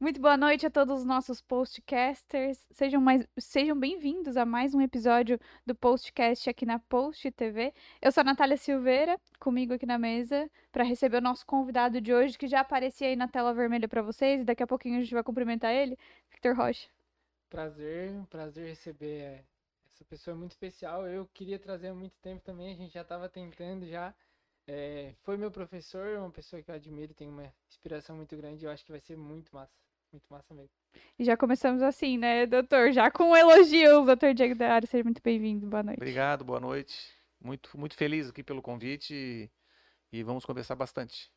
Muito boa noite a todos os nossos postcasters. Sejam, sejam bem-vindos a mais um episódio do Postcast aqui na Post TV. Eu sou a Natália Silveira, comigo aqui na mesa, para receber o nosso convidado de hoje, que já aparecia aí na tela vermelha para vocês. Daqui a pouquinho a gente vai cumprimentar ele, Victor Rocha. Prazer, prazer receber essa pessoa muito especial. Eu queria trazer há muito tempo também, a gente já estava tentando já. É, foi meu professor, uma pessoa que eu admiro, tem uma inspiração muito grande. Eu acho que vai ser muito massa. Muito massa mesmo. E já começamos assim, né, doutor? Já com um elogio, doutor Diego da área. Seja muito bem-vindo. Boa noite. Obrigado, boa noite. Muito, muito feliz aqui pelo convite e, e vamos conversar bastante.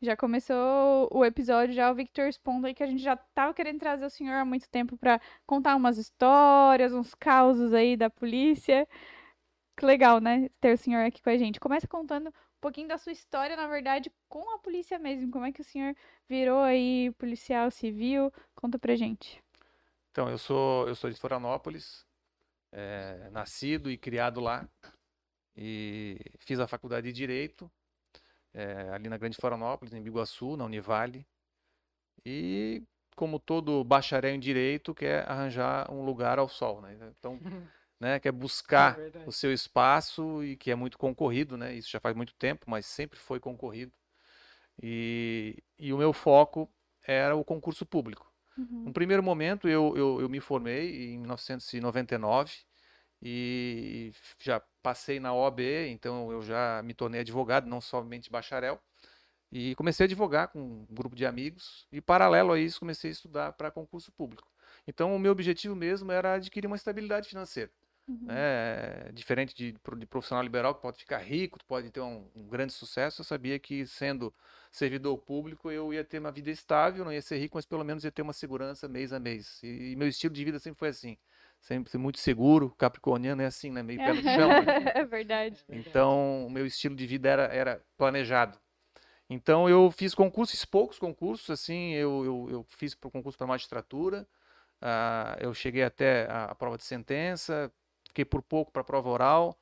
Já começou o episódio, já o Victor expondo aí que a gente já tava querendo trazer o senhor há muito tempo para contar umas histórias, uns causos aí da polícia. Que legal, né? Ter o senhor aqui com a gente. Começa contando pouquinho da sua história, na verdade, com a polícia mesmo. Como é que o senhor virou aí policial civil? Conta pra gente. Então, eu sou, eu sou de Florianópolis, é, nascido e criado lá. E fiz a faculdade de Direito, é, ali na Grande Florianópolis, em Biguaçu, na Univale. E, como todo bacharel em Direito, quer arranjar um lugar ao sol, né? Então... né, que é buscar é o seu espaço e que é muito concorrido, né? Isso já faz muito tempo, mas sempre foi concorrido. E, e o meu foco era o concurso público. Uhum. No primeiro momento, eu, eu, eu, me formei em 1999 e já passei na OAB, então eu já me tornei advogado, não somente bacharel. E comecei a advogar com um grupo de amigos e, paralelo a isso, comecei a estudar para concurso público. Então, o meu objetivo mesmo era adquirir uma estabilidade financeira. Uhum. Né? Diferente de, de, profissional liberal que pode ficar rico, pode ter um, um, grande sucesso, eu sabia que sendo servidor público eu ia ter uma vida estável, não ia ser rico, mas pelo menos ia ter uma segurança mês a mês. E, e meu estilo de vida sempre foi assim. Sempre muito seguro, capricorniano é assim, né? Meio pé no chão. Né? É verdade. Então, o meu estilo de vida era, era planejado. Então, eu fiz concursos, poucos concursos, assim, eu, eu, eu fiz para o concurso para magistratura, uh, eu cheguei até a, a prova de sentença, fiquei por pouco para a prova oral.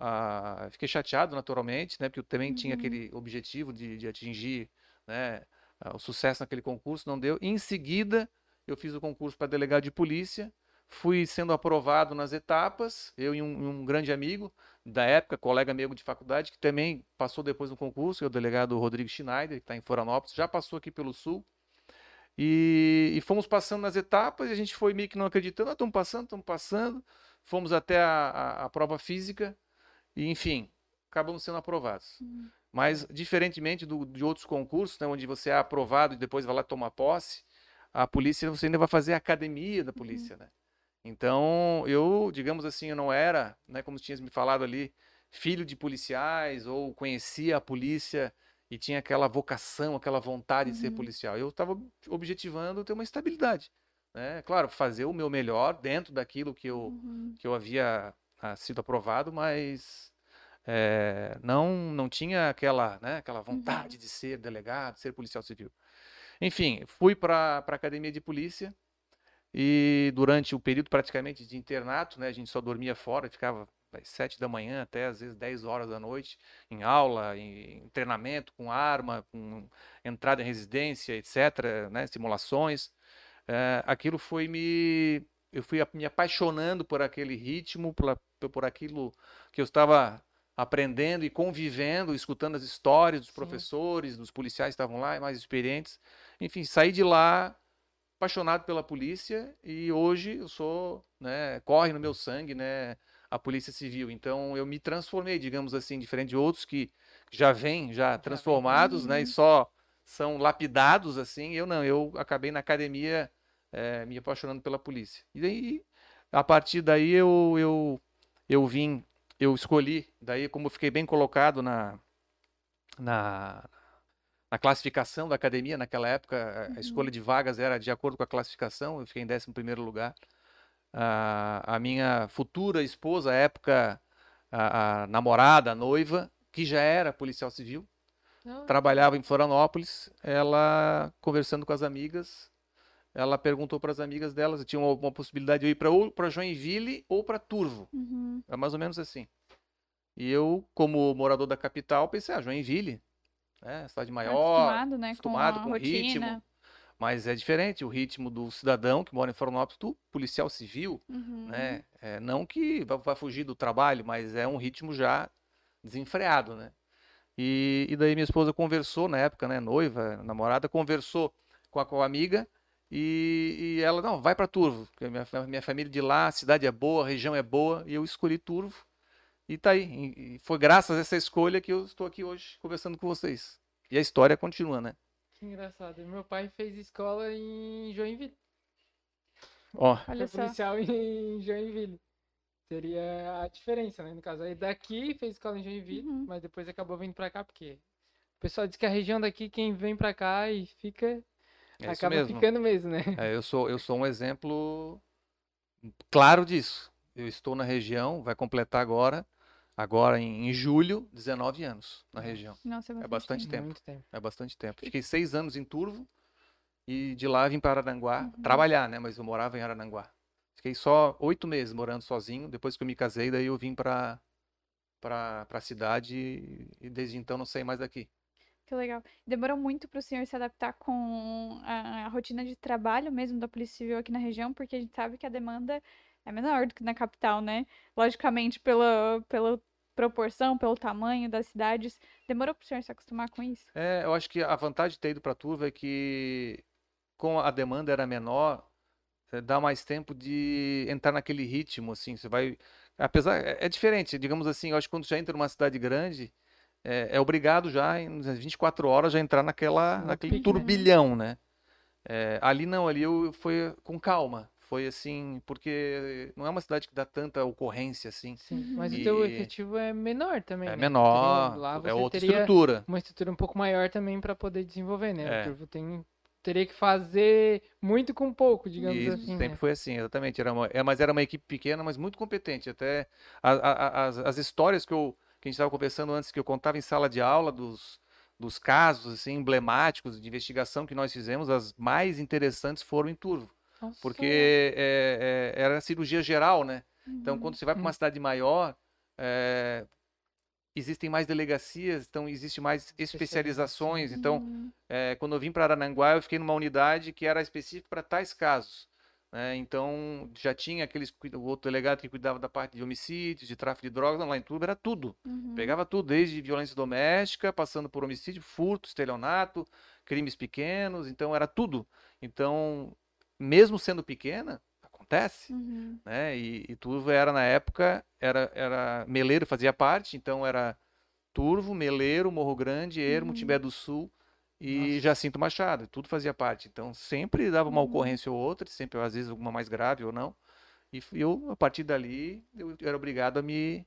Uh, fiquei chateado, naturalmente, né? Porque eu também uhum. tinha aquele objetivo de, de atingir né, uh, o sucesso naquele concurso, não deu. Em seguida, eu fiz o concurso para delegado de polícia, fui sendo aprovado nas etapas, eu e um, um, grande amigo da época, colega meu de faculdade, que também passou depois no concurso, é o delegado Rodrigo Schneider, que está em Florianópolis, já passou aqui pelo Sul. E, e, fomos passando nas etapas e a gente foi meio que não acreditando, ah, estamos passando, estamos passando fomos até a, a, a prova física e, enfim, acabamos sendo aprovados. Uhum. Mas, diferentemente do, de outros concursos, né, onde você é aprovado e depois vai lá tomar posse, a polícia, você ainda vai fazer a academia da polícia, uhum. né? Então, eu, digamos assim, eu não era, né, como tinhas me falado ali, filho de policiais ou conhecia a polícia e tinha aquela vocação, aquela vontade uhum. de ser uhum. policial. Eu estava objetivando ter uma estabilidade né? Claro, fazer o meu melhor dentro daquilo que eu, uhum. que eu havia ah, sido aprovado, mas é, não não tinha aquela, né, aquela vontade uhum. de ser delegado, ser policial civil. Enfim, fui para a academia de polícia e durante o período praticamente de internato, né, a gente só dormia fora, ficava das sete da manhã até às vezes 10 horas da noite em aula, em treinamento com arma, com entrada em residência, etc., né, simulações é, aquilo foi me. Eu fui me apaixonando por aquele ritmo, por, por aquilo que eu estava aprendendo e convivendo, escutando as histórias dos professores, Sim. dos policiais que estavam lá, mais experientes. Enfim, saí de lá apaixonado pela polícia e hoje eu sou, né, corre no meu sangue, né, a polícia civil. Então eu me transformei, digamos assim, diferente de outros que já vêm já transformados, né, e uhum. só são lapidados assim. Eu não, eu acabei na academia é, me apaixonando pela polícia. E daí, a partir daí eu, eu, eu vim, eu escolhi, daí como eu fiquei bem colocado na, na, na classificação da academia naquela época, a, uhum. escolha de vagas era de acordo com a classificação, eu fiquei em 11 primeiro lugar. A, a minha futura esposa, à época, a, a namorada, a noiva, que já era policial civil, trabalhava em Florianópolis, ela conversando com as amigas, ela perguntou para as amigas delas, tinha uma, uma, possibilidade de eu ir para ou para Joinville ou para Turvo. Uhum. É mais ou menos assim. E eu, como morador da capital, pensei, ah, Joinville, né, cidade maior, acostumado, né, acostumado com, com ritmo. Mas é diferente o ritmo do cidadão que mora em Florianópolis, do policial civil, Uhum. né? É, não que vá, vá fugir do trabalho, mas é um ritmo já desenfreado, né? E, e daí minha esposa conversou na época, né? Noiva, namorada, conversou com a, com a amiga e, e ela, não, vai para Turvo, minha, minha família de lá, a cidade é boa, a região é boa, e eu escolhi Turvo. E tá aí. E, foi graças a essa escolha que eu estou aqui hoje conversando com vocês. E a história continua, né? Que engraçado. Meu pai fez escola em Joinville. Ó, Olha só. policial em Joinville. Seria a diferença, né? No caso, aí daqui fez escola em Joinville, Uhum. mas depois acabou vindo pra cá, porque o pessoal diz que a região daqui, quem vem pra cá e fica, é acaba mesmo. ficando mesmo, né? É, eu sou, eu sou um exemplo claro disso. Eu estou na região, vai completar agora, agora em, em julho, 19 anos na região. Nossa, é É bastante tempo. Tempo. É bastante tempo. Fiquei seis anos em Turvo e de lá vim para Araranguá Uhum. trabalhar, né? Mas eu morava em Araranguá. Fiquei só oito meses morando sozinho. Depois que eu me casei, daí eu vim para para a cidade e, e desde então não saí mais daqui. Que legal. Demorou muito para o senhor se adaptar com a, a rotina de trabalho mesmo da Polícia Civil aqui na região, porque a gente sabe que a demanda é menor do que na capital, né? Logicamente, pela, pela proporção, pelo tamanho das cidades. Demorou para o senhor se acostumar com isso? É, eu acho que a vantagem de ter ido para Turva é que, com a demanda era menor, eh, dá mais tempo de entrar naquele ritmo, assim, você vai... Apesar, é é diferente, digamos assim, eu acho que quando já entra numa cidade grande, é, é obrigado já, em nas 24 horas, já entrar naquela, naquele pique, turbilhão, né? É, ali não, ali eu foi com calma, foi assim, porque não é uma cidade que dá tanta ocorrência, assim, Sim. Uhum. Mas o teu E- efetivo é menor também, é né? menor, lá é outra teria estrutura. uma estrutura um pouco maior também para poder desenvolver, né? É. O tem teria que fazer muito com pouco, digamos Isso, assim, sempre né? foi assim, exatamente. Era uma, é, mas era uma equipe pequena, mas muito competente. Até a- a- a- as, as histórias que, eu, que a gente estava conversando antes, que eu contava em sala de aula, dos, dos casos assim, emblemáticos de investigação que nós fizemos, as mais interessantes foram em Turvo. Nossa. Porque é, é, era cirurgia geral, né? Então, Uhum. quando você vai para uma cidade maior, é, existem mais delegacias, então existe mais especializações. Então, Uhum. é, quando eu vim para Arananguá, eu fiquei numa unidade que era específica para tais casos. Né? Então, já tinha aqueles, o outro delegado que cuidava da parte de homicídios, de tráfico de drogas, não, lá em Turbo era tudo. Uhum. Pegava tudo, desde violência doméstica, passando por homicídio, furto, estelionato, crimes pequenos, então era tudo. Então, mesmo sendo pequena, acontece Uhum. né? E, e Turvo era na época era era Meleiro fazia parte, então era Turvo, Meleiro, Morro Grande, Ermo, Uhum. Timbé do Sul e Nossa. Jacinto Machado, tudo fazia parte. Então sempre dava uma Uhum. ocorrência ou outra, sempre às vezes alguma mais grave ou não. E eu a partir dali eu era obrigado a me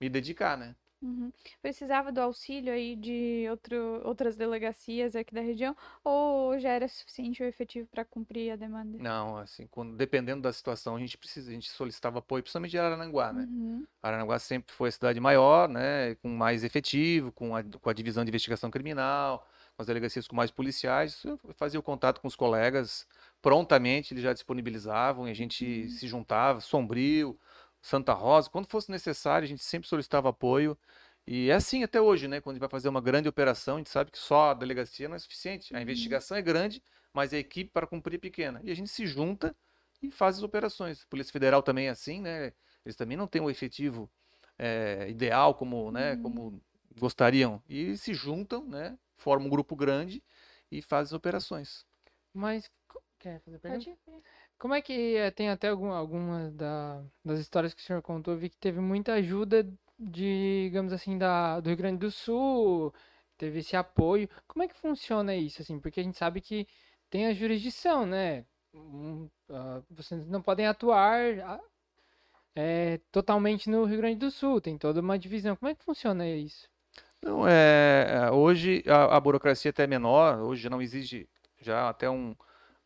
me dedicar, né? Uhum. Precisava do auxílio aí de outro, outras delegacias aqui da região ou já era suficiente o efetivo para cumprir a demanda? Não, assim, quando, dependendo da situação, a gente precisa, a gente solicitava apoio, principalmente de Araranguá, né? Uhum. Aranaguá sempre foi a cidade maior, né, com mais efetivo, com a, com a divisão de investigação criminal, as delegacias com mais policiais. Fazia o contato com os colegas, prontamente eles já disponibilizavam e a gente Uhum. se juntava, Sombrio, Santa Rosa, quando fosse necessário, a gente sempre solicitava apoio. E é assim até hoje, né? Quando a gente vai fazer uma grande operação, a gente sabe que só a delegacia não é suficiente. A Uhum. investigação é grande, mas a equipe para cumprir é pequena. E a gente se junta e faz as operações. A Polícia Federal também é assim, né? Eles também não têm o efetivo eh, ideal como, né, Uhum. como gostariam. E se juntam, né? Formam um grupo grande e fazem as operações. Mas quer fazer pergunta? Como é que é, tem até algum, algumas da, das histórias que o senhor contou, eu vi que teve muita ajuda de, digamos assim, da, do Rio Grande do Sul, teve esse apoio. Como é que funciona isso, assim? Porque a gente sabe que tem a jurisdição, né? Hum, ah, vocês não podem atuar é, totalmente no Rio Grande do Sul, tem toda uma divisão. Como é que funciona isso? Então, é, é, hoje a, a burocracia até é menor, hoje não exige já até um,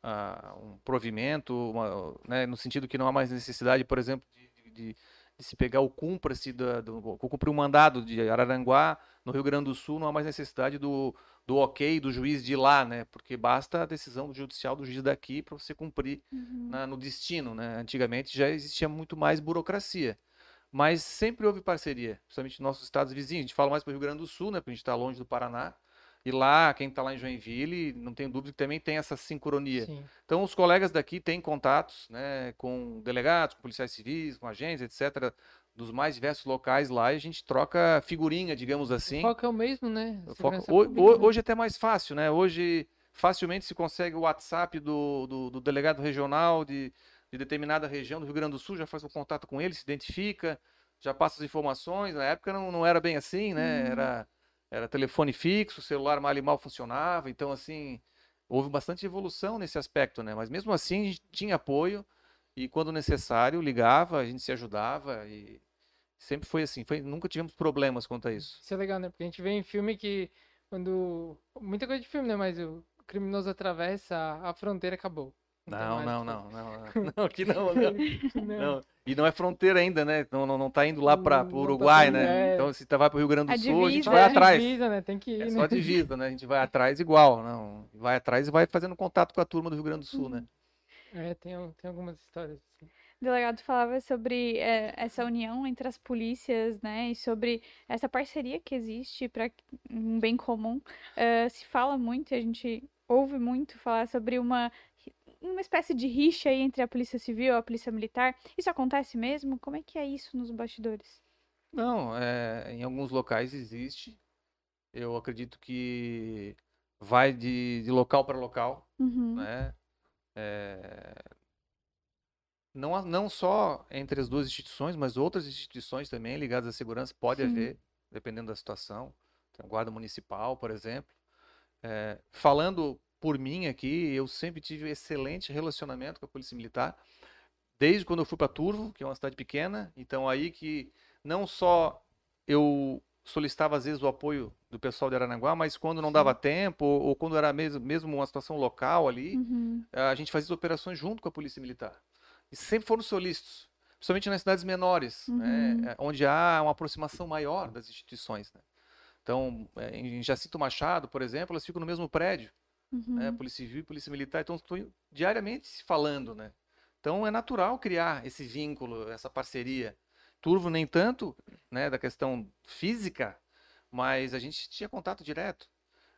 ah, um provimento, uma, né, no sentido que não há mais necessidade, por exemplo, de, de- de- se pegar o da- do, cumprir um mandado de Araranguá, no Rio Grande do Sul, não há mais necessidade do, do ok do juiz de lá, né? Porque basta a decisão do judicial do juiz daqui para você cumprir Uhum. na- no destino, né? Antigamente já existia muito mais burocracia, mas sempre houve parceria, principalmente nos nossos estados vizinhos. A gente fala mais para o Rio Grande do Sul, né? Porque a gente está longe do Paraná. E lá, quem está lá em Joinville, não tenho dúvida que também tem essa sincronia. Sim. Então, os colegas daqui têm contatos né, com delegados, com policiais civis, com agentes, etc., dos mais diversos locais lá, e a gente troca figurinha, digamos assim. O foco é o mesmo, né? Foco- Segurança ho- pública, ho- né? Hoje é até mais fácil, né? Hoje facilmente se consegue o WhatsApp do, do, do delegado regional de, de determinada região do Rio Grande do Sul, já faz o contato com ele, se identifica, já passa as informações. Na época não, não era bem assim, né? Uhum. Era, era telefone fixo, o celular mal e mal funcionava, então assim, houve bastante evolução nesse aspecto, né? Mas mesmo assim a gente tinha apoio e quando necessário ligava, a gente se ajudava e sempre foi assim, foi, nunca tivemos problemas quanto a isso. Isso é legal, né? Porque a gente vê em filme que quando. Muita coisa de filme, né? Mas o criminoso atravessa a fronteira, acabou. Não, não, o não, não, não, aqui não, não. E não é fronteira ainda, né? Não, não, não tá indo lá para Não tá o Uruguai, né? é. Então se tá, vai para o Rio Grande do A Sul, a gente vai é. atrás. Divisa, né? Tem que ir, É né? só divisa, né? A gente vai atrás igual, não. Vai atrás e vai fazendo contato com a turma do Rio Grande do Sul, né? É, tem, tem algumas histórias. assim. O delegado falava sobre eh, essa união entre as polícias, né, e sobre essa parceria que existe para um bem comum. Eh, se fala muito, e a gente ouve muito falar sobre uma, uma espécie de rixa aí entre a Polícia Civil e a Polícia Militar. Isso acontece mesmo? Como é que é isso nos bastidores? Não, é, em alguns locais existe. Eu acredito que vai de, de local para local. Uhum, né? É, Não, não só entre as duas instituições, mas outras instituições também ligadas à segurança pode Sim. haver, dependendo da situação. Tem Guarda Municipal, por exemplo. É, falando por mim aqui, eu sempre tive um excelente relacionamento com a Polícia Militar, desde quando eu fui para Turvo, que é uma cidade pequena. Então aí que não só eu solicitava às vezes o apoio do pessoal de Aranaguá, mas quando não dava tempo ou, ou quando era mesmo, mesmo uma situação local ali, uhum, a gente fazia as operações junto com a Polícia Militar. E sempre foram solícitos, principalmente nas cidades menores, né, Uhum. eh, onde há uma aproximação maior das instituições. né. Então, eh, em Jacinto Machado, por exemplo, elas ficam no mesmo prédio, né, uhum. Polícia Civil e Polícia Militar, então estão diariamente se falando. Né? Então, é natural criar esse vínculo, essa parceria. Turvo nem tanto, né, da questão física, mas a gente tinha contato direto.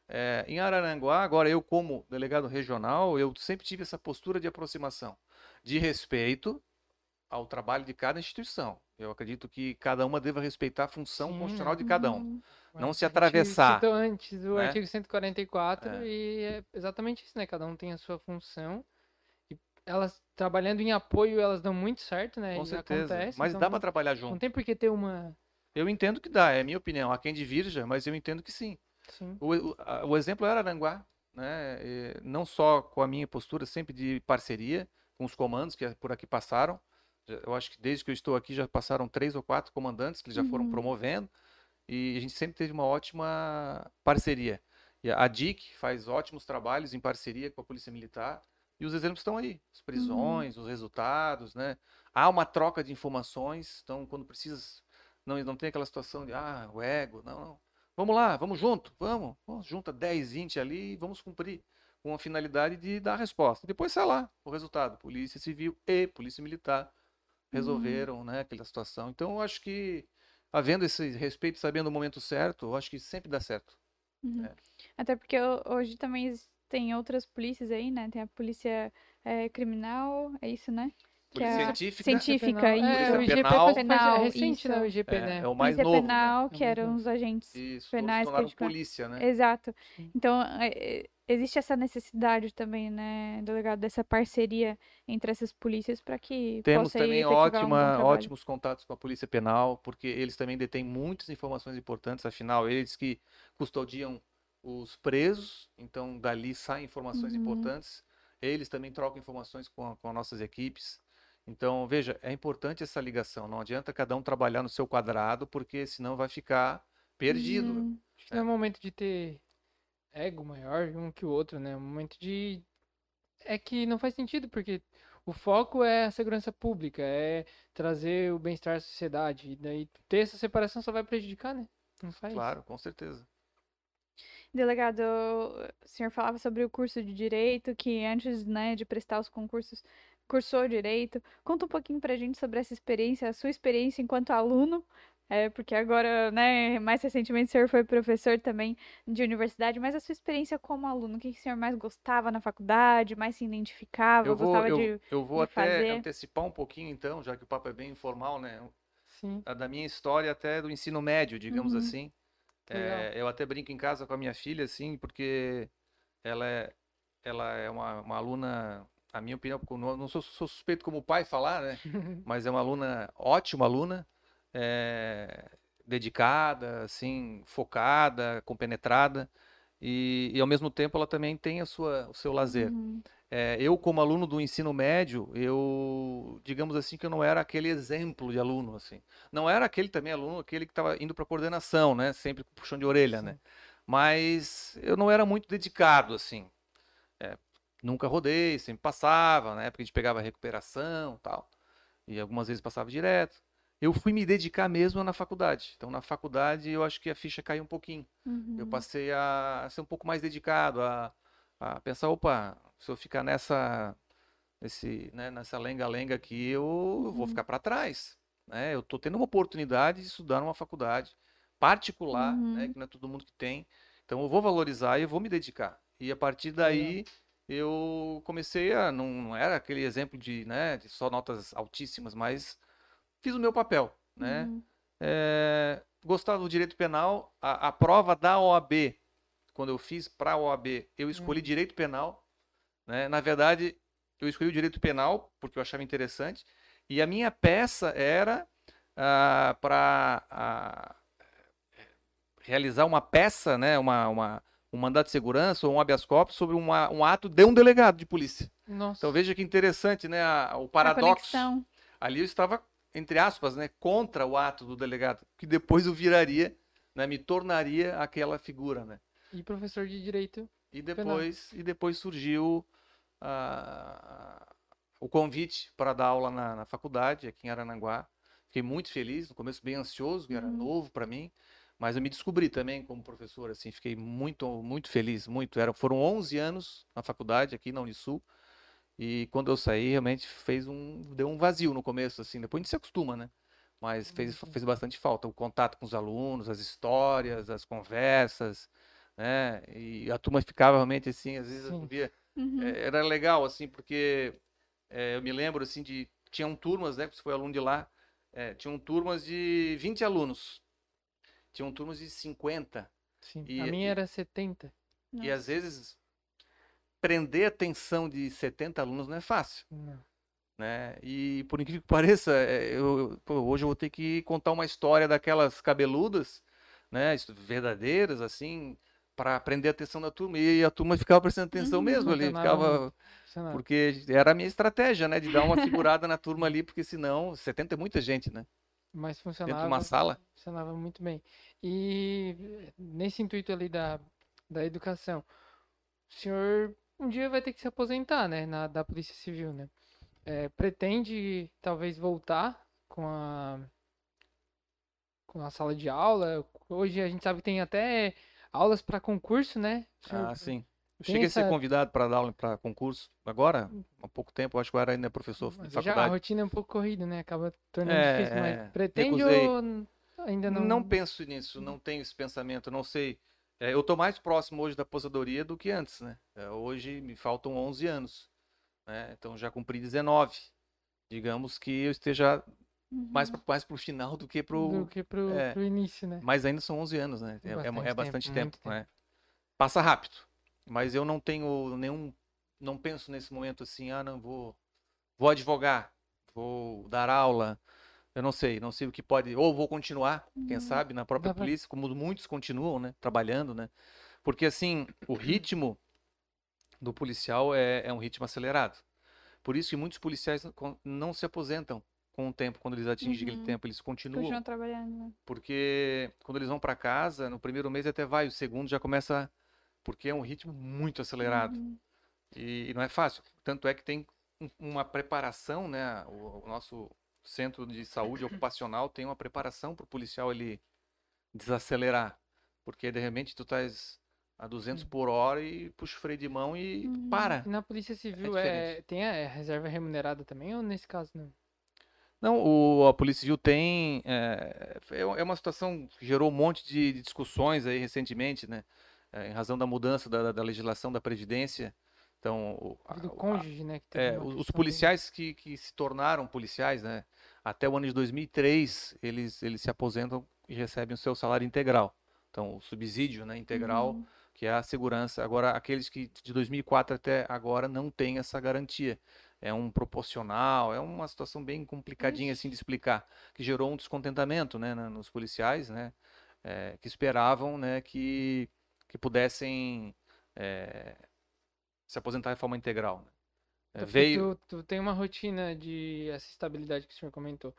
É, em Araranguá, agora eu como delegado regional, eu sempre tive essa postura de aproximação, de respeito ao trabalho de cada instituição. Eu acredito que cada uma deva respeitar a função Sim, constitucional de cada um. Uhum. Não se atravessar, citou antes o né? artigo 144 É. e é exatamente isso, né? Cada um tem a sua função. E elas trabalhando em apoio, elas dão muito certo, né? Com e certeza. acontece, Mas então dá não- para trabalhar Não junto. tem por que ter uma. Eu entendo que dá, é a minha opinião. Há quem divirja, mas eu entendo que sim. Sim. O, o, o exemplo era Aranguá, né? E não só com a minha postura sempre de parceria com os comandos que por aqui passaram. Eu acho que desde que eu estou aqui já passaram três ou quatro comandantes que já foram Uhum. promovendo e a gente sempre teve uma ótima parceria. E a DIC faz ótimos trabalhos em parceria com a Polícia Militar e os exemplos estão aí, as prisões, os resultados, né? Há uma troca de informações, então quando precisa não não tem aquela situação de ah, o ego, não, não. Vamos lá, vamos junto, vamos, vamos junta 10, 20 ali e vamos cumprir com a finalidade de dar a resposta. Depois sai lá o resultado. Polícia Civil e Polícia Militar resolveram, né, aquela situação. Então eu acho que havendo esse respeito, sabendo o momento certo, eu acho que sempre dá certo. Uhum. É. Até porque ho- hoje também tem outras polícias aí, né? Tem a polícia eh, criminal, é isso, né? Que Polícia é científica, científica, isso. É, o Polícia IGP penal. Penal, é recente, né? O isso. IGP, é, né? é o mais polícia novo. penal, É o que mais eram novo. os agentes Isso, penais tornaram particular- polícia, né? Exato. Então, é, é, existe essa necessidade também, né, delegado, dessa parceria entre essas polícias para que Temos também um ótima, trabalho. ótimos contatos com a Polícia Penal, porque eles também detêm muitas informações importantes, afinal, eles que custodiam os presos, então dali saem informações Uhum. importantes. Eles também trocam informações com, a- com as nossas equipes. Então, veja, é importante essa ligação. Não adianta cada um trabalhar no seu quadrado, porque senão vai ficar perdido. Uhum. Acho que não é um momento de ter ego maior um que o outro, né? É um momento de. É que não faz sentido, porque o foco é a segurança pública, é trazer o bem-estar à sociedade. E daí ter essa separação só vai prejudicar, né? Não faz. Claro, com certeza. Delegado, o senhor falava sobre o curso de direito, que antes, né, de prestar os concursos, cursou direito. Conta um pouquinho pra gente sobre essa experiência, a sua experiência enquanto aluno, É, porque agora, né, mais recentemente o senhor foi professor também de universidade, mas a sua experiência como aluno, o que, que o senhor mais gostava na faculdade, mais se identificava, Eu vou, gostava eu, de... eu vou de até fazer. antecipar um pouquinho, então, já que o papo é bem informal, né? Sim. a da minha história até do ensino médio, digamos Uhum. assim. É, eu até brinco em casa com a minha filha, assim, porque ela é, ela é uma, uma aluna, a minha opinião, porque não, não sou, sou suspeito como pai falar, né? Mas é uma aluna, ótima aluna, é, dedicada, assim, focada, compenetrada, e, e ao mesmo tempo ela também tem a sua, o seu lazer. Uhum. É, eu, como aluno do ensino médio, eu, digamos assim, que eu não era aquele exemplo de aluno, assim. Não era aquele também aluno, aquele que estava indo para coordenação, né? Sempre com puxão de orelha, né? Mas eu não era muito dedicado, assim. Nunca rodei, sempre passava, na época a gente pegava recuperação, tal. E algumas vezes passava direto. Eu fui me dedicar mesmo na faculdade. Então, na faculdade, eu acho que a ficha caiu um pouquinho. Eu Uhum. passei a ser um pouco mais dedicado, a, a pensar, opa, se eu ficar nessa, nesse, né, nessa lenga-lenga aqui, eu vou Uhum. ficar para trás, né? Eu tô tendo uma oportunidade de estudar numa faculdade particular, né, Uhum. que não é todo mundo que tem. Então eu vou valorizar e eu vou me dedicar. E a partir daí eu comecei a, não, não era aquele exemplo de, né, de só notas altíssimas, mas fiz o meu papel, né? Uhum. É, gostava do direito penal, a, a prova da OAB, quando eu fiz para a OAB, eu escolhi Hum. direito penal, né? Na verdade, eu escolhi o direito penal porque eu achava interessante, e a minha peça era para realizar uma peça, né? Uma, uma, um mandato de segurança ou um habeas corpus sobre uma, um ato de um delegado de polícia. Nossa. Então veja que interessante, né? a- o A paradoxo ali eu estava, entre aspas, né, contra o ato do delegado, que depois eu viraria, né, me tornaria aquela figura, né? E professor de direito. E depois, e depois surgiu ah, o convite para dar aula na, na faculdade, aqui em Arananguá. Fiquei muito feliz, no começo bem ansioso, que era Uhum. novo para mim, mas eu me descobri também como professor, assim, fiquei muito, muito feliz, muito. Era, foram 11 anos na faculdade, aqui na Unisul, e quando eu saí, realmente fez um, deu um vazio no começo, assim, depois a gente se acostuma, né? Mas fez, Uhum. fez bastante falta o contato com os alunos, as histórias, as conversas, né? E a turma ficava realmente assim, às vezes eu via, Uhum. é, era legal, assim, porque é, eu me lembro, assim, de, tinham turmas, né, que você foi aluno de lá, é, tinham turmas de 20 alunos, tinham turmas de 50, Sim. E- a minha era 70. e às vezes prender a atenção de 70 alunos não é fácil. Não. né? E por incrível que pareça, é, eu, hoje eu vou ter que contar uma história daquelas cabeludas, né? Verdadeiras, assim, para prender a atenção da turma. E a turma ficava prestando atenção Uhum. mesmo ali, ficava. Porque era a minha estratégia, né? De dar uma segurada na turma ali, porque senão, 70 é muita gente, né? Mas Dentro de funcionava. uma sala. Funcionava muito bem. E nesse intuito ali da, da educação, o senhor um dia vai ter que se aposentar, né, na, da Polícia Civil, né? Eh, pretende talvez voltar com a com a sala de aula? Hoje a gente sabe que tem até aulas para concurso, né? Senhor Ah, sim. Eu cheguei a ser convidado para dar aula para concurso agora, há pouco tempo, acho que eu era ainda professor de Mas já a faculdade. rotina é um pouco corrida, né? Acaba tornando É, difícil, mas é, pretende recusei. ou ainda não? Não penso nisso, não tenho esse pensamento, não sei. É, eu tô mais próximo hoje da aposentadoria do que antes, né? É, hoje me faltam 11 anos, né? Então já cumpri 19. Digamos que eu esteja mais, Uhum. mais pro final do que pro... do que pro, é. pro início, né? Mas ainda são 11 anos, né? É, é, Bastante é tempo, bastante tempo, tempo. né? Passa rápido. Mas eu não tenho nenhum... Não penso nesse momento assim, ah, não, vou... Vou advogar, vou dar aula, eu não sei, não sei o que pode... Ou vou continuar, quem Uhum. sabe, na própria polícia, como muitos continuam, né? Trabalhando, né? Porque, assim, o ritmo do policial é, é um ritmo acelerado. Por isso que muitos policiais não- se aposentam com o tempo, quando eles atingem aquele Uhum. tempo, eles continuam. Continuam trabalhando, né? Porque quando eles vão para casa, no primeiro mês até vai, o segundo já começa. Porque é um ritmo muito acelerado. Uhum. E, e não é fácil. Tanto é que tem um- uma preparação, né? O, o nosso centro de saúde ocupacional tem uma preparação para o policial ele desacelerar. Porque de repente tu estás a 200 por hora e puxa o freio de mão e Uhum. para. Na Polícia Civil diferente. é, tem a é reserva remunerada também ou nesse caso não? Não, o, a Polícia Civil tem. É, é uma situação que gerou um monte de, de discussões aí recentemente, né? É, em razão da mudança da, da, legislação da Previdência. Então, o, a, do cônjuge, né? é, os policiais que, que se tornaram policiais, né? Até o ano de 2003, eles, eles se aposentam e recebem o seu salário integral. Então, o subsídio né, integral, uhum. que é a segurança. Agora, aqueles que de 2004 até agora não têm essa garantia é um proporcional, é uma situação bem complicadinha assim de explicar, que gerou um descontentamento, né, nos policiais, né, é, que esperavam, né, que, que pudessem é, se aposentar de forma integral. Né. É, veio... Tu, tu, tem uma rotina de essa estabilidade que o senhor comentou,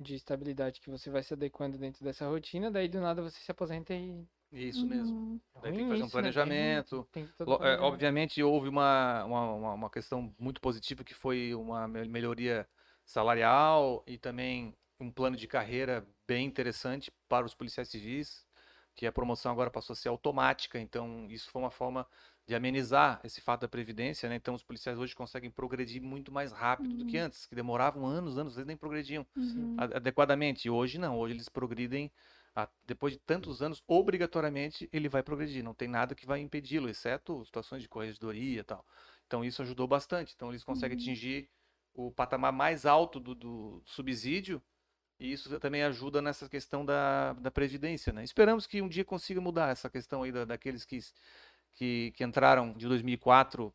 de estabilidade que você vai se adequando dentro dessa rotina, daí do nada você se aposenta e isso mesmo. Uhum. Daí tem que fazer um planejamento. Né? Tem, tem é, obviamente houve uma, uma, uma questão muito positiva que foi uma melhoria salarial e também um plano de carreira bem interessante para os policiais civis, que a promoção agora passou a ser automática, então isso foi uma forma de amenizar esse fato da previdência, né? Então os policiais hoje conseguem progredir muito mais rápido uhum. do que uhum. antes, que demoravam anos, anos, eles nem progrediam uhum. adequadamente. E hoje não, hoje eles progridem depois de tantos anos, obrigatoriamente ele vai progredir. Não tem nada que vai impedi-lo, exceto situações de corregedoria e tal. Então isso ajudou bastante. Então eles conseguem uhum. atingir o patamar mais alto do, do, subsídio e isso também ajuda nessa questão da, da previdência. Né? Esperamos que um dia consiga mudar essa questão aí da, daqueles que, que, que entraram de 2004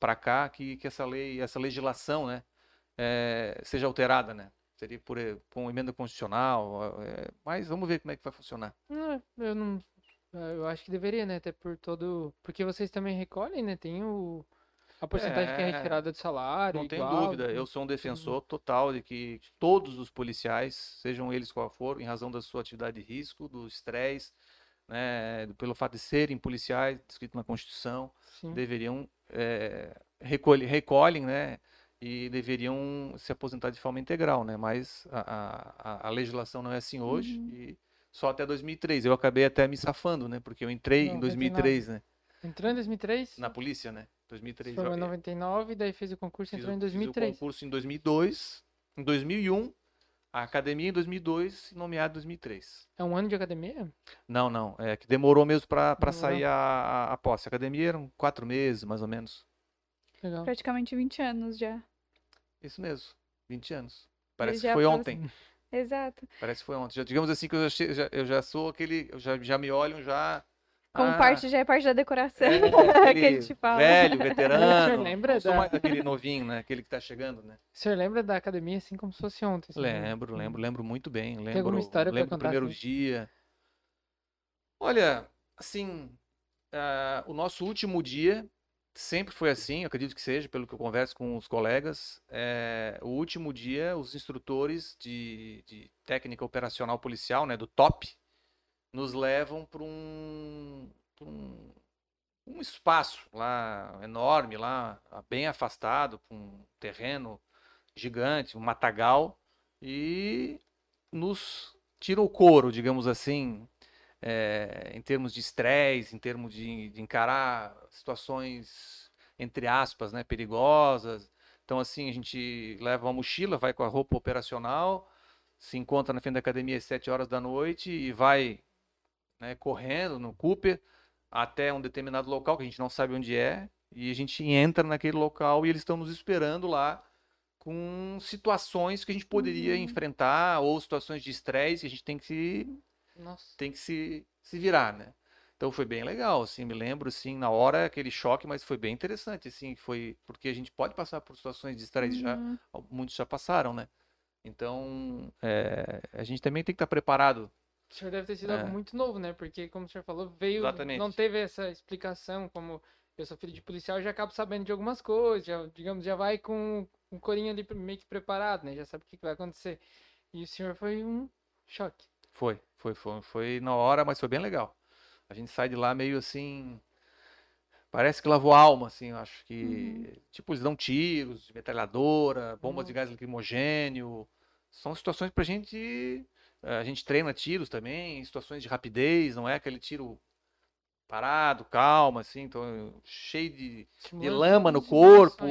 para cá, que, que essa lei, essa legislação, né, é, seja alterada, né? Seria por, por emenda constitucional, é, mas vamos ver como é que vai funcionar. Não, eu não. Eh, eu acho que deveria, né? Até por todo. Porque vocês também recolhem, né? Tem o. A porcentagem é, que é retirada do salário. Não tem dúvida. Eu sou um defensor total de que todos os policiais, sejam eles qual for, em razão da sua atividade de risco, do estresse, né, pelo fato de serem policiais, escrito na Constituição, Sim. deveriam é, recolhe, recolhem, né? e deveriam se aposentar de forma integral, né? Mas a, a, a legislação não é assim hoje uhum. e só até 2003. Eu acabei até me safando, né? Porque eu entrei não, em 2003, 99. né? Entrou em 2003? Na polícia, né? 2003. Foi em 99, daí fez o concurso e entrou em 2003. Fiz o concurso em 2002, em 2001, a academia em 2002 e nomeado em 2003. É um ano de academia? Não, não. É que demorou mesmo para sair a, a, posse. A academia eram quatro meses, mais ou menos. Legal. Praticamente 20 anos já. Isso mesmo, 20 anos. Parece que foi ontem. Exato. Parece que foi ontem. Já, digamos assim que eu já, já, eu já sou aquele. Já, já me olham já. Como ah, parte, já é parte da decoração é, que a gente fala. Velho, veterano. O lembra da... mais aquele novinho, né? Aquele que tá chegando, né? O senhor lembra da academia assim como se fosse ontem? Assim, lembro, né? lembro, lembro muito bem. Lembro, Tem alguma história lembro pra contar? primeiro assim? dia. Olha, assim, uh, o nosso último dia Sempre foi assim, acredito que seja, pelo que eu converso com os colegas. É, o último dia, os instrutores de, de, técnica operacional policial, né, do TOP, nos levam para um, um, um, espaço lá enorme, lá bem afastado, com um terreno gigante, um matagal, e nos tiram o couro, digamos assim, é, em termos de estresse, em termos de, de, encarar situações, entre aspas, né, perigosas. Então, assim, a gente leva uma mochila, vai com a roupa operacional, se encontra na frente da academia às 7 horas da noite e vai né, correndo no Cooper até um determinado local que a gente não sabe onde é, e a gente entra naquele local e eles estão nos esperando lá com situações que a gente poderia uhum. enfrentar ou situações de estresse que a gente tem que se nossa. tem que se, se virar, né? Então foi bem legal, assim, me lembro, assim, na hora aquele choque, mas foi bem interessante, assim, foi porque a gente pode passar por situações de estresse, uhum. já, muitos já passaram, né? Então, é, a gente também tem que estar preparado. O senhor deve ter sido é. algo muito novo, né? Porque, como o senhor falou, veio, Exatamente. não teve essa explicação, como eu sou filho de policial, já acabo sabendo de algumas coisas, já, digamos, já vai com um corinho ali meio que preparado, né? Já sabe o que vai acontecer. E o senhor foi um choque. Foi, foi, foi, foi na hora, mas foi bem legal. A gente sai de lá meio assim. Parece que lavou a alma, assim, eu acho que. Uhum. Tipo, eles dão tiros, metralhadora, bombas uhum. de gás lacrimogênio. São situações pra gente. A gente treina tiros também, situações de rapidez, não é aquele tiro parado, calmo, assim, então cheio de, de Estimulando lama no corpo,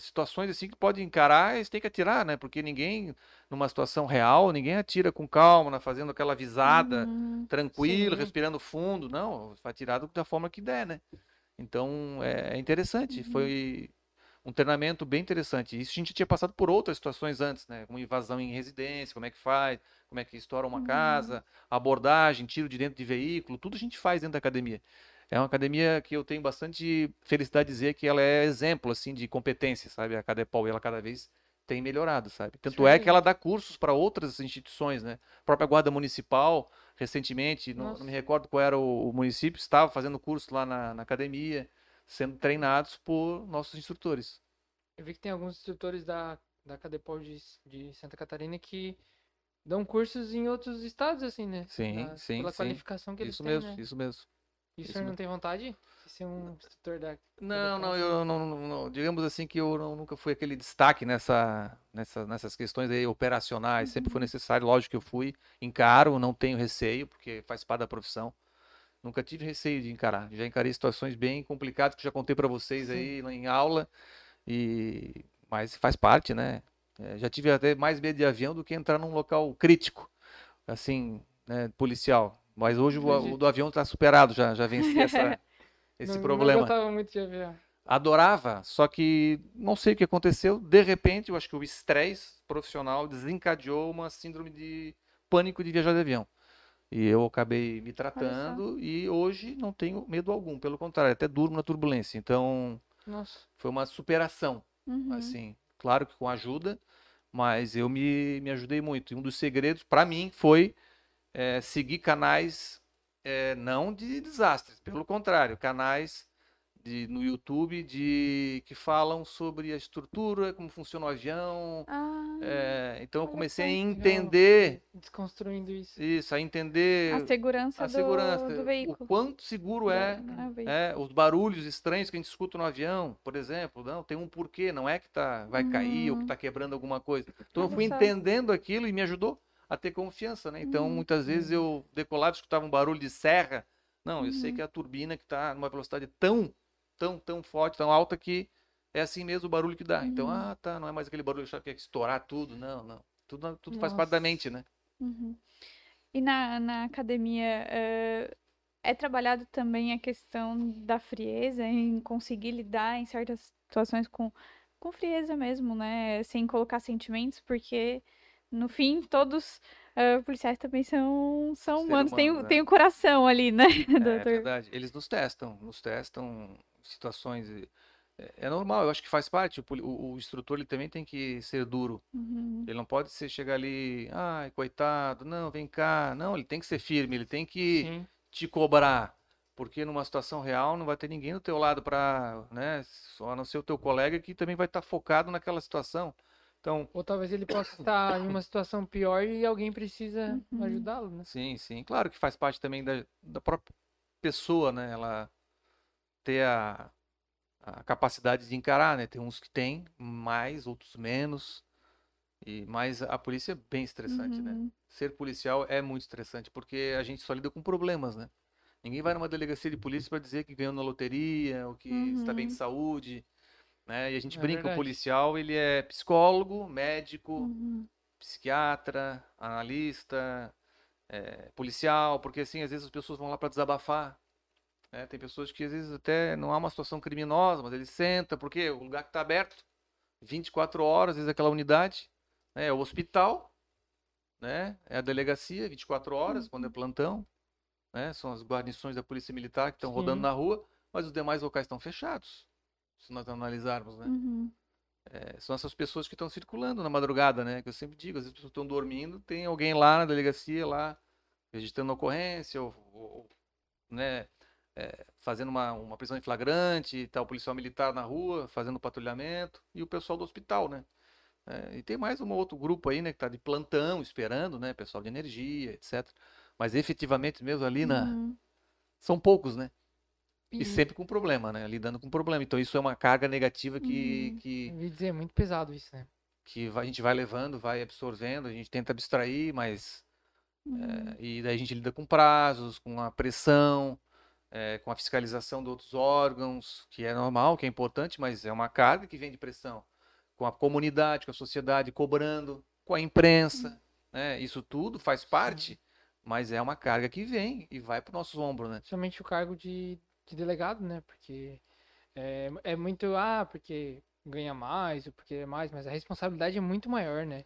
situações assim que pode encarar e você tem que atirar, né? Porque ninguém, numa situação real, ninguém atira com calma, né? fazendo aquela visada Uhum. tranquilo, Sim. respirando fundo, não, vai atirar da forma que der, né? Então é, é interessante, foi um treinamento bem interessante. Isso a gente tinha passado por outras situações antes, né? Como invasão em residência, como é que faz, como é que estoura uma casa, abordagem, tiro de dentro de veículo, tudo a gente faz dentro da academia. É uma academia que eu tenho bastante felicidade de dizer que ela é exemplo assim de competência, sabe? A Cadepol, ela cada vez tem melhorado, sabe? Tanto é que ela dá cursos para outras instituições, né? A própria Guarda Municipal, recentemente, não, não me recordo qual era o, o município, estava fazendo curso lá na, na academia, sendo treinados por nossos instrutores. Eu vi que tem alguns instrutores da, da Cadepol de, de Santa Catarina que dão cursos em outros estados, assim, né? Sim, Da- sim, Pela sim. qualificação que eles Isso têm, mesmo, né? isso mesmo. E o isso senhor não mesmo. tem vontade de ser um instrutor da Não, não, Cadepol? eu não, não- não- digamos assim que eu não- nunca fui aquele destaque nessa, nessa, nessas questões aí operacionais, sempre foi necessário, lógico que eu fui, encaro, não tenho receio, porque faz parte da profissão. Nunca tive receio de encarar. Já encarei situações bem complicadas que já contei para vocês aí lá em aula, e mas faz parte, né? É, já tive até mais medo de avião do que entrar num local crítico, assim, né, policial. Mas hoje o, o do avião está superado, já, já venci essa, esse Não- problema. Não gostava muito de avião. Adorava, só que não sei o que aconteceu. De repente, eu acho que o estresse profissional desencadeou uma síndrome de pânico de viajar de avião. E eu acabei me tratando e hoje não tenho medo algum, pelo contrário, até durmo na turbulência. Então, Nossa. foi uma superação, Uhum. assim, claro que com ajuda, mas eu me, me ajudei muito. E um dos segredos, para mim, foi eh, seguir canais eh, não de desastres, pelo contrário, canais de, no YouTube de que falam sobre a estrutura, como funciona o avião. Ah, eh, então eu comecei a entender Desconstruindo isso. isso, a entender a segurança, a do, segurança, do o veículo. quanto seguro é, Do- o veículo. é, os barulhos estranhos que a gente escuta no avião, por exemplo, não, tem um porquê, não é que tá, vai cair ou que Uhum. está quebrando alguma coisa. Então eu fui entendendo aquilo e me ajudou a ter confiança, né? Então Uhum. muitas vezes eu decolava e escutava um barulho de serra, não, eu sei Uhum. que é a turbina que está numa velocidade tão, tão, tão forte, tão alta que é assim mesmo o barulho que dá. Então, Uhum. ah, tá, não é mais aquele barulho que eu achava que ia estourar tudo, não, não. Tudo, tudo faz parte da mente, né? Uhum. E na, na academia, eh, é trabalhado também a questão da frieza, em conseguir lidar em certas situações com, com frieza mesmo, né? Sem colocar sentimentos, porque no fim todos eh, policiais também são, são Ser humanos, tem, o- humanos, é. tem o coração ali, né, É doutor? verdade. Eles nos testam, nos testam situações. É, é normal, eu acho que faz parte. O, o- instrutor ele também tem que ser duro. Uhum. Ele não pode ser chegar ali, ai, coitado, não, vem cá. Não, ele tem que ser firme, ele tem que Sim. te cobrar. Porque numa situação real não vai ter ninguém do teu lado para, né, só a não ser o teu colega que também vai estar focado naquela situação. Então, Ou talvez ele possa estar em uma situação pior e alguém precisa Uhum. ajudá-lo, né? Sim, sim. Claro que faz parte também da, da própria pessoa, né? Ela ter a, a capacidade de encarar, né? Tem uns que têm mais, outros menos. E, mas a polícia é bem estressante, né? Uhum. Ser policial é muito estressante, porque a gente só lida com problemas, né? Ninguém vai numa delegacia de polícia para dizer que ganhou na loteria, ou que está bem de Uhum. saúde, né? E a gente É brinca, o verdade. policial, ele é psicólogo, médico, Uhum. psiquiatra, analista, eh, policial, porque assim, às vezes as pessoas vão lá para desabafar. Né? Tem pessoas que às vezes até não há uma situação criminosa, mas ele senta, porque o lugar que está aberto, 24 horas, às vezes aquela unidade, né? É o hospital, né? É a delegacia, 24 horas, quando é plantão, né? São as guarnições da Polícia Militar que estão rodando na rua, mas os demais locais estão fechados, se nós analisarmos, né? Uhum. É, são essas pessoas que estão circulando na madrugada, né? Que eu sempre digo, às vezes as pessoas estão dormindo, tem alguém lá na delegacia, lá, registrando ocorrência, ou, ou, né, é, fazendo uma, uma prisão em flagrante, tá o policial militar na rua, fazendo patrulhamento, e o pessoal do hospital, né? É, e tem mais um outro grupo aí, né, que tá de plantão, esperando, né? Pessoal de energia, etc. Mas efetivamente mesmo ali na... Uhum. São poucos, né? E E sempre com problema, né? Lidando com problema. Então isso é uma carga negativa que, Uhum. que, eu ouvi dizer, é muito pesado isso, né? que a gente vai levando, vai absorvendo, a gente tenta abstrair, mas Uhum. eh, e daí a gente lida com prazos, com a pressão, é, com a fiscalização de outros órgãos, que é normal, que é importante, mas é uma carga que vem de pressão. Com a comunidade, com a sociedade cobrando, com a imprensa, né? Isso tudo faz parte, mas é uma carga que vem e vai para o nosso ombro, né? Principalmente o cargo de, de delegado, né? Porque é, é muito, ah, porque ganha mais, ou porque é mais, mas a responsabilidade é muito maior, né?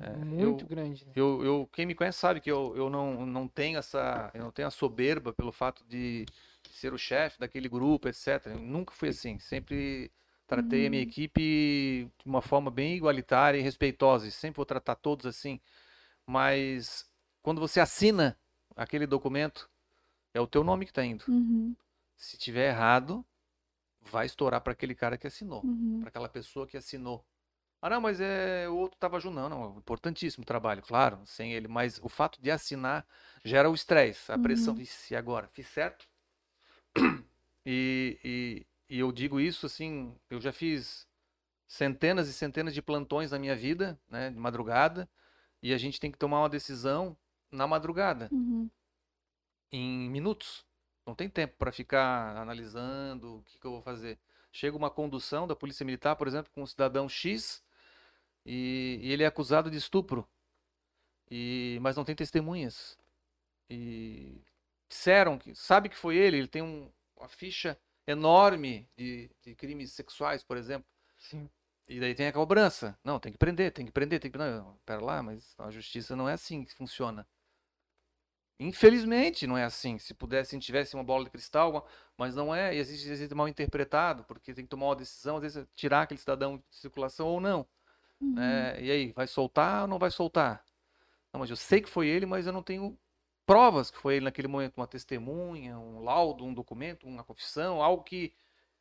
É, muito eu- grande. Né? Eu, eu, quem me conhece sabe que eu, eu não, não tenho essa, eu não tenho a soberba pelo fato de ser o chefe daquele grupo, etc. Eu nunca fui assim. Sempre tratei a minha Uhum. equipe de uma forma bem igualitária e respeitosa. E sempre vou tratar todos assim. Mas quando você assina aquele documento, é o teu nome que está indo. Uhum, Se tiver errado, vai estourar para aquele cara que assinou uhum. para aquela pessoa que assinou. Ah, não, mas é o outro estava junto. Não, não, importantíssimo trabalho, claro, sem ele. Mas o fato de assinar gera o estresse, a pressão. Uhum. Vixe, e agora? Fiz certo? E, e, e eu digo isso assim, eu já fiz centenas e centenas de plantões na minha vida, né, de madrugada, e a gente tem que tomar uma decisão na madrugada Uhum. em minutos. Não tem tempo para ficar analisando o que, que eu vou fazer. Chega uma condução da Polícia Militar, por exemplo, com um cidadão X e, e ele é acusado de estupro, e, mas não tem testemunhas. E disseram que sabe que foi ele, ele tem um- uma ficha enorme de, de crimes sexuais, por exemplo. Sim. E daí tem a cobrança. Não, tem que prender, tem que prender, tem que. Não, pera lá, mas a justiça não é assim que funciona. Infelizmente não é assim. Se pudesse, se tivesse uma bola de cristal, mas não é, e existe, existe mal interpretado, porque tem que tomar uma decisão, às vezes tirar aquele cidadão de circulação ou não. Uhum. né? E aí, vai soltar ou não vai soltar? Não, mas eu sei que foi ele, mas eu não tenho provas que foi ele naquele momento, uma testemunha, um laudo, um documento, uma confissão, algo que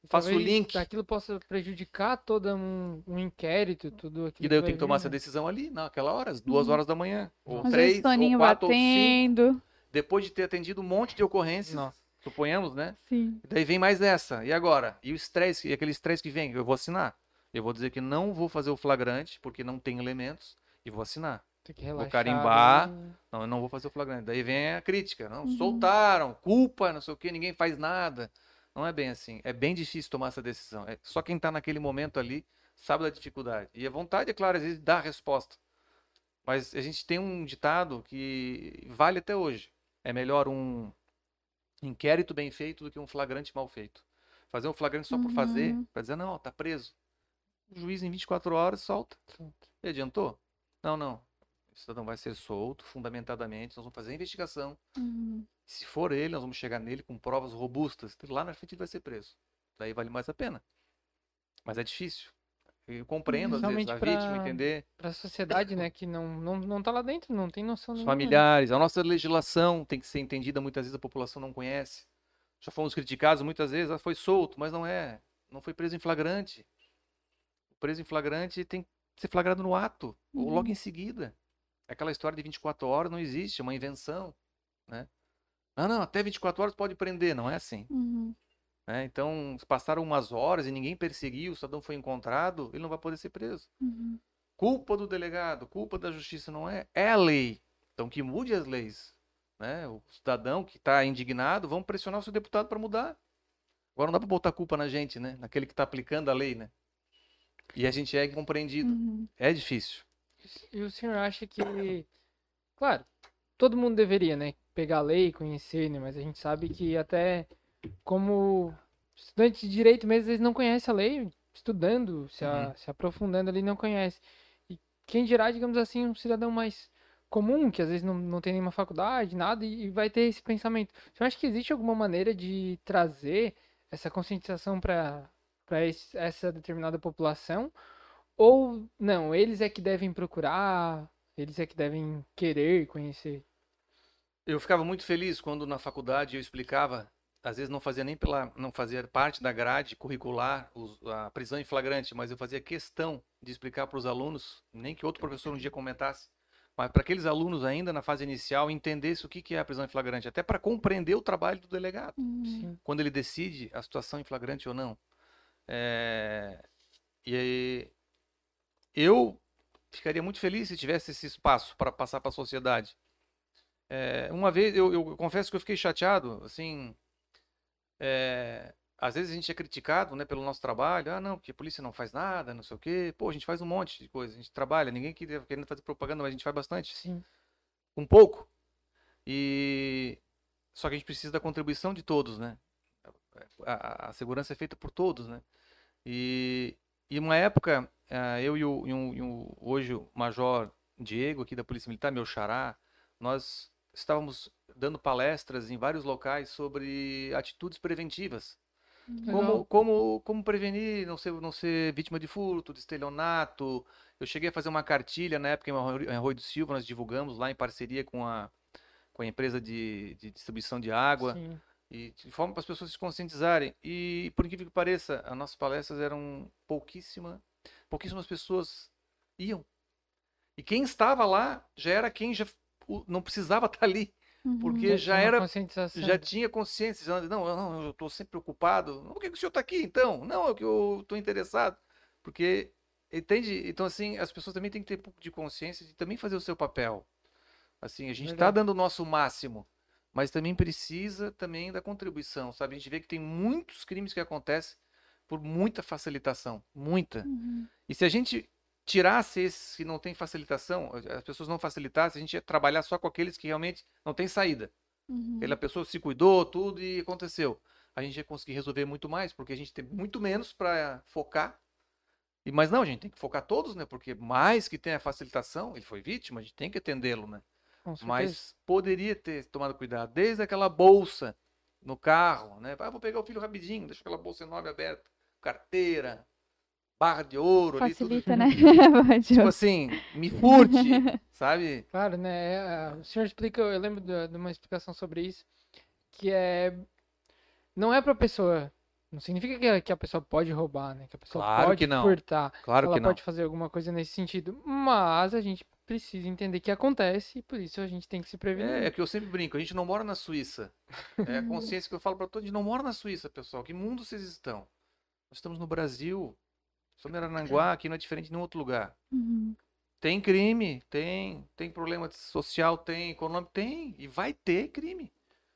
faça o link. Aquilo possa prejudicar todo um, um inquérito, tudo aquilo. E daí eu tenho que tomar vir, essa decisão ali, naquela hora, às duas Uhum. horas da manhã. Ou Às três, ou quatro, ou cinco. batendo. Depois de ter atendido um monte de ocorrências, Nossa. suponhamos, né? Sim. Daí vem mais essa. E agora? E o estresse, e aquele estresse que vem? Eu vou assinar. Eu vou dizer que não vou fazer o flagrante, porque não tem elementos, e vou assinar. Tem que relaxar. carimbar. ali. Não, eu não vou fazer o flagrante. Daí vem a crítica. Não, Uhum. soltaram, culpa, não sei o que, ninguém faz nada. Não é bem assim. É bem difícil tomar essa decisão. É só quem está naquele momento ali sabe da dificuldade. E a vontade, é claro, às vezes dá a resposta. Mas a gente tem um ditado que vale até hoje. É melhor um inquérito bem feito do que um flagrante mal feito. Fazer um flagrante só por fazer, Uhum. para dizer, não, tá preso. O juiz em 24 horas solta. E adiantou? Não, não. O cidadão vai ser solto, fundamentadamente. Nós vamos fazer a investigação. Uhum. Se for ele, nós vamos chegar nele com provas robustas. Lá na frente ele vai ser preso. Daí vale mais a pena. Mas é difícil. Eu compreendo, às vezes, a pra- vítima entender. Pra sociedade, né, que não, não, não tá lá dentro, não tem noção Os nenhuma. familiares. A nossa legislação tem que ser entendida, muitas vezes a população não conhece. Já fomos criticados muitas vezes, ah, foi solto, mas não é. Não foi preso em flagrante. Preso em flagrante tem que ser flagrado no ato, ou logo Uhum. em seguida. Aquela história de 24 horas não existe, é uma invenção. Né? Ah, não, até 24 horas pode prender, não é assim. Uhum. né? Então, se passaram umas horas e ninguém perseguiu, o cidadão foi encontrado, ele não vai poder ser preso. Uhum. Culpa do delegado, culpa da justiça não é, é a lei. Então que mude as leis. Né? O cidadão que está indignado, vamos pressionar o seu deputado para mudar. Agora não dá para botar a culpa na gente, né? Naquele que está aplicando a lei, né? E a gente é incompreendido. Uhum. É difícil. E o senhor acha que, claro, todo mundo deveria, né, pegar a lei, conhecer, né, mas a gente sabe que até como estudante de direito mesmo, eles não conhecem a lei, estudando, se, a- Uhum. se aprofundando ali, não conhece. E quem dirá, digamos assim, um cidadão mais comum, que às vezes não, não tem nenhuma faculdade, nada, e, e vai ter esse pensamento. Você acha que existe alguma maneira de trazer essa conscientização para para essa determinada população? Ou não, eles é que devem procurar, eles é que devem querer conhecer. Eu ficava muito feliz quando na faculdade eu explicava, às vezes não fazia nem pela não fazia parte da grade curricular os- a prisão em flagrante, mas eu fazia questão de explicar para os alunos, nem que outro professor um dia comentasse, mas para aqueles alunos ainda na fase inicial entendesse o que que é a prisão em flagrante, até para compreender o trabalho do delegado Uhum. Sim. quando ele decide a situação em flagrante ou não. É, E aí, eu ficaria muito feliz se tivesse esse espaço para passar para a sociedade. É, uma vez, eu, eu confesso que eu fiquei chateado, assim, é, às vezes a gente é criticado, né, pelo nosso trabalho. Ah, não, porque a polícia não faz nada, não sei o quê. Pô, a gente faz um monte de coisa, a gente trabalha. Ninguém queria querendo fazer propaganda, mas a gente faz bastante. Sim. Um pouco. E só que a gente precisa da contribuição de todos, né? A, a- a segurança é feita por todos, né? E, e uma época, ah, eu e o, e e hoje o Major Diego aqui da Polícia Militar, meu xará, nós estávamos dando palestras em vários locais sobre atitudes preventivas. Como, Legal. como, como prevenir não ser, não ser vítima de furto, de estelionato. Eu cheguei a fazer uma cartilha na época em Arroio do Silva, nós divulgamos lá em parceria com a, com a empresa de, de distribuição de água, Sim. E de forma para as pessoas se conscientizarem. E por incrível que pareça, as nossas palestras eram pouquíssima, pouquíssimas pessoas iam. E quem estava lá já era quem já não precisava estar ali, Uhum. porque já tinha uma era já tinha consciência, já, não, não, eu estou sempre preocupado. Por que, o senhor está aqui então? Não, é que eu estou interessado. Porque, entende? Então, assim, as pessoas também têm que ter um pouco de consciência de também fazer o seu papel. Assim, a gente está dando o nosso máximo, mas também precisa também da contribuição, sabe? A gente vê que tem muitos crimes que acontecem por muita facilitação, muita. Uhum. E se a gente tirasse esses que não têm facilitação, as pessoas não facilitassem, a gente ia trabalhar só com aqueles que realmente não têm saída. Uhum. Pessoa se cuidou, tudo e aconteceu. A gente ia conseguir resolver muito mais, porque a gente tem muito menos para focar. E, mas não, a gente tem que focar todos, né? Porque mais que tem a facilitação, ele foi vítima, a gente tem que atendê-lo, né? Mas poderia ter tomado cuidado, desde aquela bolsa no carro, né? Ah, vou pegar o filho rapidinho, deixa aquela bolsa enorme aberta, carteira, barra de ouro ali, tudo. Facilita, né? Tipo assim, me furte, sabe? Claro, né? é, o senhor explica, eu lembro de uma explicação sobre isso, que é. Não é pra pessoa. Não significa que a, que a pessoa pode roubar, né? Que a pessoa Claro pode que não. furtar. Claro ela que não. pode fazer alguma coisa nesse sentido. Mas a gente precisa entender que acontece e por isso a gente tem que se prevenir. É, é que eu sempre brinco, a gente não mora na Suíça. É a consciência que eu falo para todos, a gente não mora na Suíça, pessoal. Que mundo vocês estão? Nós estamos no Brasil. Estamos em Arananguá, aqui não é diferente de nenhum outro lugar. Uhum. Tem crime, tem. Tem problema social, tem. Econômico, tem. E vai ter crime.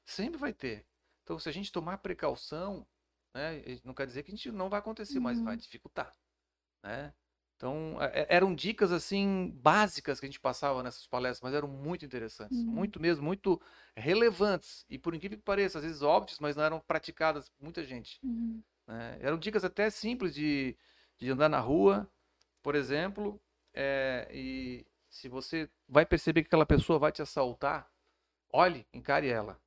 Sempre vai ter. Então, se a gente tomar precaução, né, não quer dizer que a gente não vai acontecer, mas vai Uhum. dificultar. Né? Então, é- eram dicas assim básicas que a gente passava nessas palestras, mas eram muito interessantes, Uhum. muito mesmo, muito relevantes. E por incrível que pareça, às vezes óbvias, mas não eram praticadas por muita gente. Uhum. né? Eram dicas até simples de, de andar na rua, por exemplo, é, e se você vai perceber que aquela pessoa vai te assaltar, olhe, encare ela.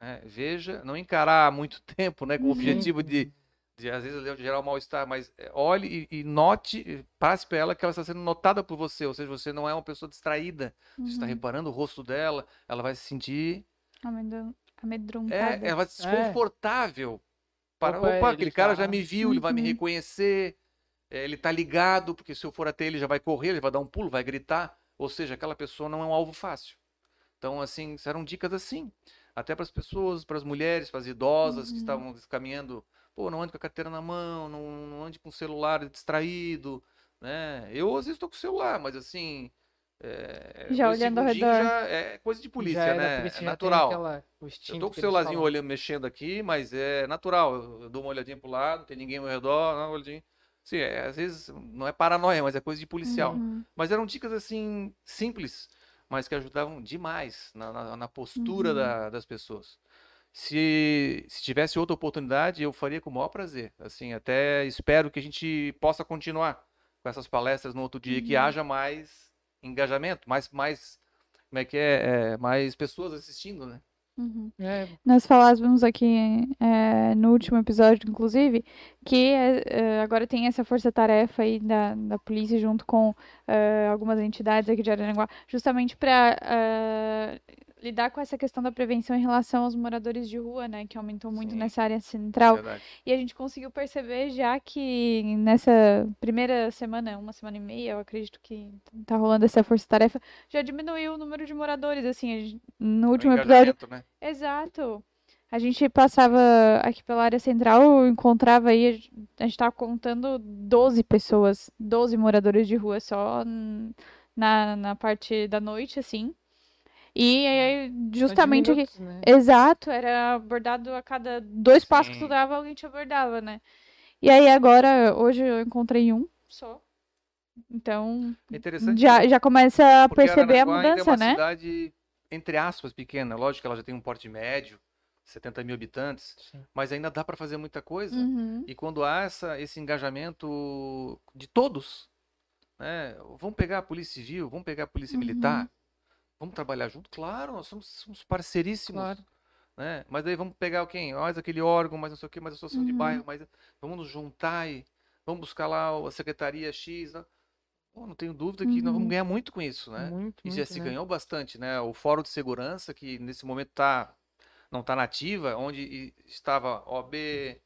né? Veja, não encarar há muito tempo, né, com o Uhum. objetivo de, de às vezes gerar um mal-estar, mas é, olhe e, e note, passe para ela que ela está sendo notada por você, ou seja, você não é uma pessoa distraída, você está Uhum. reparando o rosto dela, ela vai se sentir Amedron- Amedrontada. é, ela vai se É. desconfortável. Para, Opa, opa, ele aquele cara tá- já me viu, ele vai me Uhum. reconhecer, é, ele tá ligado, porque se eu for até ele já vai correr, ele vai dar um pulo, vai gritar. Ou seja, aquela pessoa não é um alvo fácil. Então, assim, eram dicas assim. Até para as pessoas, para as mulheres, para as idosas que Uhum. estavam caminhando. Pô, não ande com a carteira na mão, não, não ande com o celular distraído, né? Eu às vezes estou com o celular, mas assim. É, Já olhando ao redor. já é coisa de polícia, já é né? polícia, é natural. aquela- Eu tô com o celularzinho olhando, mexendo aqui, mas é natural. Eu, dou uma olhadinha pro lado, não tem ninguém ao redor, uma olhadinha. Sim, é, às vezes não é paranoia, mas é coisa de policial. Uhum. Mas eram dicas assim, simples, mas que ajudavam demais na, na- na postura Uhum. da- das pessoas. Se, se tivesse outra oportunidade, eu faria com o maior prazer. Assim, até espero que a gente possa continuar com essas palestras no outro dia, que Uhum. haja mais engajamento, mais, mais, como é que é, É, mais pessoas assistindo, né? Uhum. É, Nós falávamos aqui é, no último episódio, inclusive, que é, é, agora tem essa força-tarefa aí da, da polícia junto com é, algumas entidades aqui de Araranguá, justamente para lidar com essa questão da prevenção em relação aos moradores de rua, né, que aumentou muito Sim. nessa área central. Verdade. E a gente conseguiu perceber já que nessa primeira semana, uma semana e meia, eu acredito que tá rolando essa força-tarefa, já diminuiu o número de moradores, assim, gente- no último episódio né? Exato. A gente passava aqui pela área central, encontrava aí, a gente- a gente tava contando 12 pessoas, 12 moradores de rua só na, na parte da noite, assim. E aí, justamente aqui. né? Exato, era abordado a cada dois passos que tu Sim. dava, alguém te abordava, né? E aí agora, hoje eu encontrei um só. Então, É interessante já, já começa a porque perceber a ainda mudança, é uma né? cidade, entre aspas, pequena. Lógico que ela já tem um porte médio, 70 mil habitantes, Sim. mas ainda dá para fazer muita coisa. Uhum. E quando há essa, esse engajamento de todos, né? Vamos pegar a Polícia Civil, vamos pegar a Polícia Uhum. Militar, vamos trabalhar junto? Claro, nós somos, somos parceiríssimos. Claro. Né? Mas daí vamos pegar o quem? Mais aquele órgão, mais não sei o que, mais associação de Uhum. bairro, mais... vamos nos juntar e vamos buscar lá a Secretaria X. né? Pô, não tenho dúvida que nós Uhum. vamos ganhar muito com isso, né? Muito, E já muito, se né? ganhou bastante, né? O Fórum de Segurança, que nesse momento tá, não está nativa, onde estava OAB,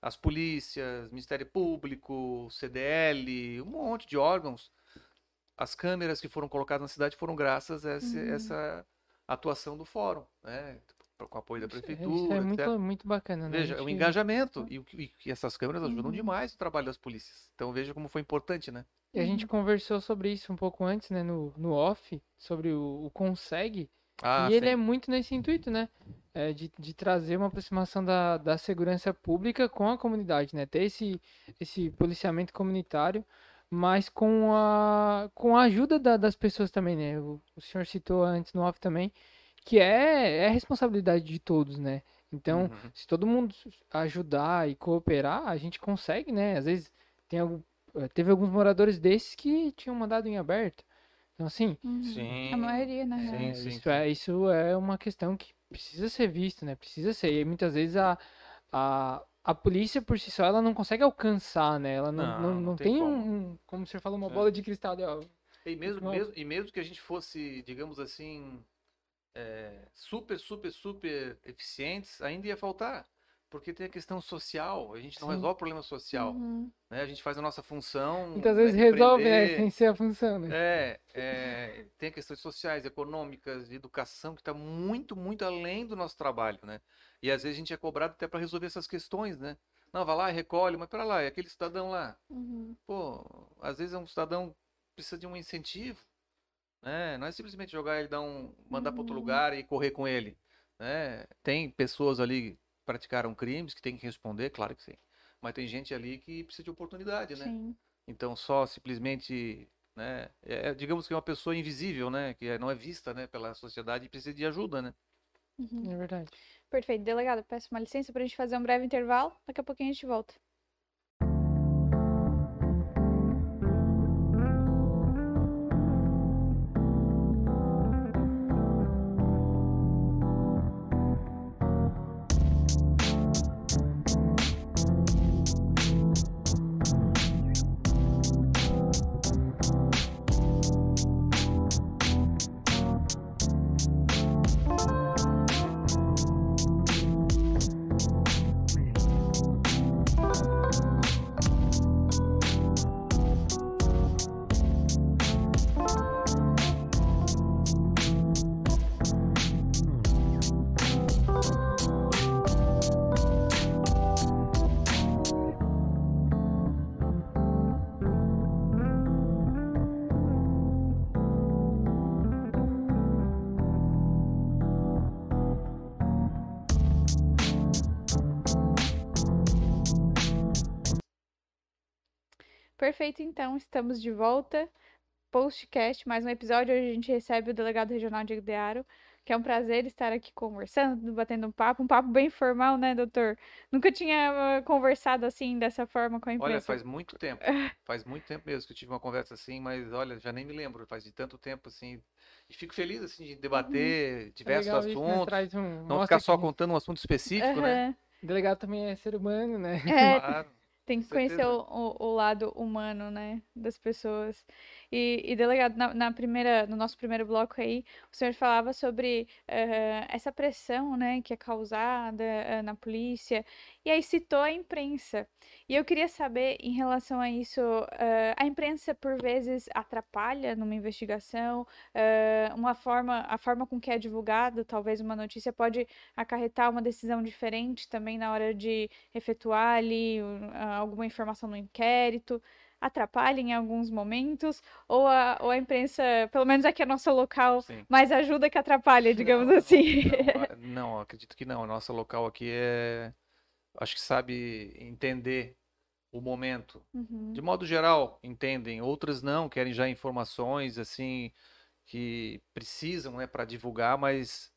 as polícias, Ministério Público, CDL, um monte de órgãos. As câmeras que foram colocadas na cidade foram graças a esse- Uhum. essa atuação do Fórum, né? Com o apoio da Isso é- prefeitura, Isso é etc. muito, muito bacana, né? A Veja, o gente- engajamento e, o que- e que essas câmeras ajudam Uhum. demais o trabalho das polícias. Então veja como foi importante, né? E a Uhum. gente conversou sobre isso um pouco antes, né, no, no off, sobre o, o Consegue. Ah, e ele sim. é muito nesse intuito, né? É, de, de trazer uma aproximação da, da segurança pública com a comunidade, né? Ter esse, esse policiamento comunitário, mas com a, com a ajuda da- das pessoas também, né? O, o senhor citou antes no off também, que é, é responsabilidade de todos, né? Então, Uhum. se todo mundo ajudar e cooperar, a gente consegue, né? Às vezes tem algum, eh, teve alguns moradores desses que tinham mandado em aberto. Então, assim, Uhum. Sim. A maioria, né? Sim, é, sim, isso, sim. É, isso é uma questão que precisa ser visto, né? Precisa ser. E muitas vezes a, a, a polícia por si só ela não consegue alcançar, né? Ela não, Não, não, não tem tem como. um, como você falou, uma É. bola de cristal. ó. E mesmo, mesmo, e mesmo que a gente fosse, digamos assim, é, super, super, super eficientes, ainda ia faltar. Porque tem a questão social, a gente não Sim. resolve o problema social. Uhum. né? A gente faz a nossa função. Muitas né, vezes resolve, né? prender. Sem ser a função, né? É, é, tem questões sociais, econômicas, de educação, que está muito, muito além do nosso trabalho, né? E às vezes a gente é cobrado até para resolver essas questões, né? Não, vai lá e recolhe, mas para lá, é aquele cidadão lá. Uhum. Pô, às vezes é um cidadão que precisa de um incentivo, né? Não é simplesmente jogar ele, dar um, mandar para outro Uhum. lugar e correr com ele, né? Tem pessoas ali que praticaram crimes que tem que responder, claro que sim. Mas tem gente ali que precisa de oportunidade, né? Sim. Então só simplesmente, né? É, digamos que é uma pessoa invisível, né? Que é- não é vista, né? Pela sociedade e precisa de ajuda, né? Uhum. É verdade. Perfeito. Delegado, peço uma licença pra gente fazer um breve intervalo. Daqui a pouquinho a gente volta. Perfeito, então, estamos de volta. Postcast, mais um episódio. Hoje a gente recebe o delegado regional Diego Dearo, que é um prazer estar aqui conversando, batendo um papo, um papo bem formal, né, doutor? Nunca tinha ah, conversado assim, dessa forma com a Olha, imprensa. faz muito tempo, faz muito tempo mesmo que eu tive uma conversa assim, mas olha, já nem me lembro, faz de tanto tempo assim. E fico feliz assim de debater É diversos legal isso, né? assuntos, um, não mostra ficar só que contando um assunto específico, né? Aham. o delegado também é ser humano, né? É, Claro. Tem que conhecer o, o lado humano, né, das pessoas. E, e delegado, na, na primeira, no nosso primeiro bloco aí, o senhor falava sobre eh, essa pressão, né, que é causada eh, na polícia, e aí citou a imprensa. E eu queria saber, em relação a isso, eh, a imprensa por vezes atrapalha numa investigação, uma forma, a forma com que é divulgado, talvez uma notícia pode acarretar uma decisão diferente também na hora de efetuar ali uh, alguma informação no inquérito. Atrapalha em alguns momentos, ou a, ou a imprensa, pelo menos aqui a nossa local, Sim. mais ajuda que atrapalha, digamos Não, assim. Não, não, acredito que não. A nossa local aqui é. Acho que sabe entender o momento. Uhum, De modo geral, entendem. Outras não, querem já informações assim que precisam, né, para divulgar, mas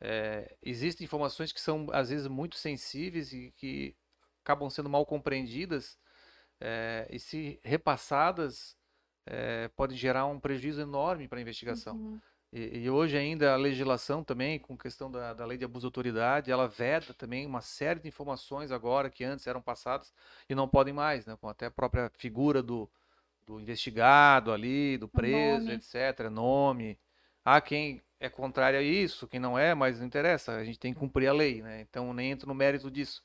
é, existem informações que são às vezes muito sensíveis e que acabam sendo mal compreendidas é, e se repassadas é, podem gerar um prejuízo enorme para a investigação. uhum, E, e hoje ainda a legislação também, com questão da, da lei de abuso de autoridade, ela veda também uma série de informações agora que antes eram passadas e não podem mais, né? Com até a própria figura do, do investigado ali, do preso, nome. etc., nome. Há quem é contrário a isso, quem não é, mas não interessa, a gente tem que cumprir a lei, né? Então nem entro no mérito disso.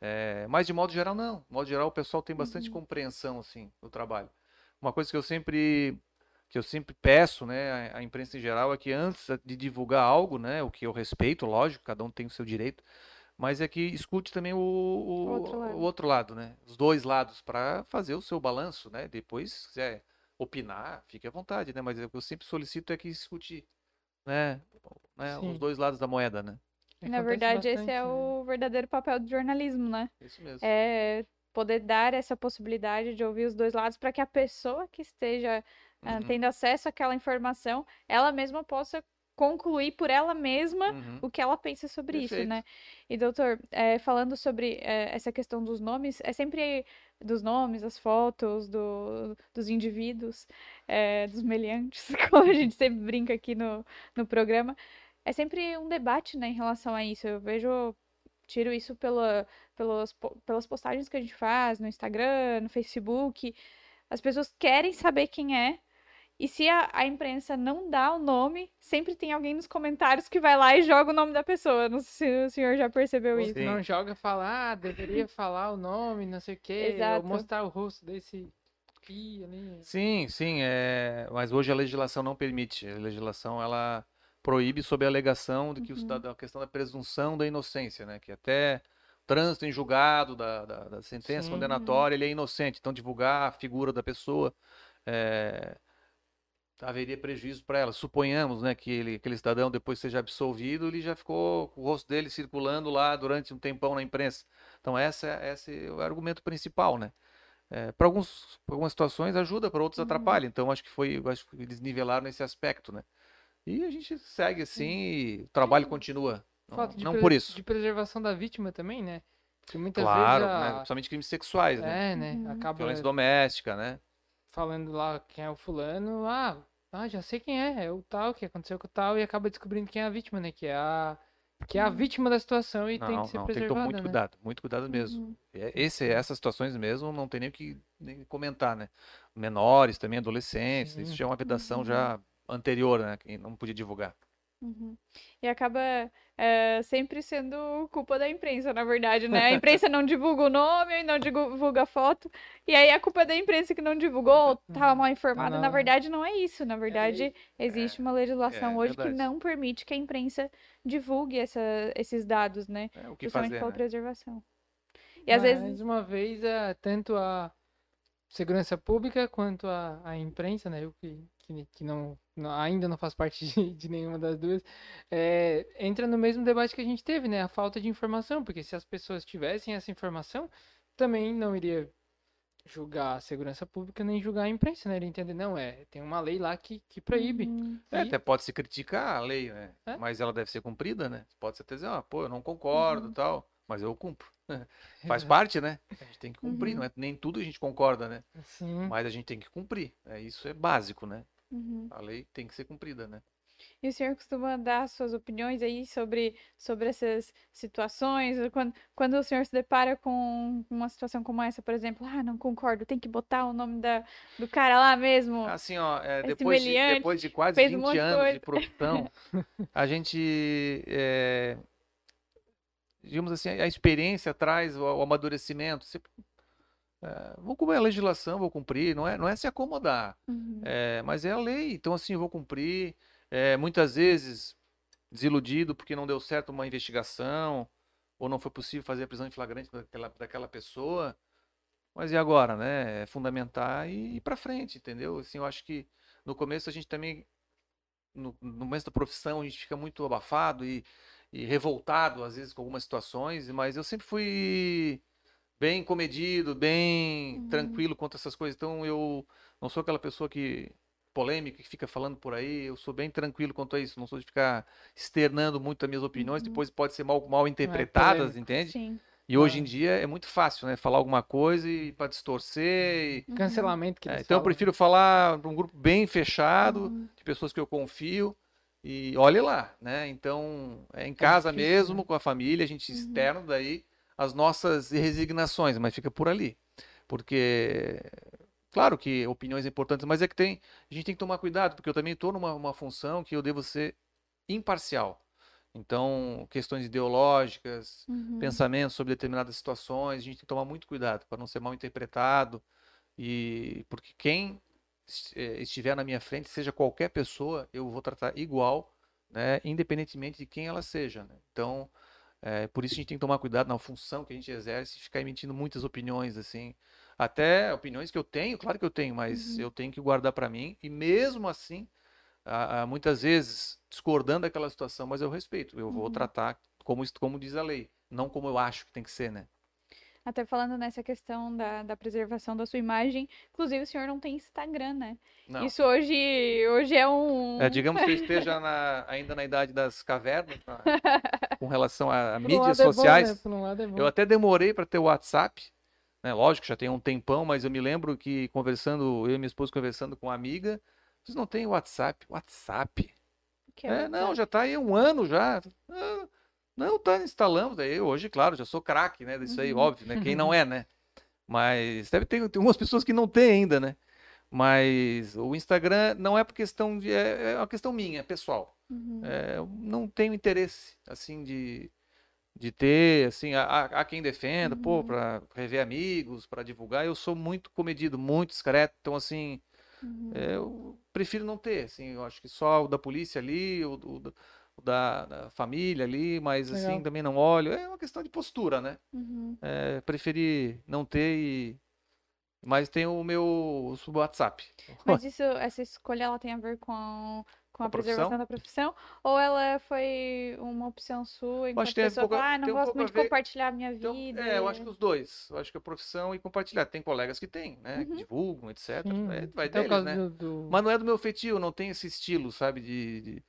É, mas de modo geral, não. De modo geral, o pessoal tem bastante Uhum. compreensão, assim, do trabalho. Uma coisa que eu sempre que eu sempre peço, né, à imprensa em geral, é que antes de divulgar algo, né, o que eu respeito, lógico, cada um tem o seu direito, mas é que escute também o, o, outro lado. o outro lado, né, os dois lados, para fazer o seu balanço, né, depois, se quiser opinar, fique à vontade, né, mas o que eu sempre solicito é que escute, né, né, os dois lados da moeda, né, Na Acontece verdade, esse bastante, é né? o verdadeiro papel do jornalismo, né? isso mesmo. É poder dar essa possibilidade de ouvir os dois lados para que a pessoa que esteja ah, Uhum, tendo acesso àquela informação, ela mesma possa concluir por ela mesma uhum, o que ela pensa sobre isso, Perfeito. né? E, doutor, eh, falando sobre eh, essa questão dos nomes, é sempre dos nomes, as fotos do, dos indivíduos, eh, dos meliantes, como a gente sempre brinca aqui no, no programa, é sempre um debate, né, em relação a isso. Eu vejo, tiro isso pela, pelas, pelas postagens que a gente faz no Instagram, no Facebook. As pessoas querem saber quem é. E se a, a imprensa não dá o nome, sempre tem alguém nos comentários que vai lá e joga o nome da pessoa. Não sei se o senhor já percebeu isso. não joga, fala, ah, deveria falar o nome, não sei o quê, Exato. ou mostrar o rosto desse. Sim, sim, é... mas hoje a legislação não permite. A legislação ela proíbe sob a alegação de que o Uhum. cidadão, a questão da presunção da inocência, né? Que até trânsito em julgado da, da, da sentença Sim. condenatória, ele é inocente. Então divulgar a figura da pessoa é, haveria prejuízo para ela. Suponhamos, né, que ele, aquele cidadão depois seja absolvido, ele já ficou com o rosto dele circulando lá durante um tempão na imprensa. Então essa, esse é o argumento principal, né? para alguns, pra algumas situações ajuda, para outros Uhum. atrapalha. Então acho que foi, acho que eles nivelaram nesse aspecto, né? E a gente segue assim e o trabalho continua. Não, Falta de, não por isso. de preservação da vítima também, né? Porque muitas Claro, vezes né? a... Principalmente crimes sexuais, né? É, né? Uhum. Acaba Violência doméstica, né? falando lá quem é o fulano, ah, ah, já sei quem é, é o tal que aconteceu com o tal, e acaba descobrindo quem é a vítima, né? Que é a, que é a Uhum. vítima da situação e tem Não, que ser não, tem que tomar preservada, muito né? cuidado, muito cuidado mesmo. Uhum. É, Esse, essas situações mesmo não tem nem o que nem comentar, né? Menores também, adolescentes, isso Sim. já é uma vedação Uhum. já anterior, né? Que não podia divulgar. Uhum. E acaba eh, sempre sendo culpa da imprensa, na verdade, né? A imprensa não divulga o nome, não divulga a foto, e aí a culpa é da imprensa que não divulgou, tava mal informada. não, Na verdade, não é isso. Na verdade, existe uma legislação é hoje que verdade. não permite que a imprensa divulgue essa, esses dados, né? É o que Justamente fazer, pela né? preservação. E às Mais vezes. uma vez, é, tanto a segurança pública quanto a, a imprensa, né? Eu que, que, que não, não- ainda não faço parte de, de nenhuma das duas, é, entra no mesmo debate que a gente teve, né? A falta de informação, porque se as pessoas tivessem essa informação, também não iria julgar a segurança pública nem julgar a imprensa, né? Ele entender, não, é, tem uma lei lá que, que proíbe. Uhum. É, até pode se criticar a lei, né? É. Mas ela deve ser cumprida, né? Pode ser até dizer, ah, pô, eu não concordo Uhum. e tal, mas eu cumpro. Faz parte, né? A gente tem que cumprir, Uhum. não é nem tudo a gente concorda, né? Sim. Mas a gente tem que cumprir. É, isso é básico, né? Uhum. A lei tem que ser cumprida, né? E o senhor costuma dar suas opiniões aí sobre, sobre essas situações? Quando, quando o senhor se depara com uma situação como essa, por exemplo, ah, não concordo, tem que botar o nome da, do cara lá mesmo. Assim, ó, é, Esse depois, de, depois de quase fez um 20 monte de anos coisa. de profissão, a gente, é, digamos assim, a experiência traz o, o amadurecimento. Você, é, vou cumprir a legislação, vou cumprir, não é, não é se acomodar. Uhum. É, mas é a lei, então assim, eu vou cumprir. É, muitas vezes desiludido porque não deu certo uma investigação, ou não foi possível fazer a prisão em flagrante daquela, daquela pessoa. Mas e agora, né? É fundamentar e ir para frente, entendeu? Assim, eu acho que no começo a gente também, no, no começo da profissão, a gente fica muito abafado e, e revoltado, às vezes, com algumas situações, mas eu sempre fui bem comedido, bem Uhum. tranquilo quanto a essas coisas. Então eu não sou aquela pessoa que polêmica que fica falando por aí. Eu sou bem tranquilo quanto a isso. Não sou de ficar externando muito as minhas opiniões. Uhum. Depois pode ser mal, mal interpretadas, polêmico. entende? Sim. E hoje em dia é muito fácil, né? Falar alguma coisa e para distorcer. e- Uhum. Cancelamento que É, então eu falam. prefiro falar para um grupo bem fechado, Uhum. de pessoas que eu confio. E olhe lá, né? Então, é em casa difícil, mesmo, né? com a família, a gente Uhum. externa daí as nossas resignações, mas fica por ali. Porque, claro que opiniões importantes, mas é que tem, a gente tem que tomar cuidado, porque eu também estou numa uma função que eu devo ser imparcial. Então, questões ideológicas, Uhum. pensamentos sobre determinadas situações, a gente tem que tomar muito cuidado para não ser mal interpretado e porque quem eh, estiver na minha frente, seja qualquer pessoa, eu vou tratar igual, né, independentemente de quem ela seja, né? Então, é, por isso a gente tem que tomar cuidado na função que a gente exerce ficar emitindo muitas opiniões assim, até opiniões que eu tenho, claro que eu tenho, mas Uhum. eu tenho que guardar para mim e mesmo assim, a- a- muitas vezes discordando daquela situação, mas eu respeito, eu vou Uhum. tratar como como diz a lei, não como eu acho que tem que ser, né? Até falando nessa questão da, da preservação da sua imagem, inclusive o senhor não tem Instagram, né? Não. Isso hoje, hoje é um. É, digamos que eu esteja na- ainda na idade das cavernas, na- com relação a, a um mídias lado é bom, sociais. né? Um é. Eu até demorei para ter o WhatsApp, né? Lógico, já tem um tempão, mas eu me lembro que conversando, eu e minha esposa conversando com uma amiga, vocês não têm WhatsApp? WhatsApp? que É, não, WhatsApp. já tá aí um ano já. Ah, Não, tá, instalamos. Eu hoje, claro, já sou craque, né? Disso aí, Uhum. óbvio, né? Quem não é, né? Mas deve ter, tem umas pessoas que não têm ainda, né? Mas o Instagram não é por questão de. É, é uma questão minha, pessoal. Uhum. É, eu não tenho interesse, assim, de, de ter, assim, há quem defenda, pô, Uhum. para rever amigos, para divulgar. Eu sou muito comedido, muito discreto, então, assim, Uhum. é, eu prefiro não ter, assim, eu acho que só o da polícia ali, o, o da, o da- família ali, mas, assim, Legal. também não olho. É uma questão de postura, né? Uhum. É, preferi não ter e... Mas tem o meu WhatsApp. Mas isso, essa escolha, ela tem a ver com, com a a preservação profissão? da profissão? Ou ela foi uma opção sua enquanto que tem um pessoa pouco ah, não tem um gosto a muito de ver- compartilhar a minha Então, vida. é, eu acho que os dois. Eu acho que a profissão e compartilhar. Tem colegas que têm, né? Que Uhum. divulgam, etc. Sim, É, vai até o deles, caso né? do, Mas não é do meu feitio, não tenho esse estilo, sabe? De- de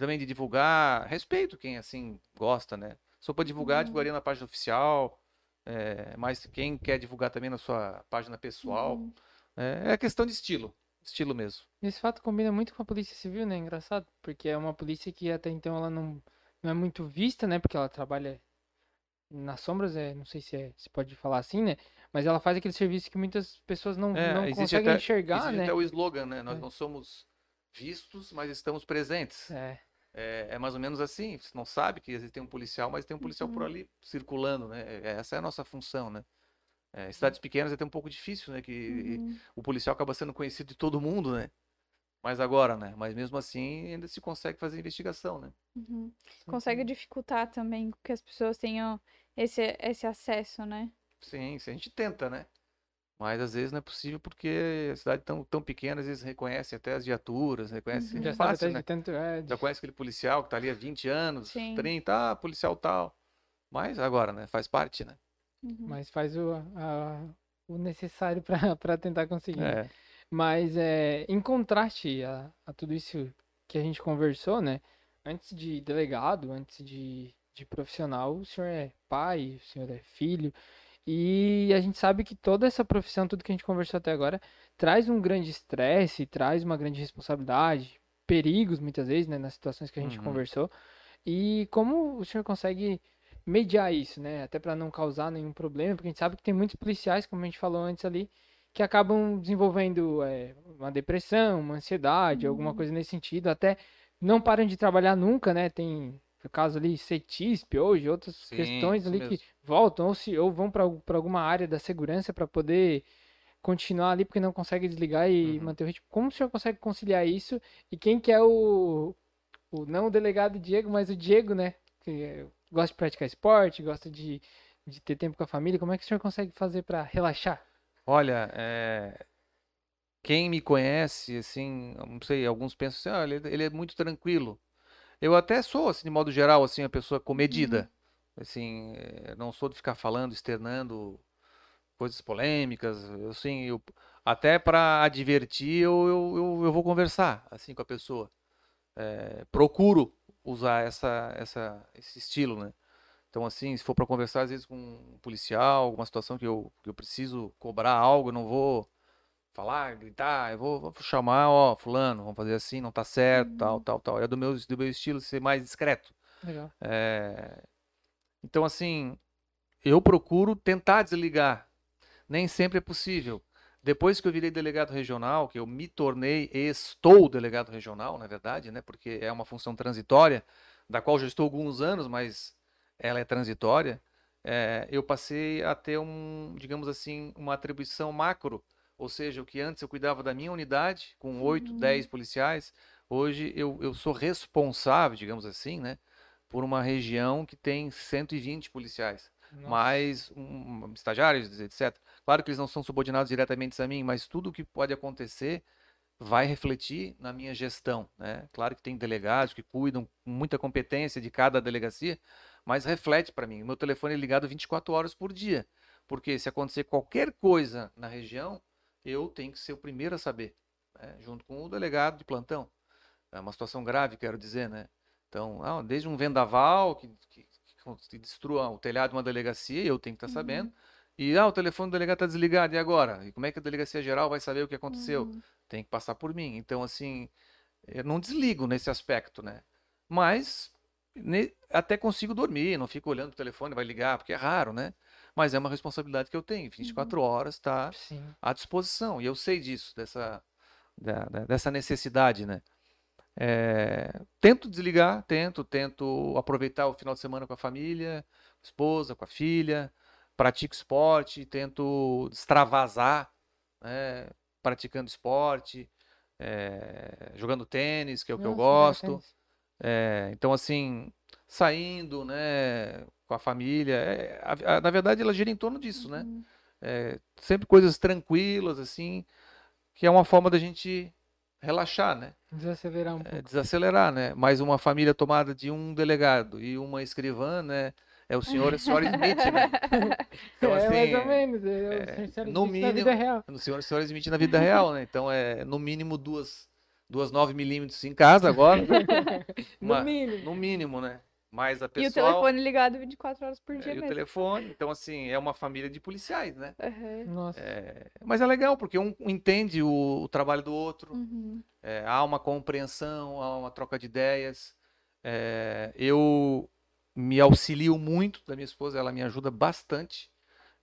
também de divulgar. Respeito quem, assim, gosta, né? For pra divulgar, Uhum. divulgaria na página oficial. É, mas quem quer divulgar também na sua página pessoal. Uhum. É, é questão de estilo. Estilo mesmo. Esse fato combina muito com a Polícia Civil, né? Engraçado, porque é uma polícia que até então ela não, não é muito vista, né? Porque ela trabalha nas sombras, é, não sei se, é, se pode falar assim, né? Mas ela faz aquele serviço que muitas pessoas não, É, não conseguem até- enxergar, Existe né? até o slogan, né? Nós É. não somos vistos, mas estamos presentes. É, É, é mais ou menos assim, você não sabe que existe um policial, mas tem um policial por Uhum. ali circulando, né? É- Essa é a nossa função, né? É, cidades pequenas é até um pouco difícil, né? Que Uhum. o policial acaba sendo conhecido de todo mundo, né? Mas agora, né? Mas mesmo assim ainda se consegue fazer investigação, né? Uhum. Consegue dificultar também que as pessoas tenham esse, esse acesso, né? Sim, sim, a gente tenta, né? Mas às vezes não é possível porque a cidade tão, tão pequena, às vezes reconhece até as viaturas, reconhece Uhum. já é fácil, né? tanto. É, de- Já conhece aquele policial que tá ali há 20 anos, Sim. 30, ah, policial tal. Mas agora, né? Faz parte, né? Uhum. Mas faz o, a- o necessário pra tentar conseguir. É. Mas é, em contraste a, a tudo isso que a gente conversou, né? Antes de delegado, antes de, de profissional, o senhor é pai, o senhor é filho. E a gente sabe que toda essa profissão, tudo que a gente conversou até agora, traz um grande estresse, traz uma grande responsabilidade, perigos muitas vezes, né? Nas situações que a gente Uhum. conversou. E como o senhor consegue mediar isso, né? Até para não causar nenhum problema, porque a gente sabe que tem muitos policiais, como a gente falou antes ali, que acabam desenvolvendo é, uma depressão, uma ansiedade, alguma Uhum. coisa nesse sentido, até não param de trabalhar nunca, né? Tem o caso ali CETISP hoje, outras Sim, questões ali que mesmo. voltam ou, se, ou vão para alguma área da segurança para poder continuar ali porque não consegue desligar e Uhum. manter o ritmo. Como o senhor consegue conciliar isso? E quem que é o, o não o delegado Diego, mas o Diego, né? Que é- gosta de praticar esporte, gosta de, de ter tempo com a família. Como é que o senhor consegue fazer para relaxar? Olha, é, quem me conhece, assim, não sei, alguns pensam assim, ah, ele, ele é muito tranquilo. Eu até sou, assim, de modo geral, assim, uma pessoa comedida. Assim, eh, não sou de ficar falando, externando coisas polêmicas. Eu, assim, eu, até para advertir, eu, eu, eu, eu vou conversar, assim, com a pessoa. É, procuro usar essa, essa, esse estilo, né? Então, assim, se for para conversar, às vezes, com um policial, alguma situação que eu, que eu preciso cobrar algo, eu não vou falar, gritar, eu vou, vou chamar, ó, fulano, vamos fazer assim, não tá certo, Uhum. tal, tal, tal. É do meu, do meu estilo ser mais discreto. Legal. É, Então, assim, eu procuro tentar desligar. Nem sempre é possível. Depois que eu virei delegado regional, que eu me tornei e estou delegado regional, na verdade, né? Porque é uma função transitória, da qual já estou alguns anos, mas ela é transitória. é, eu passei a ter um, digamos assim, uma atribuição macro, ou seja, o que antes eu cuidava da minha unidade, com 8, Uhum. 10 policiais, hoje eu, eu sou responsável, digamos assim, né? Por uma região que tem 120 policiais Nossa. mais um, estagiários, etc. Claro que eles não são subordinados diretamente a mim, mas tudo o que pode acontecer vai refletir na minha gestão, né? Claro que tem delegados que cuidam com muita competência de cada delegacia, mas reflete para mim. Meu telefone é ligado 24 horas por dia, porque se acontecer qualquer coisa na região, eu tenho que ser o primeiro a saber, né? Junto com o delegado de plantão. É uma situação grave, quero dizer, né? Então, ah, desde um vendaval que, que, que destrua o telhado de uma delegacia, eu tenho que estar sabendo. E ah, o telefone do delegado está desligado, e agora? E como é que a delegacia geral vai saber o que aconteceu? Uhum. Tem que passar por mim. Então, assim, eu não desligo nesse aspecto, né? Mas ne- até consigo dormir, não fico olhando o telefone, vai ligar, porque é raro, né? Mas é uma responsabilidade que eu tenho. 24 horas está à disposição. E eu sei disso, dessa, da- da- dessa necessidade, né? É, tento desligar, tento, tento aproveitar o final de semana com a família, com a esposa, com a filha, pratico esporte, tento extravasar, né? Praticando esporte, é, jogando tênis, que é o que eu Nossa, gosto. É, então, assim, saindo, né, com a família, é, a- a- na verdade ela gira em torno disso, né? Uhum. É, sempre coisas tranquilas, assim, que é uma forma da gente relaxar, né? Desacelerar um É, pouco. desacelerar, né? Mas uma família tomada de um delegado e uma escrivã, né? É o senhor e a senhora Smith, né? Então, é, mais ou assim, menos. É, é, o Sr. no Smith na vida mínimo- real. o senhor e a senhora Smith na vida real, né? Então, é no mínimo duas, duas 9 milímetros em casa agora, No uma- mínimo. no mínimo, né? Mas a E o telefone ligado 24 horas por é, dia e o telefone, então assim, é uma família de policiais, né? Aham. Nossa. É, mas é legal, porque um entende o, o trabalho do outro, Uhum. é, há uma compreensão, há uma troca de ideias. É, eu me auxilio muito da minha esposa, ela me ajuda bastante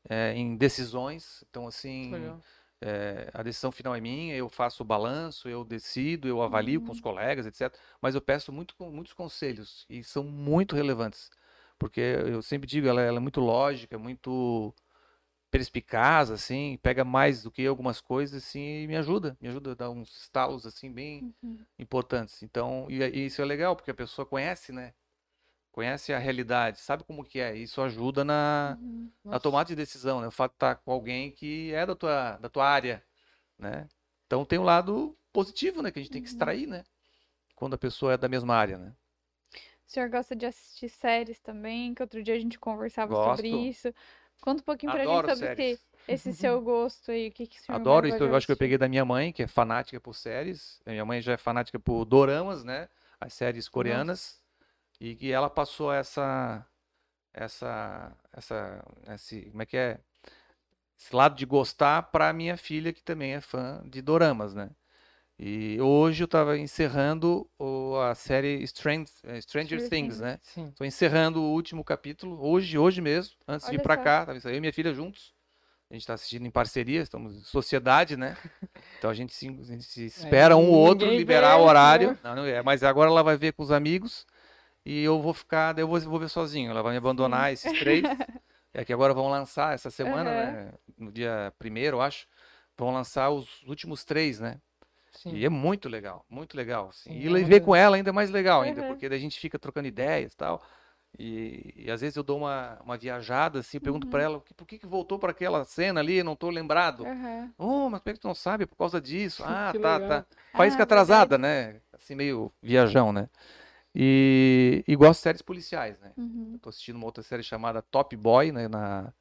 é, em decisões. Então, assim, Legal. É, a decisão final é minha, eu faço o balanço, eu decido, eu avalio com os colegas, etc. Mas eu peço muito, muitos conselhos e são muito relevantes, porque eu sempre digo, ela, ela é muito lógica, muito perspicaz, assim, pega mais do que algumas coisas, assim, e me ajuda, me ajuda a dar uns estalos, assim, bem Uhum. importantes. Então, e, e isso é legal, porque a pessoa conhece, né? Conhece a realidade, sabe como que é. Isso ajuda na, Uhum. na Nossa. tomada de decisão, né? O fato de estar com alguém que é da tua, da tua área, né? Então tem um lado positivo, né? Que a gente tem que Uhum. extrair, né? Quando a pessoa é da mesma área, né? O senhor gosta de assistir séries também, que outro dia a gente conversava sobre Gosto. isso. Conta um pouquinho pra Adoro gente sobre séries. esse, seu gosto aí, o que, que o senhor Adoro isso, eu acho que eu peguei da minha mãe, que é fanática por séries. A minha mãe já é fanática por doramas, né? As séries coreanas. E que ela passou essa essa essa esse, como é que é? Esse lado de gostar para minha filha que também é fã de doramas, né? E hoje eu estava encerrando o- a série Strange, eh, Stranger Stranger Things, né? Sim. Estou encerrando o último capítulo hoje, hoje mesmo, antes de vir Olha para cá, tava eu e minha filha juntos. A gente está assistindo em parceria, estamos em sociedade, né? Então a gente se, a gente se espera um ou outro liberar o horário. né? Não, não é, mas agora ela vai ver com os amigos e eu vou ficar, daí eu vou, vou ver sozinho. Ela vai me abandonar esses três. É que agora vão lançar essa semana, Aham. né? No dia primeiro, eu acho. Vão lançar os últimos três, né? Sim. E é muito legal, muito legal. assim. Sim, E é ver com ela ainda é mais legal ainda, Uhum. porque daí a gente fica trocando ideias e tal. E, e às vezes eu dou uma, uma viajada, assim, eu pergunto Uhum. pra ela, "Por que- que, voltou para aquela cena ali? Não tô lembrado. Aham. Oh, mas por que que tu não sabe? É por causa disso. Ah, Que tá, legal. tá. Faísca Ah, atrasada, né? Assim, meio viajão, né? E, e gosto de séries policiais, né? Uhum. Tô assistindo uma outra série chamada Top Boy, né, na,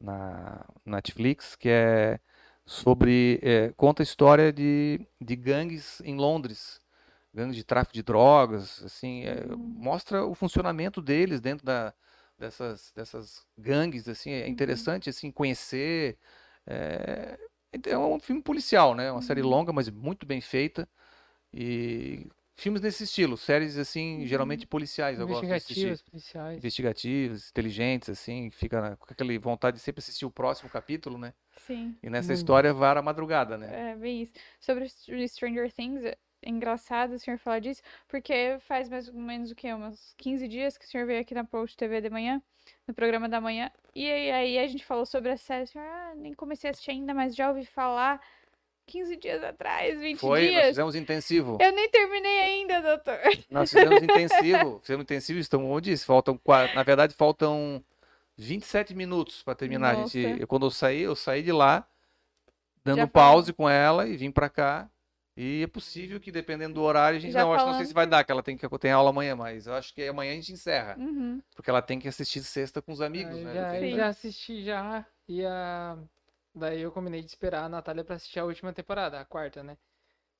na Netflix, que é sobre, é, conta a história de, de gangues em Londres, gangues de tráfico de drogas, assim, é, Uhum. mostra o funcionamento deles dentro da, dessas, dessas gangues, assim, é interessante, assim, conhecer, é, é um filme policial, né, uma série Uhum. longa, mas muito bem feita, e filmes nesse estilo, séries, assim, geralmente policiais, eu gosto de assistir Investigativas, policiais. investigativos, inteligentes, assim, fica na- com aquela vontade de sempre assistir o próximo capítulo, né? Sim. E nessa Muito. história vara a madrugada, né? É, bem isso. Sobre Str- Stranger Things, é engraçado o senhor falar disso, porque faz mais ou menos o quê? Uns 15 dias que o senhor veio aqui na Post TV de manhã, no programa da manhã, e aí, aí a gente falou sobre a série, o senhor, ah, nem comecei a assistir ainda, mas já ouvi falar 15 dias atrás, 20 Foi, nós dias. fizemos intensivo. Eu nem terminei ainda, doutor. Nós fizemos intensivo, fizemos intensivo, estamos onde disse, faltam quatro, na verdade faltam 27 minutos para terminar. A gente, eu, quando eu saí, eu saí de lá, dando Já pause com ela e vim para cá. E é possível que dependendo do horário, a gente Já não, acho, não sei se vai dar, que ela tem que tem aula amanhã, mas eu acho que amanhã a gente encerra, Uhum. porque ela tem que assistir sexta com os amigos, eu né? já, eu já assisti já. E a... daí eu combinei de esperar a Natália pra assistir a última temporada, a quarta, né?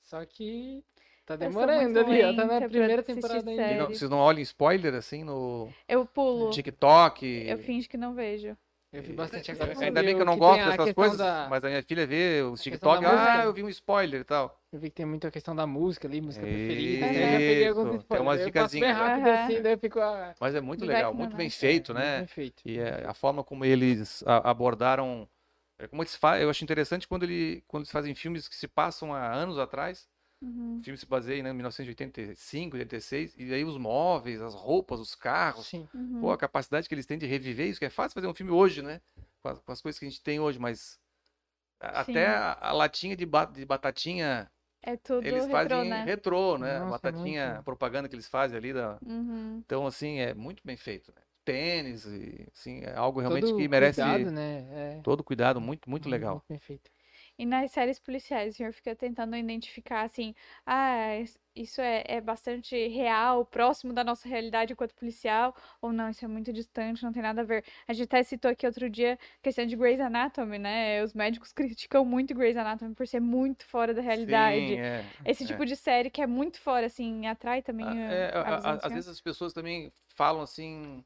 Só que tá demorando muito ali, ó. Tá na primeira temporada ainda. não- vocês não olham spoiler assim no Eu pulo. TikTok? Eu finjo que não vejo. Eu vi bastante agora. Ainda sobre bem que eu não tem gosto dessas coisas, da- mas a minha filha vê os TikTok, ah, eu vi um spoiler e tal. Eu vi que tem muito a questão da música ali, música preferida. né? Eu já Isso, peguei alguns tem spoilers. umas Eu bem dicasinhas. rápido Aham. assim, daí fico. ah, Mas é muito legal, que muito bem feito, muito né? bem feito. E é, a forma como eles abordaram, é, como eles fazem, eu acho interessante quando, ele, quando eles fazem filmes que se passam há anos atrás, Uhum. o filme se baseia né, em 1985, 86, e aí os móveis, as roupas, os carros, Sim. Uhum. Pô, a capacidade que eles têm de reviver isso, que é fácil fazer um filme hoje, né? Com as, com as coisas que a gente tem hoje, mas a- até a, a latinha de, ba- de batatinha, É tudo eles retrô, fazem né? retrô, né? Nossa, batatinha, muito. a propaganda que eles fazem ali. Da... Uhum. Então, assim, é muito bem feito. Né? Tênis, e, assim, é algo realmente Todo que merece cuidado, né? É, todo cuidado, muito, muito legal. Muito bem feito. E nas séries policiais, o senhor fica tentando identificar assim, ah, isso é, é bastante real, próximo da nossa realidade enquanto policial, ou não, isso é muito distante, não tem nada a ver. A gente até citou aqui outro dia a questão de Grey's Anatomy, né? Os médicos criticam muito Grey's Anatomy por ser muito fora da realidade. Sim, é, Esse é. tipo de série que é muito fora, assim, atrai também Ah, a- é, a a- a- às vezes as pessoas também falam assim,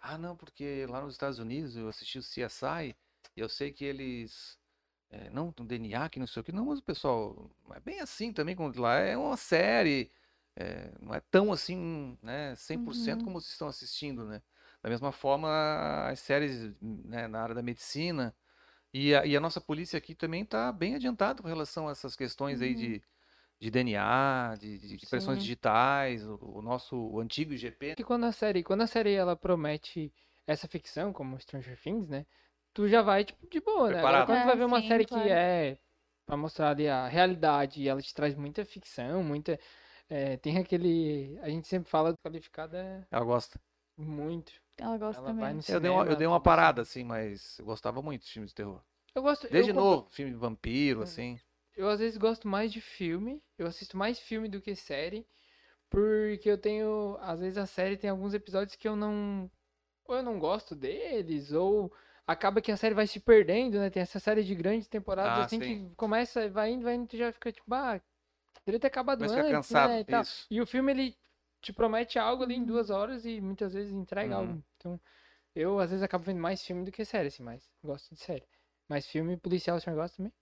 ah, não, porque lá nos Estados Unidos eu assisti o CSI e eu sei que eles eh, não tem DNA, que não sei o que. Não, mas o pessoal, é bem assim também como lá. É uma série, eh, não é tão assim, né, 100% Uhum. como vocês estão assistindo, né? Da mesma forma, as séries né, na área da medicina e a, e a nossa polícia aqui também está bem adiantada com relação a essas questões aí Uhum. de, de DNA, de, de impressões Sim. digitais, o, o nosso o antigo IGP. que quando a série, quando a série ela promete essa ficção, como Stranger Things, né? Tu já vai, tipo, de boa, né? Agora, quando tu vai Ah, ver uma sim, série claro. que é pra mostrar ali a realidade e ela te traz muita ficção, muita. é, tem aquele. A gente sempre fala qualificada é Ela gosta. muito. Ela gosta Ela também. Eu dei uma, eu dei uma parada, assim. mas eu gostava muito de filmes de terror. Eu gosto. eu Desde compro- novo, filme de vampiro, Hum. assim. Eu às vezes gosto mais de filme. Eu assisto mais filme do que série. Porque eu tenho. Às vezes a série tem alguns episódios que eu não. Ou eu não gosto deles, ou acaba que a série vai se perdendo, né? Tem essa série de grandes temporadas Ah, assim sim. que começa, vai indo, vai indo, tu já fica tipo, ah, deveria ter acabado Mas antes, cansado, né? E, tal. e o filme ele te promete algo ali em Uhum. duas horas e muitas vezes entrega Uhum. algo. Então, eu às vezes acabo vendo mais filme do que série, assim, mas gosto de série. Mas filme policial o senhor gosta também?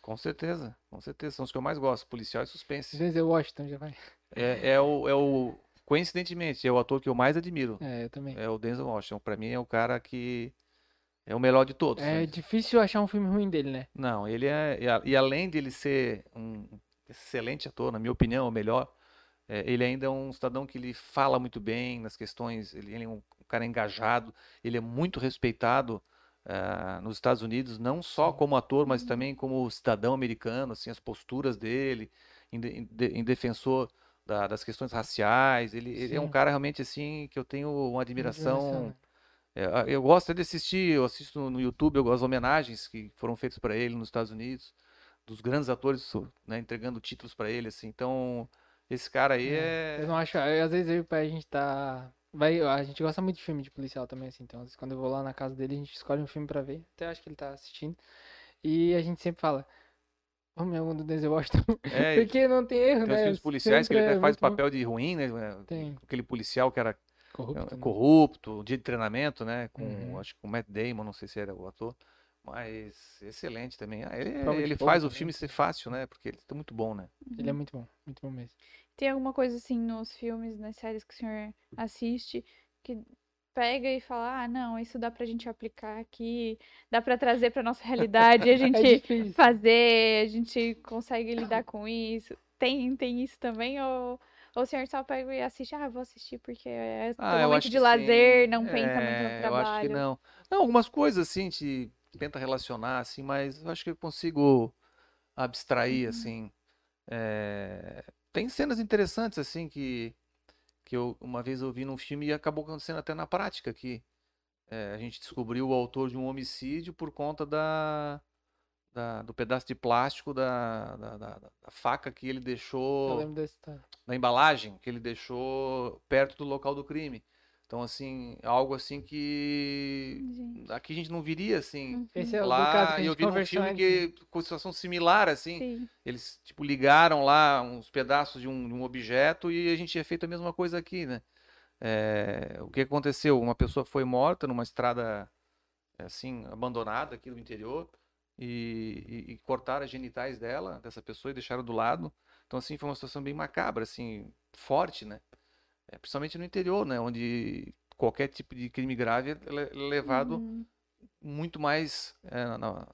Com certeza, com certeza. São os que eu mais gosto, policial e suspense. Denzel Washington já vai. É, é o, é o, coincidentemente, é o ator que eu mais admiro. É, eu também. É o Denzel Washington. Pra mim é o cara que é o melhor de todos. É né? difícil achar um filme ruim dele, né? Não, ele é. E, e além de ele ser um excelente ator, na minha opinião, o melhor, é, ele ainda é um cidadão que ele fala muito bem nas questões, ele, ele é um cara engajado, ele é muito respeitado ah, nos Estados Unidos, não só como ator, mas Uhum. também como cidadão americano, assim, as posturas dele, em, de- em de- em defensor da- das questões raciais. Ele, ele é um cara realmente assim que eu tenho uma admiração. É, eu gosto de assistir, eu assisto no- YouTube eu- as homenagens que foram feitas para ele nos Estados Unidos, dos grandes atores, né, entregando títulos para ele, assim. Então, esse cara aí é. Eu não acho. eu- às vezes eu a gente tá. Vai, a gente gosta muito de filme de policial também, assim. Então, às vezes, quando eu vou lá na casa dele, a gente escolhe um filme pra ver. Até acho que ele tá assistindo. E a gente sempre fala. Vamos é um do Denzel Washington. É, Porque não tem erro, tem né? filmes policiais que ele Sempre até é faz muito bom. papel de ruim, né? Tem. Aquele policial que era Corrupto, é, né? corrupto, dia de treinamento, né? Com, Uhum. acho que com o Matt Damon, não sei se era o ator, mas excelente também. Ah, ele Prova ele faz o também. filme ser fácil, né? Porque ele tá muito bom, né? Ele é muito bom, muito bom mesmo. Tem alguma coisa assim nos filmes, nas séries que o senhor assiste, que pega e fala, ah, não, isso dá pra gente aplicar aqui, dá pra trazer pra nossa realidade, e a É gente difícil. fazer, a gente consegue lidar com isso. Tem, tem isso também? Ou, ou o senhor só pega e assiste, ah, vou assistir porque é Ah, um momento de que sim. lazer, não pensa muito no É, Eu acho que trabalho. não. Não, algumas coisas assim, te tenta relacionar, assim, mas eu acho que eu consigo abstrair, Uhum. assim. É, Tem cenas interessantes, assim, que, que eu uma vez eu vi num filme e acabou acontecendo até na prática, que é, a gente descobriu o autor de um homicídio por conta da, da- do pedaço de plástico da, da, da- faca que ele deixou da embalagem que ele deixou perto do local do crime. Então, assim, algo assim que Gente. aqui a gente não viria assim. Uhum. Esse é o Lá, caso que a e eu gente vi num filme que com situação similar, assim. Sim. Eles, tipo, ligaram lá uns pedaços de um, de um objeto e a gente tinha feito a mesma coisa aqui, né? É, o que aconteceu? Uma pessoa foi morta numa estrada, assim, abandonada aqui no interior e, e- e cortaram as genitais dela, dessa pessoa, e deixaram do lado. Então, assim, foi uma situação bem macabra, assim, forte, né? É, principalmente no interior, né? Onde qualquer tipo de crime grave é le- levado Uhum. muito mais é, na-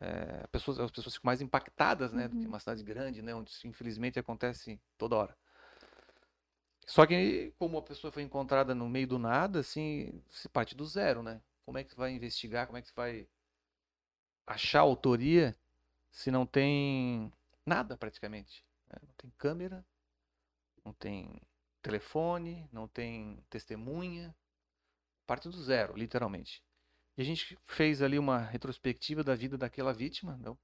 é, pessoas, as pessoas ficam mais impactadas, né, do que Uhum. uma cidade grande, né, onde isso, infelizmente acontece toda hora. Só que como a pessoa foi encontrada no meio do nada, assim, se parte do zero, né? Como é que você vai investigar? Como é que você vai achar a autoria se não tem nada praticamente? né? Não tem câmera, não tem telefone, não tem testemunha, parte do zero, literalmente. E a gente fez ali uma retrospectiva da vida daquela vítima, né,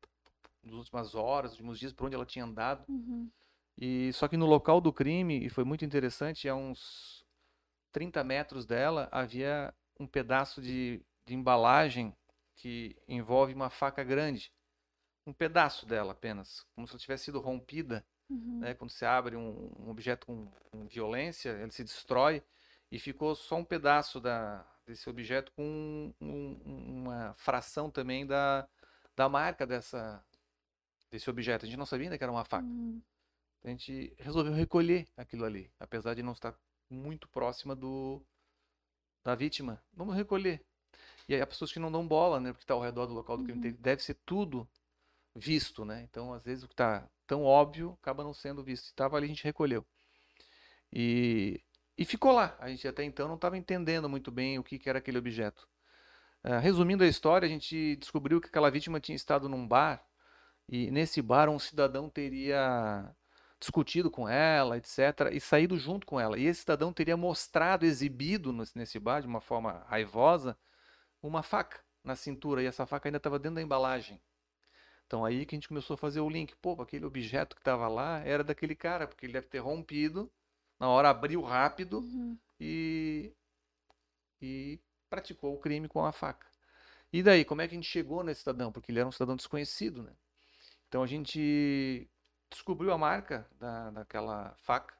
nas últimas horas, nos últimos dias, por onde ela tinha andado. Uhum. E só que no local do crime, e foi muito interessante, a uns 30 metros dela havia um pedaço de, de embalagem que envolve uma faca grande. Um pedaço dela apenas, como se ela tivesse sido rompida Uhum. né? Quando você abre um, um objeto com, com violência, ele se destrói e ficou só um pedaço da, desse objeto com um- um- uma fração também da, da marca dessa, desse objeto. A gente não sabia ainda que era uma faca. Uhum. A gente resolveu recolher aquilo ali, apesar de não estar muito próxima do da vítima. Vamos recolher. E aí há pessoas que não dão bola, né? Porque está ao redor do local do crime. Uhum. Deve ser tudo visto, né? Então, às vezes, o que está tão óbvio acaba não sendo visto. Estava ali, a gente recolheu. E, e ficou lá. A gente até então não estava entendendo muito bem o que, que era aquele objeto. Ah, resumindo a história, a gente descobriu que aquela vítima tinha estado num bar e nesse bar um cidadão teria discutido com ela, etc., e saído junto com ela. E esse cidadão teria mostrado, exibido nesse bar, de uma forma raivosa, uma faca na cintura. E essa faca ainda estava dentro da embalagem. Então aí que a gente começou a fazer o link. Pô, aquele objeto que estava lá era daquele cara, porque ele deve ter rompido, na hora abriu rápido Uhum. e, e praticou o crime com a faca. E daí, como é que a gente chegou nesse cidadão? Porque ele era um cidadão desconhecido, né? Então a gente descobriu a marca da, daquela faca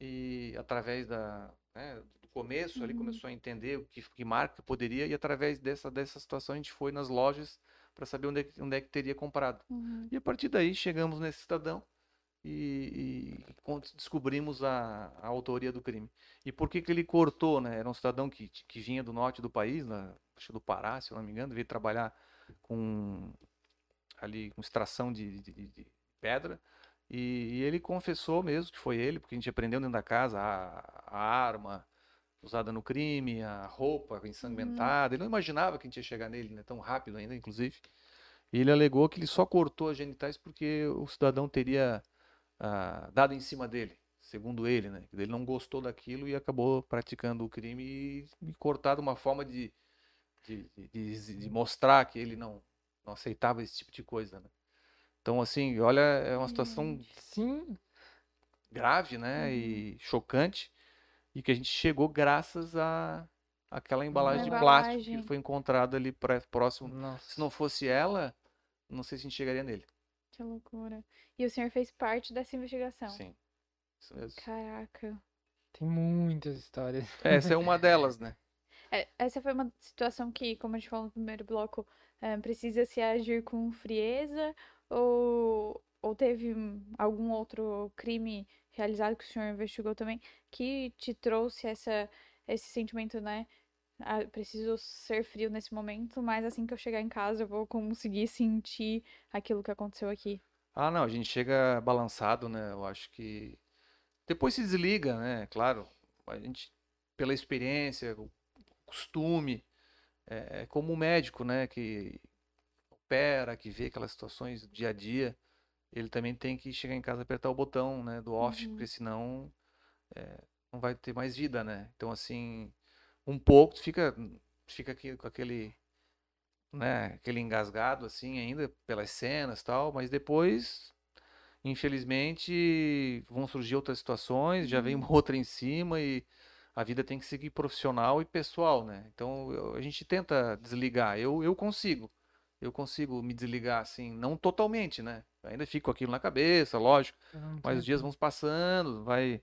e através da, né, do começo ali Uhum. começou a entender o que, que marca poderia e através dessa, dessa situação a gente foi nas lojas para saber onde é, que- onde é que teria comprado. Uhum. E a partir daí chegamos nesse cidadão e, e descobrimos a, a autoria do crime. E por que que ele cortou, né? Era um cidadão que, que vinha do norte do país, na, do Pará, se eu não me engano, veio trabalhar com ali com extração de, de- de- de pedra. E, e ele confessou mesmo que foi ele, porque a gente aprendeu dentro da casa a, a arma usada no crime, a roupa ensanguentada. Ele não imaginava que a gente ia chegar nele, né, tão rápido ainda, inclusive. E ele alegou que ele só cortou as genitais porque o cidadão teria ah, dado em cima dele, segundo ele, né? Ele não gostou daquilo e acabou praticando o crime e, e cortado uma forma de, de, de, de mostrar que ele não, não aceitava esse tipo de coisa, né? Então, assim, olha, é uma situação Sim, grave, né? Uhum. E chocante. E que a gente chegou graças a aquela embalagem de embalagem. plástico que foi encontrada ali pré- próximo. nossa. Se não fosse ela, não sei se a gente chegaria nele. Que loucura. E o senhor fez parte dessa investigação? Sim. Isso mesmo. Caraca. Tem muitas histórias. Essa é uma delas, né? É, essa foi uma situação que, como a gente falou no primeiro bloco, é, precisa se agir com frieza ou, ou teve algum outro crime realizado que o senhor investigou também que te trouxe essa, esse sentimento, né? Ah, preciso ser frio nesse momento, mas assim que eu chegar em casa eu vou conseguir sentir aquilo que aconteceu aqui. Ah, não, a gente chega balançado, né? Eu acho que depois se desliga, né? Claro, a gente pela experiência, o costume, é, é como o médico, né? Que opera, que vê aquelas situações dia a dia, ele também tem que chegar em casa e apertar o botão, né? Do off, Uhum. porque senão é, não vai ter mais vida, né? Então assim, um pouco fica fica aqui com aquele né, aquele engasgado assim ainda pelas cenas e tal, mas depois, infelizmente, vão surgir outras situações, já vem uma outra em cima e a vida tem que seguir profissional e pessoal, né? Então eu- a gente tenta desligar. Eu, eu consigo, eu consigo me desligar assim, não totalmente, né? Ainda fico com aquilo na cabeça, lógico, Não mas os dias vão passando, vai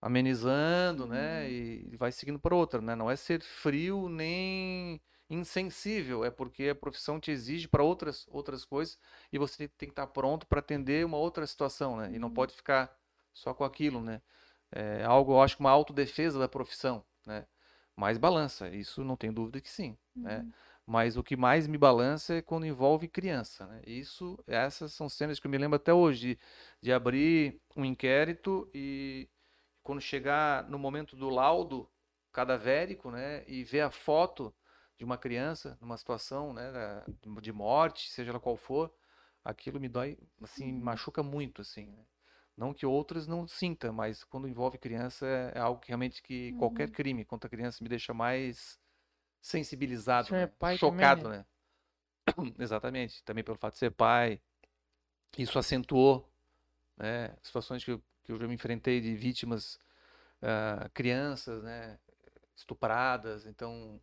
amenizando, né? E vai seguindo por outra, né? Não é ser frio nem insensível, é porque a profissão te exige para outras outras coisas e você tem que estar pronto para atender uma outra situação, né? E não Uhum. pode ficar só com aquilo, né? É algo, eu acho que uma autodefesa da profissão, né? Mas balança, isso não tem dúvida que sim, né? Mas o que mais me balança é quando envolve criança, né? Isso, essas são cenas que eu me lembro até hoje, de, abrir um inquérito e quando chegar no momento do laudo cadavérico, né? E ver a foto de uma criança numa situação, né? De morte, seja ela qual for, aquilo me dói, assim, me machuca muito, assim, né? Não que outras não sinta, mas quando envolve criança é, é algo que realmente que qualquer Uhum. crime contra criança me deixa mais sensibilizado, é né? pai também, Chocado, né? né? Exatamente. Também pelo fato de ser pai, isso acentuou, né? Situações que eu, que eu já me enfrentei de vítimas, ah, crianças, né? Estupradas. Então,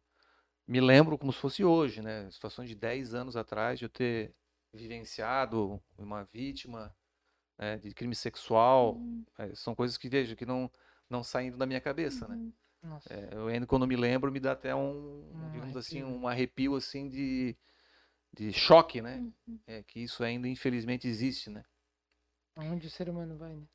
me lembro como se fosse hoje, né? Situações de 10 anos atrás, de eu ter vivenciado uma vítima, né, de crime sexual. Uhum. Eh, são coisas que, vejo, que não, não saem da minha cabeça, né? Nossa. É, eu ainda quando me lembro me dá até um, Um digamos assim, arrepio. um arrepio assim de, de choque, né? Uhum. É que isso ainda infelizmente existe, né? Aonde o ser humano vai, né?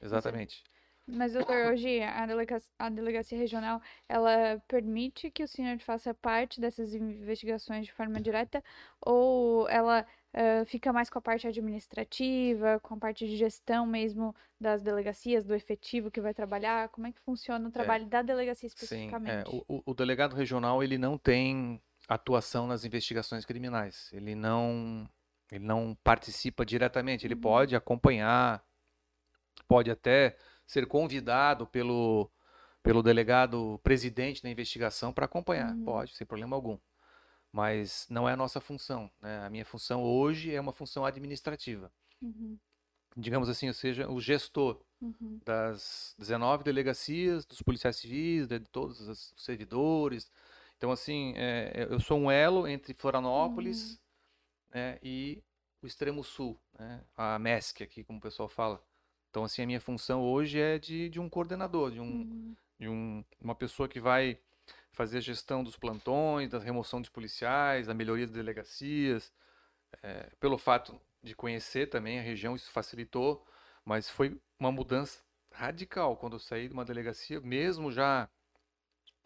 Exatamente. Mas, doutor, hoje a delegacia, a delegacia regional, ela permite que o senhor faça parte dessas investigações de forma direta ou ela eh, fica mais com a parte administrativa, com a parte de gestão mesmo das delegacias, do efetivo que vai trabalhar? Como é que funciona o trabalho da delegacia Sim, é, especificamente? o, o- o delegado regional ele não tem atuação nas investigações criminais. Ele não, ele não participa diretamente. Ele Uhum. pode acompanhar, pode até ser convidado pelo, pelo delegado presidente da investigação para acompanhar. Uhum. Pode, sem problema algum. Mas não é a nossa função, né? A minha função hoje é uma função administrativa. Uhum, Digamos assim, ou seja, o gestor uhum, das 19 delegacias, dos policiais civis, de todos os servidores. Então, assim, é, eu sou um elo entre Florianópolis, né, e o extremo sul, né, a MESC aqui, como o pessoal fala. Então, assim, a minha função hoje é de, de um coordenador, de, um, uhum, de um, uma pessoa que vai fazer a gestão dos plantões, da remoção de policiais, da melhoria das delegacias. É, pelo fato de conhecer também a região, isso facilitou, mas foi uma mudança radical quando eu saí de uma delegacia, mesmo já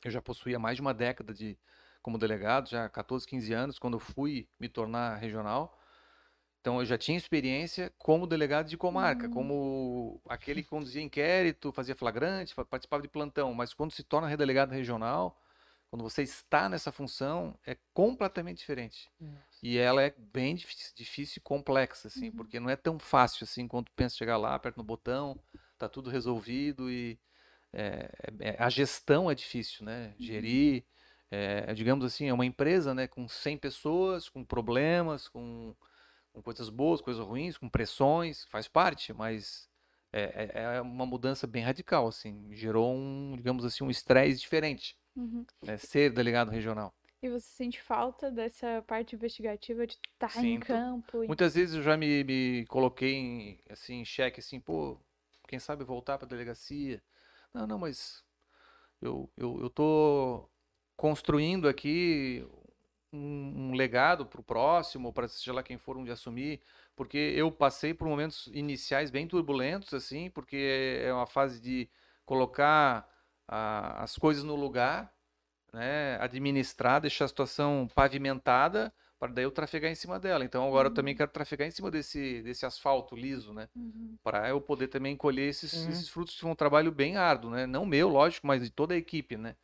eu já possuía mais de uma década de como delegado, já 14, 15 anos, quando eu fui me tornar regional. Então eu já tinha experiência como delegado de comarca, Hum. como aquele que conduzia inquérito, fazia flagrante, participava de plantão, mas quando se torna delegado regional, quando você está nessa função, é completamente diferente. Nossa. E ela é bem difícil, difícil e complexa, assim, Uhum. porque não é tão fácil assim quando tu pensa chegar lá, aperta no botão, tá tudo resolvido e é, é- a gestão é difícil, né? Gerir, é, digamos assim, é uma empresa, né, com 100 pessoas, com problemas, com, com coisas boas, coisas ruins, com pressões, faz parte, mas é, é- é uma mudança bem radical, assim, gerou um, digamos assim, um estresse diferente, Uhum. né, ser delegado regional. E você sente falta dessa parte investigativa de estar em Sinto. campo? e- Muitas vezes eu já me, me coloquei em, assim, em xeque, assim, pô, quem sabe voltar para a delegacia. Não, não, mas eu, eu, eu tô construindo aqui um, um legado para o próximo, para seja lá quem for um de assumir, porque eu passei por momentos iniciais bem turbulentos, assim, porque é uma fase de colocar a- as coisas no lugar, né, administrar, deixar a situação pavimentada, para daí eu trafegar em cima dela. Então agora eu também Uhum. quero trafegar em cima desse, desse asfalto liso, né? Uhum. Para eu poder também colher esses, Uhum. esses frutos de um trabalho bem árduo, né? Não meu, lógico, mas de toda a equipe, né?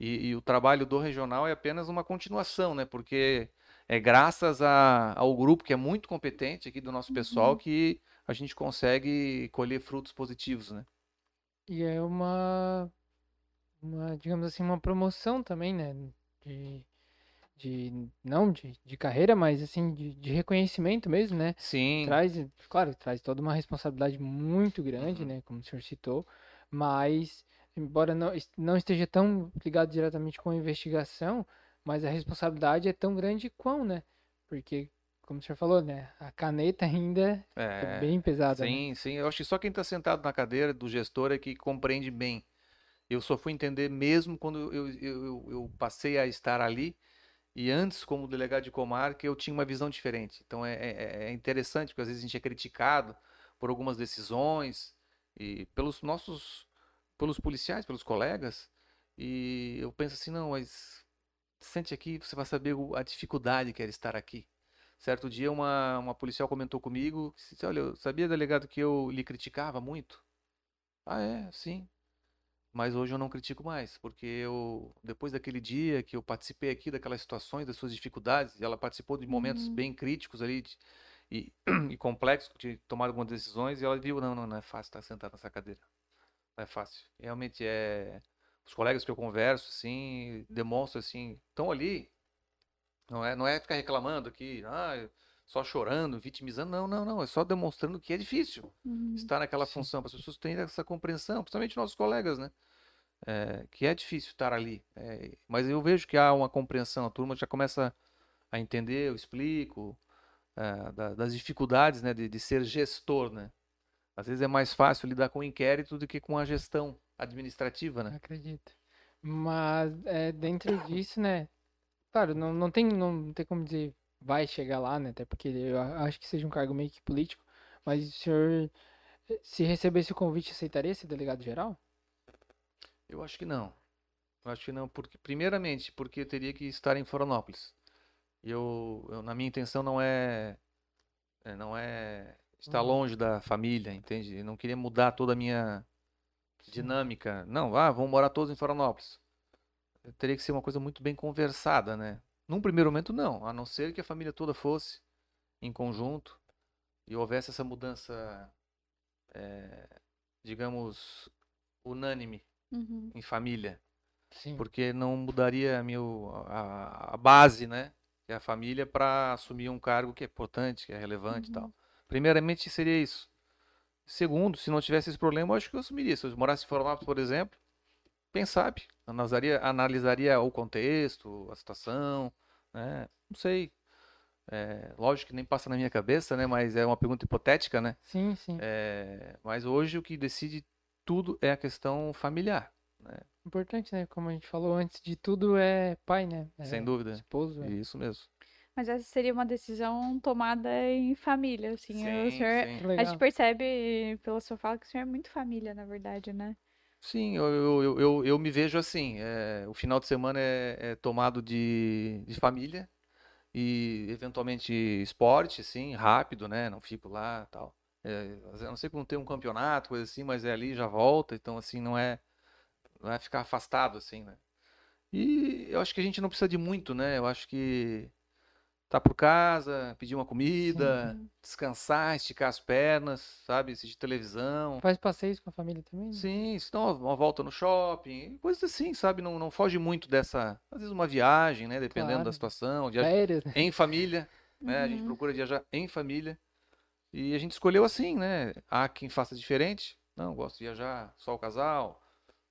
E, e o trabalho do regional é apenas uma continuação, né? Porque é graças a- ao grupo que é muito competente aqui do nosso pessoal Uhum. que a gente consegue colher frutos positivos, né? E é uma, uma, digamos assim, uma promoção também, né? De, de não de, de carreira, mas assim, de, de reconhecimento mesmo, né? Sim, Traz, claro, traz toda uma responsabilidade muito grande, Uhum. né? Como o senhor citou, mas, embora não, não esteja tão ligado diretamente com a investigação, mas a responsabilidade é tão grande quão, né? Porque, como o senhor falou, né? A caneta ainda é é, bem pesada, né? sim, sim. Eu acho que só quem está sentado na cadeira do gestor é que compreende bem. Eu só fui entender mesmo quando eu, eu, eu, eu passei a estar ali e antes, como delegado de comarca, eu tinha uma visão diferente. Então é, é- é interessante, porque às vezes a gente é criticado por algumas decisões e pelos nossos, pelos policiais, pelos colegas, e eu penso assim, não, mas sente aqui, você vai saber a dificuldade que era estar aqui. Certo dia, uma, uma policial comentou comigo, disse, olha, eu sabia, delegado, que eu lhe criticava muito? Ah, é, sim. Mas hoje eu não critico mais, porque eu, depois daquele dia que eu participei aqui daquelas situações, das suas dificuldades, ela participou de momentos Uhum. bem críticos ali de- e, e complexos, de tomar algumas decisões, e ela viu, não, não, não é fácil estar sentado nessa cadeira. Não é fácil. Realmente é. Os colegas que eu converso, assim, demonstram assim, estão ali. Não é, não é ficar reclamando aqui, ah, só chorando, vitimizando. Não, não, não. É só demonstrando que é difícil Uhum. estar naquela Sim. função, para as pessoas terem essa compreensão, principalmente nossos colegas, né? É, que é difícil estar ali. É, mas eu vejo que há uma compreensão, a turma já começa a entender, eu explico, é, da- das dificuldades, né, de, de ser gestor, né? Às vezes é mais fácil lidar com o inquérito do que com a gestão administrativa, né? Acredito. Mas é, dentro disso, né? Claro, não, não tem, não tem como dizer vai chegar lá, né? Até porque eu acho que seja um cargo meio que político. Mas o senhor, eh, se recebesse o convite, aceitaria ser delegado geral? Eu acho que não. Eu acho que não, porque primeiramente, porque eu teria que estar em Florianópolis. Eu, eu- na minha intenção não é, é, não é estar Uhum. longe da família, entende? Eu não queria mudar toda a minha Sim. dinâmica. Não, ah, vamos morar todos em Florianópolis. Teria que ser uma coisa muito bem conversada, né? Num primeiro momento, não, a não ser que a família toda fosse em conjunto e houvesse essa mudança, eh, digamos, unânime Uhum. em família Sim. porque não mudaria a, meu, a, a base, né? Que é a família para assumir um cargo que é importante, que é relevante e tal. Uhum. Primeiramente seria isso. Segundo, se não tivesse esse problema, eu acho que eu assumiria. Se eu morasse em Florianópolis, por exemplo, quem sabe? Analisaria, analisaria o contexto, a situação, né? Não sei. É, lógico que nem passa na minha cabeça, né? Mas é uma pergunta hipotética, né? Sim, sim. É, mas hoje o que decide tudo é a questão familiar, né? Importante, né? Como a gente falou antes de tudo, é pai, né? Sem É dúvida. esposo. é. Isso mesmo. Mas essa seria uma decisão tomada em família, assim. o Sim, senhor, sim. A gente percebe pela sua fala que o senhor é muito família, na verdade, né? Sim, eu, eu, eu, eu, me vejo assim. é, o final de semana é, é tomado de, de família e eventualmente esporte, assim, rápido, né? Não fico lá tal. É, a não ser quando tem um campeonato, coisa assim, mas é ali já volta, então assim não é não é ficar afastado assim, né? E eu acho que a gente não precisa de muito, né? Eu acho que tá por casa, pedir uma comida, Sim. descansar, esticar as pernas, sabe? Assistir televisão. Faz passeios com a família também? né? Sim, se dá uma, volta no shopping, coisas assim, sabe? Não, não foge muito dessa. Às vezes uma viagem, né? Dependendo da Claro. situação, viagem Férias, né? em família, né? A gente Uhum. procura viajar em família. E a gente escolheu assim, né? Há quem faça diferente. Não, gosto de viajar só o casal,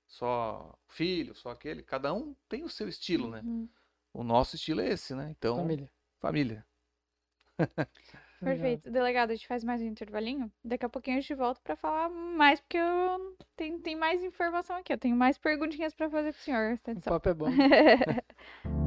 só o filho, só aquele. Cada um tem o seu estilo, né? Uhum. O nosso estilo é esse, né? Então, Família. Família. Perfeito. Delegado, a gente faz mais um intervalinho. Daqui a pouquinho a gente volta pra falar mais, porque eu tenho, tem mais informação aqui. Eu tenho mais perguntinhas pra fazer pro senhor. Presta O papo é bom.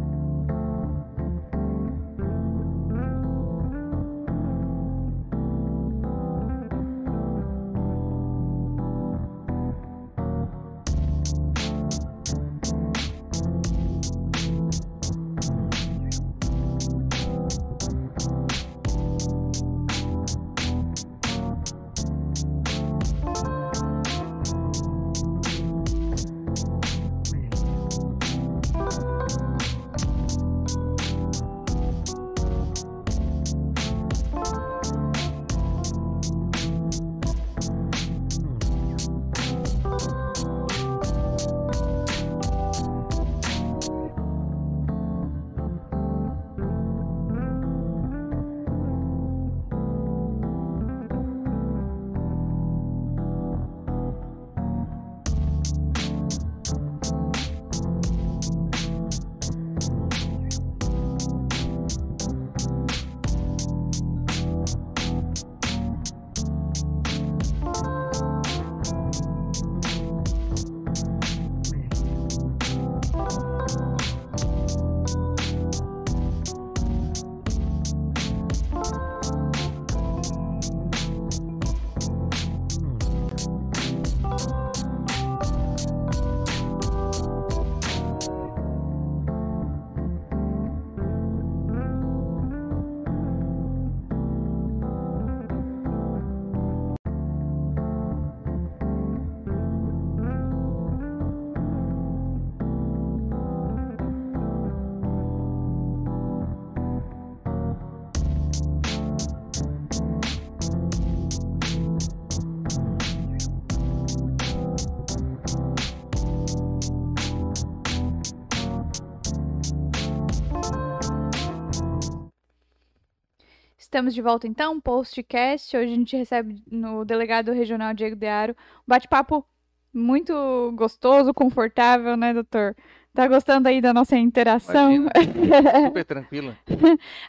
Estamos de volta então, postcast. Hoje a gente recebe no delegado regional Diego Dearo um bate-papo muito gostoso, confortável, né, doutor? Tá gostando aí da nossa interação? Imagina, super tranquila.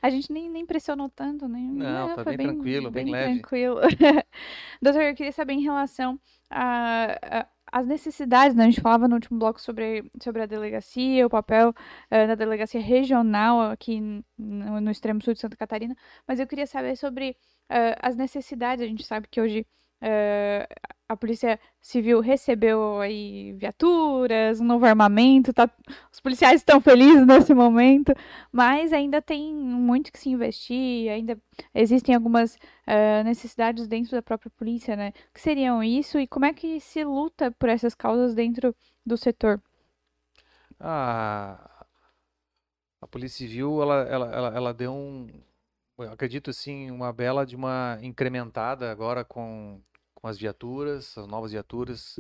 A gente nem, nem pressionou tanto, né? Não, É, tá foi bem tranquilo, bem leve. tranquilo. Doutor, eu queria saber em relação a, a- as necessidades, né? A gente falava no último bloco sobre, sobre a delegacia, o papel eh, da delegacia regional aqui no, no extremo sul de Santa Catarina, mas eu queria saber sobre eh, as necessidades. A gente sabe que hoje eh, a Polícia Civil recebeu aí viaturas, um novo armamento, tá, os policiais estão felizes nesse momento, mas ainda tem muito que se investir, ainda existem algumas eh, necessidades dentro da própria polícia, né? O que seriam isso e como é que se luta por essas causas dentro do setor? A, Polícia Civil, ela, ela, ela, ela deu um, eu acredito assim, uma bela de uma incrementada agora com, com as viaturas, as novas viaturas.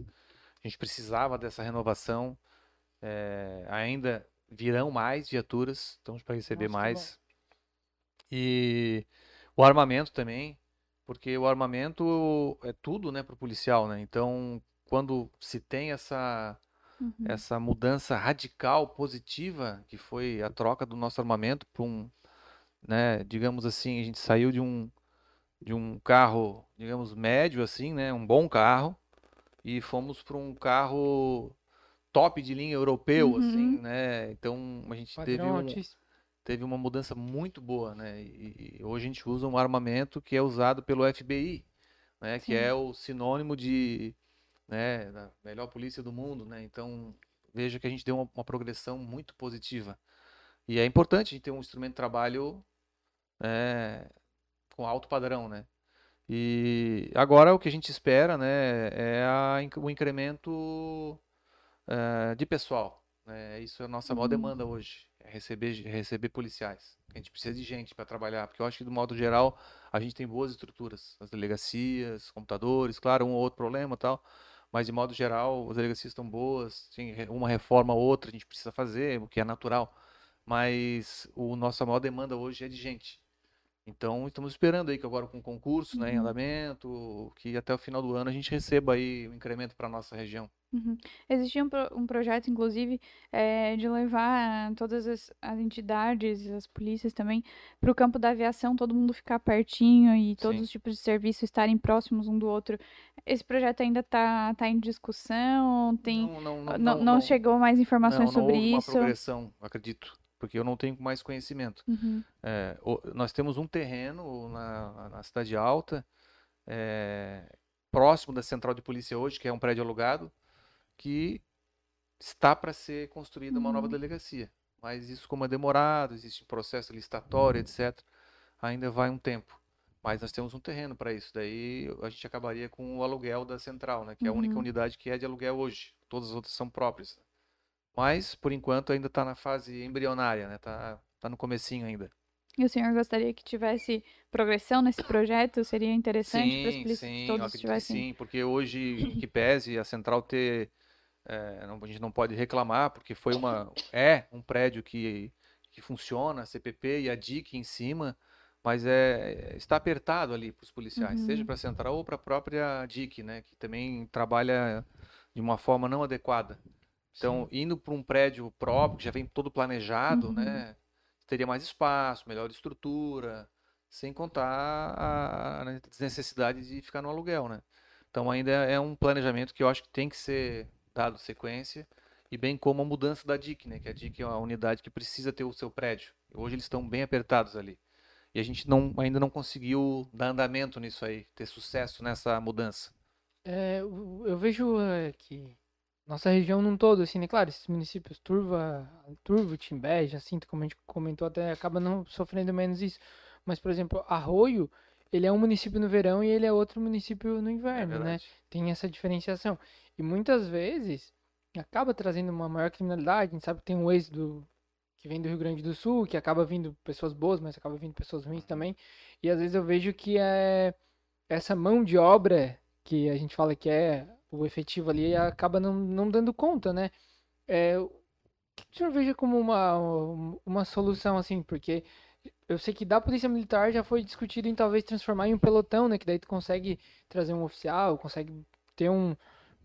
A gente precisava dessa renovação. eh, ainda virão mais viaturas, estamos para receber Nossa, mais. E o armamento também, porque o armamento é tudo, né, para o policial, né? Então, quando se tem essa Uhum. essa mudança radical, positiva, que foi a troca do nosso armamento para um, né, digamos assim, a gente saiu de um de um carro, digamos, médio assim, né, um bom carro, e fomos para um carro top de linha europeu, assim, Uhum. né? Então a gente teve um, altíssimo. teve uma mudança muito boa, né? E, e hoje a gente usa um armamento que é usado pelo FBI, né? Que Sim. é o sinônimo de, né, da melhor polícia do mundo, né? Então veja que a gente deu uma, uma progressão muito positiva. E é importante a gente ter um instrumento de trabalho né, com alto padrão, né? E agora o que a gente espera, né, é a o incremento eh, de pessoal, Né? Isso é a nossa maior Uhum. demanda hoje, é receber, receber policiais. A gente precisa de gente para trabalhar, porque eu acho que, do modo geral, a gente tem boas estruturas. As delegacias, computadores, claro, um ou outro problema tal, mas, de modo geral, as delegacias estão boas. Tem uma reforma ou outra a gente precisa fazer, o que é natural, mas o nossa maior demanda hoje é de gente. Então, estamos esperando aí que agora com o concurso, né, em Uhum. andamento, que até o final do ano a gente receba aí um incremento para nossa região. Uhum. Existia um, pro- um projeto, inclusive, eh, de levar todas as, as entidades, as polícias também, para o campo da aviação, todo mundo ficar pertinho e todos Sim. os tipos de serviço estarem próximos um do outro. Esse projeto ainda está tá em discussão? Tem, Não, não, não, não, não, chegou mais informações não, não sobre houve uma isso? progressão, acredito, porque eu não tenho mais conhecimento. Uhum. É, nós temos um terreno na, na Cidade Alta, é, próximo da Central de Polícia hoje, que é um prédio alugado, que está para ser construída uma nova Uhum. delegacia. Mas isso, como é demorado, existe um processo licitatório, etc., ainda vai um tempo. Mas nós temos um terreno para isso. Daí a gente acabaria com o aluguel da Central, né? Que é a única Uhum. unidade que é de aluguel hoje. Todas as outras são próprias. Mas, por enquanto, ainda está na fase embrionária, né? Tá, tá no comecinho ainda. E o senhor gostaria que tivesse progressão nesse projeto? Seria interessante para as Sim, todos acredito que tivessem. sim, porque hoje, que pese a Central ter, eh, não- a gente não pode reclamar, porque foi uma, é um prédio que, que funciona, a CPP e a DIC em cima, mas é, está apertado ali para os policiais, seja Uhum. para a Central ou para a própria DIC, né, que também trabalha de uma forma não adequada. Então, indo para um prédio próprio, que já vem todo planejado, Uhum. né, teria mais espaço, melhor estrutura, sem contar a, a desnecessidade de ficar no aluguel, né? Então ainda é um planejamento que eu acho que tem que ser dado sequência, e bem como a mudança da DIC, né? Que a DIC é uma unidade que precisa ter o seu prédio. Hoje eles estão bem apertados ali. E a gente não, ainda não conseguiu dar andamento nisso aí, ter sucesso nessa mudança. É, eu vejo é, que nossa região num todo, assim, né? Claro, esses municípios Turva, Turvo, Timbé, Jacinto, como a gente comentou, até acaba não sofrendo menos isso. Mas, por exemplo, Arroio, ele é um município no verão e ele é outro município no É inverno, né? verdade. Tem essa diferenciação. E muitas vezes acaba trazendo uma maior criminalidade. A gente sabe que tem um êxodo que vem do Rio Grande do Sul, que acaba vindo pessoas boas, mas acaba vindo pessoas ruins também. E às vezes eu vejo que é essa mão de obra que a gente fala que é o efetivo ali acaba não, não dando conta, né? É, o que o senhor veja como uma, uma solução assim? Porque eu sei que da Polícia Militar já foi discutido em talvez transformar em um pelotão, né? Que daí tu consegue trazer um oficial, consegue ter um,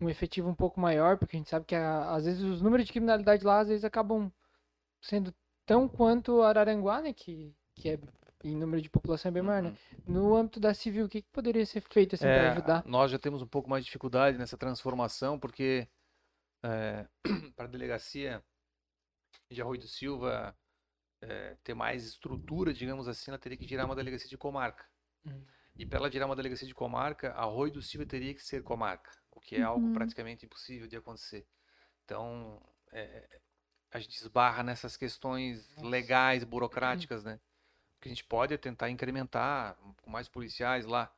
um efetivo um pouco maior, porque a gente sabe que a- às vezes os números de criminalidade lá às vezes acabam sendo tão quanto Araranguá, né? Que, que é em número de população é bem maior, né? Uhum. No âmbito da civil, o que, que poderia ser feito assim para É, ajudar? nós já temos um pouco mais de dificuldade nessa transformação, porque para a delegacia de Arroio do Silva é, ter mais estrutura, digamos assim, ela teria que virar uma delegacia de comarca. Hum. E para ela virar uma delegacia de comarca, Arroio do Silva teria que ser comarca, o que é algo Uhum. praticamente impossível de acontecer. Então, é, a gente esbarra nessas questões Nossa. legais, burocráticas, né? O que a gente pode é tentar incrementar com mais policiais lá.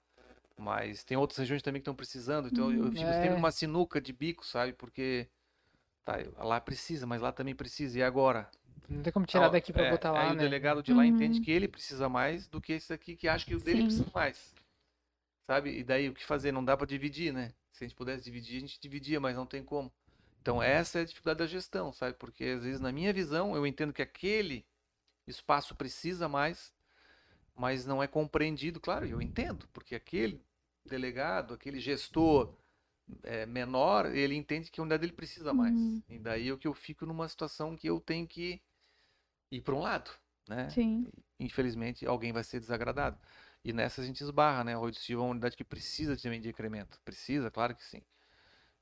Mas tem outras regiões também que estão precisando. Então eu Uhum. fico sempre É. numa sinuca de bico, sabe? Porque tá, lá precisa, mas lá também precisa. E agora? Não tem como tirar daqui para é, botar lá, aí o né? delegado de lá entende Uhum. que ele precisa mais do que esse aqui que acha que o dele Sim. precisa mais. Sabe? E daí o que fazer? Não dá para dividir, né? Se a gente pudesse dividir, a gente dividia, mas não tem como. Então essa é a dificuldade da gestão, sabe? Porque às vezes na minha visão eu entendo que aquele espaço precisa mais, mas não é compreendido. Claro, eu entendo, porque aquele delegado, aquele gestor é, menor, ele entende que a unidade dele precisa mais. Uhum. E daí é que eu fico numa situação que eu tenho que ir para um lado, né? Sim. Infelizmente, alguém vai ser desagradado. E nessa a gente esbarra, né? O Arroio do Silva é uma unidade que precisa também de incremento. Precisa, claro que sim.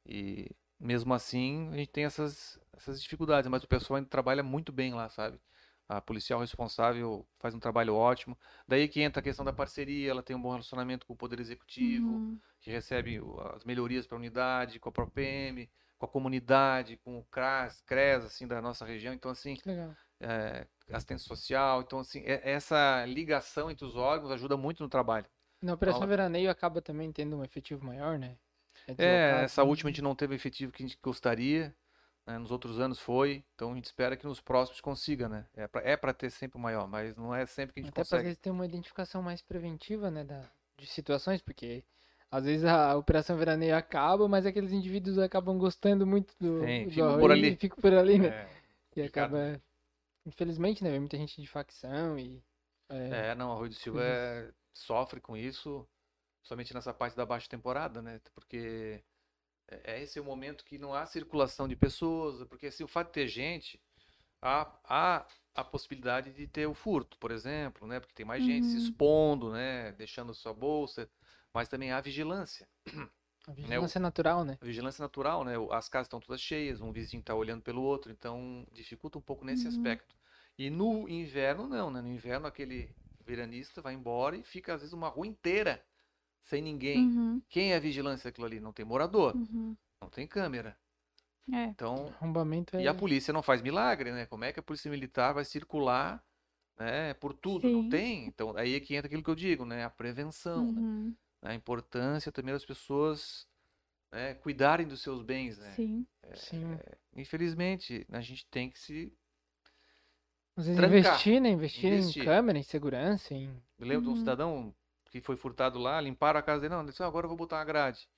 E mesmo assim, a gente tem essas, essas dificuldades, mas o pessoal ainda trabalha muito bem lá, sabe? A policial responsável faz um trabalho ótimo. Daí que entra a questão da parceria, ela tem um bom relacionamento com o Poder Executivo, Uhum. que recebe as melhorias para a unidade, com a ProPM, com a comunidade, com o CRAS, CRES, assim, da nossa região. Então, assim, é, assistência social. Então, assim, é- essa ligação entre os órgãos ajuda muito no trabalho. Na Operação Aula- Veraneio acaba também tendo um efetivo maior, né? É, deslocado, essa né? última a gente não teve efetivo que a gente gostaria, né? Nos outros anos foi, então a gente espera que nos próximos consiga, né? É pra, é pra ter sempre o maior, mas não é sempre que a gente Até consegue. vezes ter uma identificação mais preventiva, né, da, de situações, porque às vezes a operação veraneio acaba, mas aqueles indivíduos acabam gostando muito do, Sim, do arroz por ali. e ficam por ali, né? É, E acaba, infelizmente, né, vem muita gente de facção e é, É, não, Arroio do Silva é- sofre com isso, somente nessa parte da baixa temporada, né? Porque é é esse o momento que não há circulação de pessoas, porque assim, o fato de ter gente, há, há a possibilidade de ter o furto, por exemplo, né? Porque tem mais gente se Uhum. expondo, né? Deixando sua bolsa, mas também há vigilância. a vigilância natural, né? A vigilância natural, né? As casas estão todas cheias, um vizinho está olhando pelo outro, então dificulta um pouco nesse Uhum. aspecto. E no inverno, não, né? No inverno, aquele veranista vai embora e fica, às vezes, uma rua inteira sem ninguém. Uhum, Quem é a vigilância daquilo ali? Não tem morador, uhum. não tem câmera. É. Então, Arrombamento é. e a polícia não faz milagre, né? Como é que a polícia militar vai circular, né? Por tudo? Não Sim. tem. Então, aí é que entra aquilo que eu digo, né? A prevenção, né? Uhum, A importância também das pessoas né, cuidarem dos seus bens, né? Sim. Sim. Infelizmente, a gente tem que se. Às vezes investir, né? Investir, Investir. em câmera, em segurança, em. Eu lembro de um Uhum. cidadão que foi furtado lá, limparam a casa dele. Não, ele disse, "Ah, agora eu vou botar uma grade.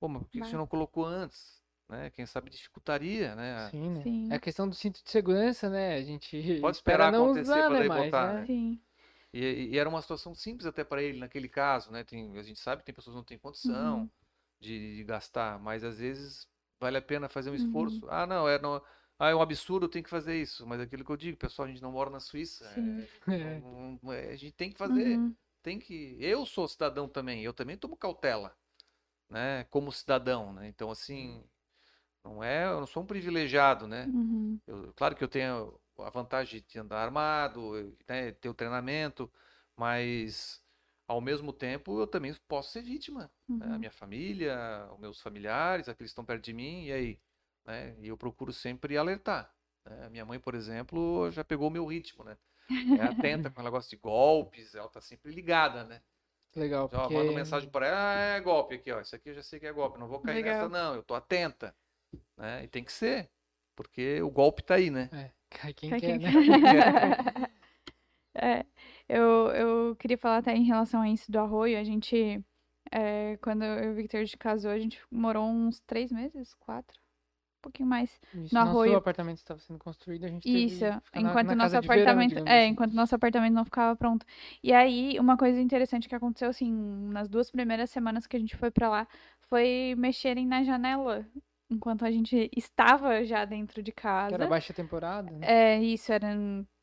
Pô, mas por que senhor não colocou antes? Né? Quem sabe dificultaria, né? Sim, né? Sim. É a questão do cinto de segurança, né? A gente Pode espera esperar não acontecer usar, pra né? daí Mas, botar, né? né? Sim. E, e era uma situação simples até para ele naquele caso, né? Tem, a gente sabe que tem pessoas que não têm condição Uhum. de, de gastar, mas às vezes vale a pena fazer um Uhum. esforço. Ah, não, é, não, ah, é um absurdo, eu tenho que fazer isso. Mas é aquilo que eu digo, pessoal, a gente não mora na Suíça. É, É. não- é, a gente tem que fazer. Uhum, tem que. Eu sou cidadão também, eu também tomo cautela, né? Como cidadão, né? Então, assim, não é, eu não sou um privilegiado, né? uhum. Eu- claro que eu tenho a vantagem de andar armado, né, ter o treinamento, mas ao mesmo tempo eu também posso ser vítima, né? A Uhum. minha família, os meus familiares, aqueles que estão perto de mim, e aí, né? E eu procuro sempre alertar. né? Minha mãe, por exemplo, já pegou o meu ritmo, né? É atenta com o negócio de golpes, ela tá sempre ligada, né? Legal, Já porque... mando mensagem para ela, ah, é golpe aqui, ó. Isso aqui eu já sei que é golpe, não vou cair nessa, Legal. não. Eu tô atenta, né? E tem que ser, porque o golpe tá aí, né? É, cai quem Cai quer, quem né? É, eu, eu queria falar até em relação a isso do arroio. A gente, é, quando eu e o Victor gente casou, a gente morou uns três meses, quatro, pouquinho mais. Isso, No nosso arroio. apartamento estava sendo construído, a gente teve Isso, que na- enquanto na o nosso verão, apartamento, digamos é, assim. enquanto nosso apartamento não ficava pronto. E aí, uma coisa interessante que aconteceu assim, nas duas primeiras semanas que a gente foi pra lá, foi mexerem na janela enquanto a gente estava já dentro de Que casa. era baixa temporada, né? É, isso, era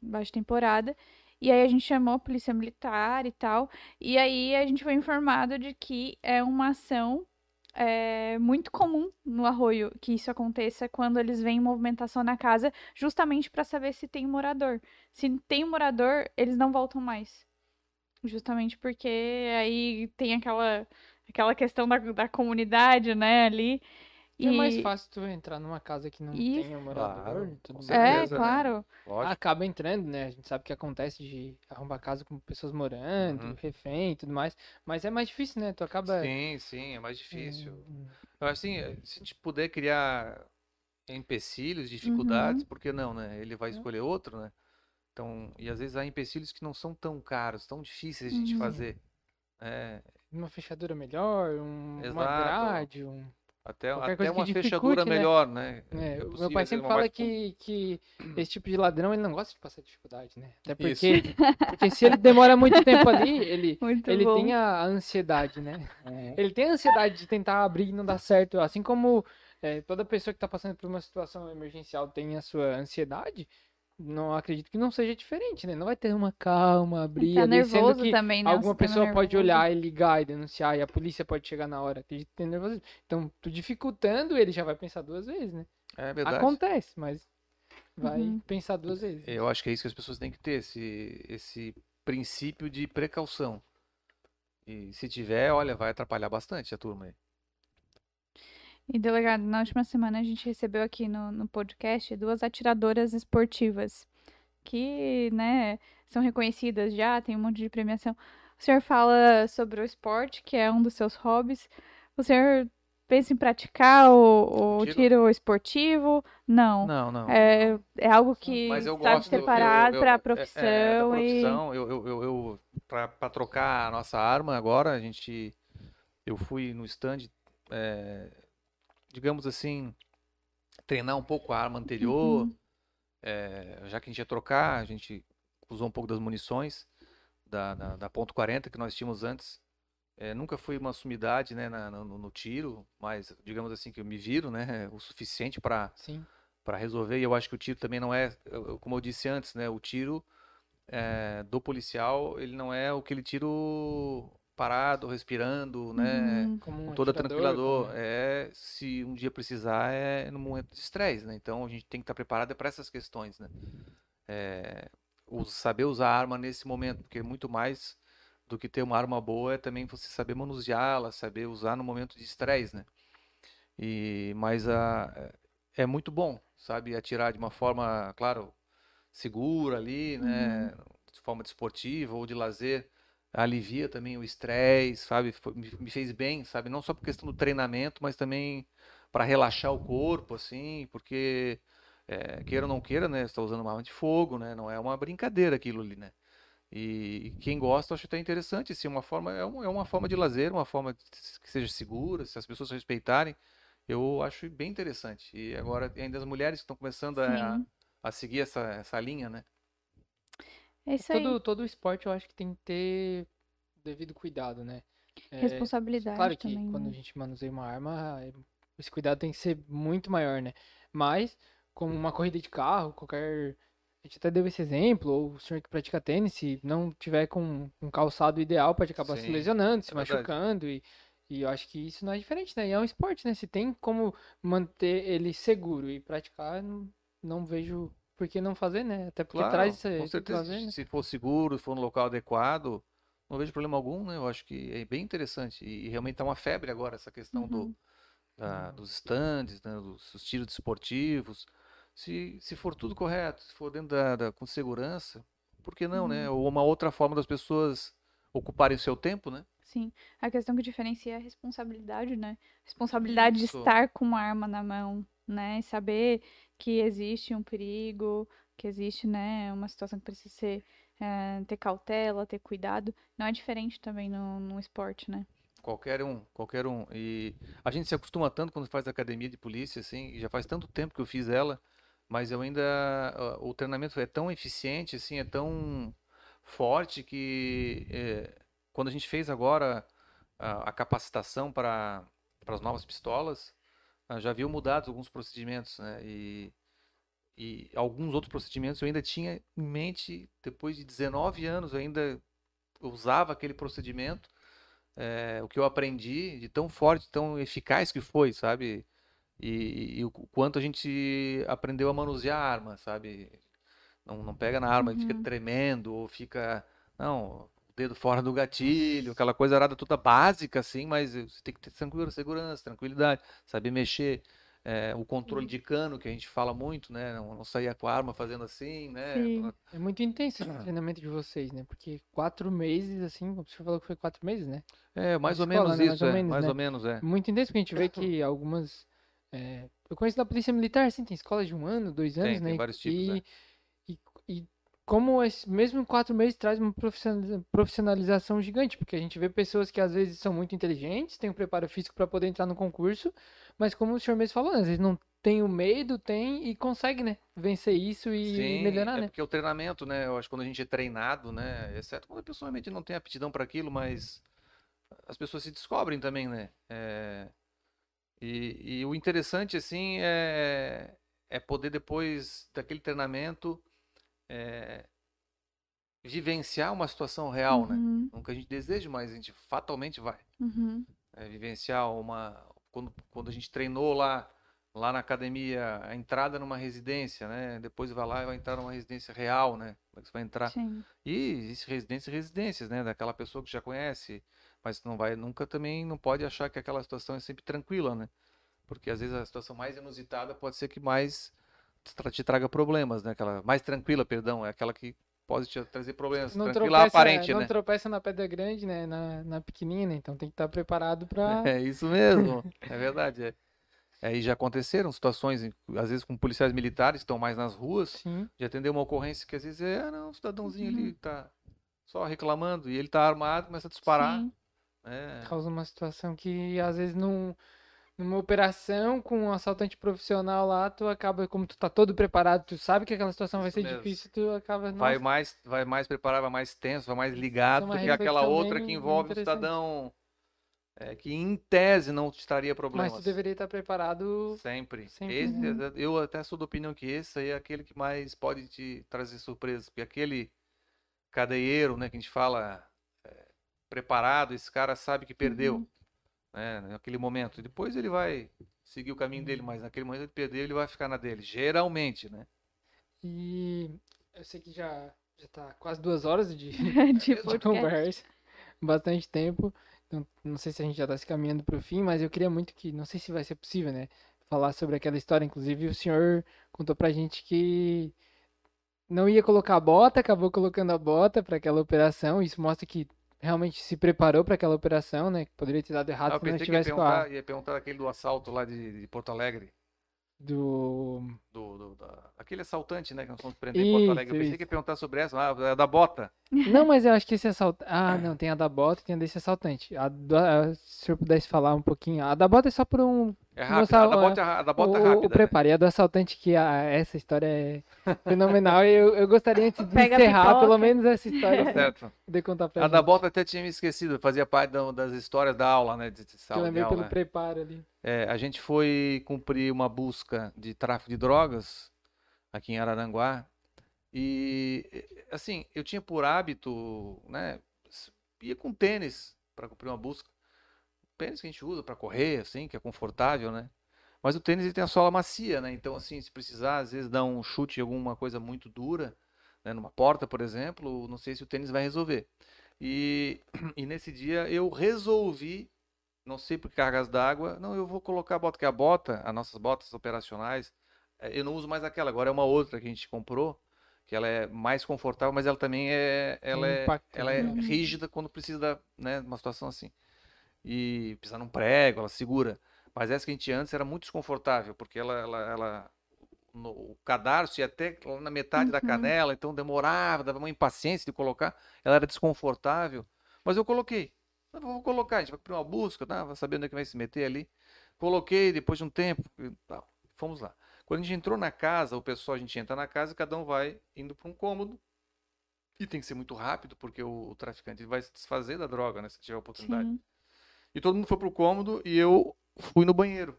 baixa temporada. E aí a gente chamou a polícia militar e tal. E aí a gente foi informado de que é uma ação é, muito comum no arroio que isso aconteça quando eles veem movimentação na casa, justamente para saber se tem morador. Se tem morador, eles não voltam mais. Justamente porque aí tem aquela, aquela questão da, da comunidade, né, ali. E é mais E- fácil tu entrar numa casa que não Isso. tenha morador Claro, e tudo com mais. É, certeza, né? claro. Lógico. Acaba entrando, né? A gente sabe que acontece de arrombar casa com pessoas morando, Uhum. refém e tudo mais. Mas é mais difícil, né? Tu acaba. Sim, sim, é mais difícil. Hum, Eu acho assim, se a gente puder criar empecilhos, dificuldades, Uhum. por que não, né? Ele vai escolher outro, né? Então, e às vezes há empecilhos que não são tão caros, tão difíceis de a gente Uhum. fazer. É, Uma fechadura melhor, um, uma grade, um. Até Qualquer até uma fechadura né? melhor, né? É, É meu pai sempre fala que, que esse tipo de ladrão ele não gosta de passar dificuldade, né? Até porque, porque se ele demora muito tempo ali, ele, Muito ele bom. tem a ansiedade, né? Ele tem a ansiedade de tentar abrir e não dar certo. Assim como é, toda pessoa que está passando por uma situação emergencial tem a sua ansiedade, não acredito que não seja diferente, né? Não vai ter uma calma, abrir Tá ali, nervoso que também, né? alguma pessoa pode nervoso. olhar e ligar e denunciar e a polícia pode chegar na hora. Acredito que tem nervosismo. Então, tu dificultando, ele já vai pensar duas vezes, né? É verdade. Acontece, mas vai Uhum. pensar duas vezes. Eu acho que é isso que as pessoas têm que ter, esse, esse princípio de precaução. E se tiver, olha, vai atrapalhar bastante a turma aí. E, delegado, na última semana a gente recebeu aqui no, no podcast duas atiradoras esportivas que, né, são reconhecidas já, tem um monte de premiação. O senhor fala sobre o esporte, que é um dos seus hobbies. O senhor pensa em praticar o, o Tiro? tiro esportivo? Não. Não, não. É, é algo que Mas eu está gosto. preparado para a é- é, da profissão e profissão. Eu, eu, eu, eu para trocar a nossa arma agora, a gente, eu fui no stand, é, digamos assim, treinar um pouco a arma anterior. Uhum. é, já que a gente ia trocar, a gente usou um pouco das munições da, da, da ponto .40 que nós tínhamos antes. É, nunca fui uma sumidade, né, na- no, no tiro, mas digamos assim que eu me viro, né, o suficiente para resolver. E eu acho que o tiro também não é, como eu disse antes, né? O tiro é, do policial, ele não é aquele tiro parado, respirando, né? Uhum. Como um Com toda atirador, tranquilador. como- É, se um dia precisar, é no momento de estresse, né? Então a gente tem que estar preparado para essas questões, né? É, saber usar a arma nesse momento, porque muito mais do que ter uma arma boa é também você saber manuseá-la, saber usar no momento de estresse, né? E, mas a, é muito bom, sabe? Atirar de uma forma, claro, segura ali, né? De forma desportiva ou de lazer. Alivia também o estresse, sabe? Foi- me, fez bem, sabe? Não só por questão do treinamento, mas também para relaxar o corpo, assim, porque é, queira ou não queira, né? Está usando uma arma de fogo, né? Não é uma brincadeira aquilo ali, né? E quem gosta, eu acho até interessante, assim, uma forma, é, um- é uma forma de lazer, uma forma que seja segura, se as pessoas respeitarem, eu acho bem interessante. E agora ainda as mulheres que estão começando a, a seguir essa, essa linha, né? É isso aí. Todo, todo esporte eu acho que tem que ter devido cuidado, né? É, Responsabilidade Claro que também, quando né? a gente manuseia uma arma, é- esse cuidado tem que ser muito maior, né? Mas, como uma corrida de carro, qualquer. A gente até deu esse exemplo, ou o senhor que pratica tênis, se não tiver com um calçado ideal, pode acabar se Sim, lesionando, se é machucando, e, e eu acho que isso não é diferente, né? E é um esporte, né? Se tem como manter ele seguro e praticar, não, não vejo por que não fazer, né? Até porque Claro, traz esse, com certeza, prazer, né? se for seguro, se for no local adequado, não vejo problema algum, né? Eu acho que é bem interessante. E, realmente tá uma febre agora essa questão do, Uhum. da- dos stands, né? Dos, dos tiros desportivos. Se, se for tudo correto, se for dentro da, da- com segurança, por que não, né? Uhum. Ou uma outra forma das pessoas ocuparem o seu tempo, né? Sim. A questão que diferencia é a responsabilidade, né? Responsabilidade de Isso. estar com uma arma na mão, né? E saber que existe um perigo, que existe, né, uma situação que precisa ser, eh, ter cautela, ter cuidado. Não é diferente também no, no esporte, né? Qualquer um, qualquer um. E a gente se acostuma tanto quando faz academia de polícia, assim, e já faz tanto tempo que eu fiz ela, mas eu ainda, ah, o treinamento é tão eficiente, assim, é tão forte que eh, quando a gente fez agora a, a capacitação para as novas pistolas, já haviam mudado alguns procedimentos, né? E, e alguns outros procedimentos eu ainda tinha em mente, depois de 19 anos, eu ainda usava aquele procedimento é, o que eu aprendi de tão forte, tão eficaz que foi, sabe? E, e o quanto a gente aprendeu a manusear a arma, sabe? Não, não pega na arma e fica Uhum. tremendo, ou fica, não, dedo fora do gatilho, aquela coisa arada toda básica, assim, mas você tem que ter tranquila, segurança, tranquilidade, saber mexer. é, o controle de cano, que a gente fala muito, né? Não, não sair com a arma fazendo assim, né? Sim. É muito intenso esse treinamento de vocês, né? Porque quatro meses, assim, o senhor falou que foi quatro meses, né? É, mais ou escola, menos né? Mais isso, ou é, menos, mais né? ou menos, é. Muito intenso, porque a gente vê que algumas. é, eu conheço da Polícia Militar, assim, tem escolas de um ano, dois anos, Tem, né? tem vários tipos, e, é. e, e como esse, mesmo em quatro meses traz uma profissionaliza- profissionalização gigante, porque a gente vê pessoas que às vezes são muito inteligentes, têm o preparo físico para poder entrar no concurso, mas como o senhor mesmo falou, às vezes não tem o medo, tem e consegue, né? Vencer isso e Sim, melhorar, é né? porque o treinamento, né? Eu acho que quando a gente é treinado, né? Exceto quando a pessoa realmente não tem aptidão para aquilo, mas as pessoas se descobrem também, né? É, E, e o interessante, assim, é, é poder depois daquele treinamento é, vivenciar uma situação real, né? Uhum, Não que a gente deseje, mas a gente fatalmente vai. Uhum. é, vivenciar uma quando, quando a gente treinou lá lá na academia a entrada numa residência né? Depois vai lá e vai entrar numa residência real né? Como é que você vai entrar? Sim. e existe residência e residências né? Daquela pessoa que já conhece mas não vai nunca também não pode achar que aquela situação é sempre tranquila né? Porque às vezes a situação mais inusitada pode ser que mais te tra- te traga problemas né aquela mais tranquila perdão é aquela que pode te trazer problemas. Não Tranquila tropeça, aparente, não né? tropeça na pedra grande, né? Na, na pequenina, então tem que estar preparado para. É isso mesmo, é verdade. É. Aí já aconteceram situações, às vezes com policiais militares que estão mais nas ruas, Sim. de atender uma ocorrência que às vezes é, ah, não, o cidadãozinho ali Uhum. tá só reclamando e ele tá armado, começa a disparar. Sim. É, Causa uma situação que às vezes num, numa operação com um assaltante profissional lá, tu acaba, como tu tá todo preparado, tu sabe que aquela situação vai Isso ser mesmo. difícil, tu acaba. vai nossa, mais, vai mais preparado, vai mais tenso, vai mais ligado é do que aquela outra que envolve interessante. cidadão é, que em tese não te estaria mas problemas. tu deveria estar preparado. Sempre. Sempre. Esse, Uhum. Eu até sou da opinião que esse aí é aquele que mais pode te trazer surpresas. Porque aquele cadeieiro, né, que a gente fala é, preparado, esse cara sabe que perdeu, Uhum. Né, naquele momento. Depois ele vai seguir o caminho dele, mas naquele momento ele perdeu, ele vai ficar na dele. Geralmente, né? E eu sei que já, já tá quase duas horas de, de de podcast. conversa, bastante tempo. Então, não sei se a gente já tá se caminhando pro fim, mas eu queria muito que, não sei se vai ser possível, né? Falar sobre aquela história. Inclusive, o senhor contou pra gente que não ia colocar a bota, acabou colocando a bota para aquela operação. Isso mostra que realmente se preparou para aquela operação, né? Que poderia ter dado errado Ah, se não pensei que ia estivesse com a ia perguntar aquele do assalto lá de, de Porto Alegre. do Do, do- da- aquele assaltante, né, que nós fomos prender em Porto Alegre. Eu Isso, pensei que ia perguntar sobre essa, ah, a da bota. Não, mas eu acho que esse assaltante. Ah, não, tem a da bota e tem a desse assaltante. A da... Se o senhor pudesse falar um pouquinho. A da bota é só por um. É Mostrar a da bota, é a da bota é o, rápida. o né? preparo. E a do assaltante, que a... essa história é fenomenal. E eu, eu gostaria, antes de Pega encerrar, pelo menos essa história, Certo. poder contar pra A gente. da bota eu até tinha me esquecido, fazia parte da- das histórias da aula, né? De, de Que eu sala de lembrei aula, pelo né? preparo ali. É, a gente foi cumprir uma busca de tráfico de drogas aqui em Araranguá. E, assim, eu tinha por hábito, né? Ia com tênis para cumprir uma busca. Tênis que a gente usa para correr, assim, que é confortável, né? Mas o tênis ele tem a sola macia, né? Então, assim, se precisar, às vezes, dar um chute em alguma coisa muito dura, né? Numa porta, por exemplo, não sei se o tênis vai resolver. E, e nesse dia eu resolvi não sei por cargas d'água. Não, eu vou colocar a bota, que a bota, as nossas botas operacionais, eh, eu não uso mais aquela, agora é uma outra que a gente comprou, que ela é mais confortável, mas ela também é, ela é, impacto, ela é né? rígida quando precisa, da, né, uma situação assim. E precisa num prego, ela segura. Mas essa que a gente tinha antes era muito desconfortável, porque ela, ela, ela no, o cadarço ia até lá na metade da Uhum. canela, então demorava, dava uma impaciência de colocar, ela era desconfortável, mas eu coloquei. Eu vou colocar, a gente vai cumprir uma busca, tá? Vai saber onde é que vai se meter ali. Coloquei depois de um tempo, e tal, fomos lá. Quando a gente entrou na casa, o pessoal, a gente entra na casa e cada um vai indo para um cômodo. E tem que ser muito rápido, porque o, o traficante vai se desfazer da droga, né? Se tiver oportunidade. Sim. E todo mundo foi pro cômodo e eu fui no banheiro.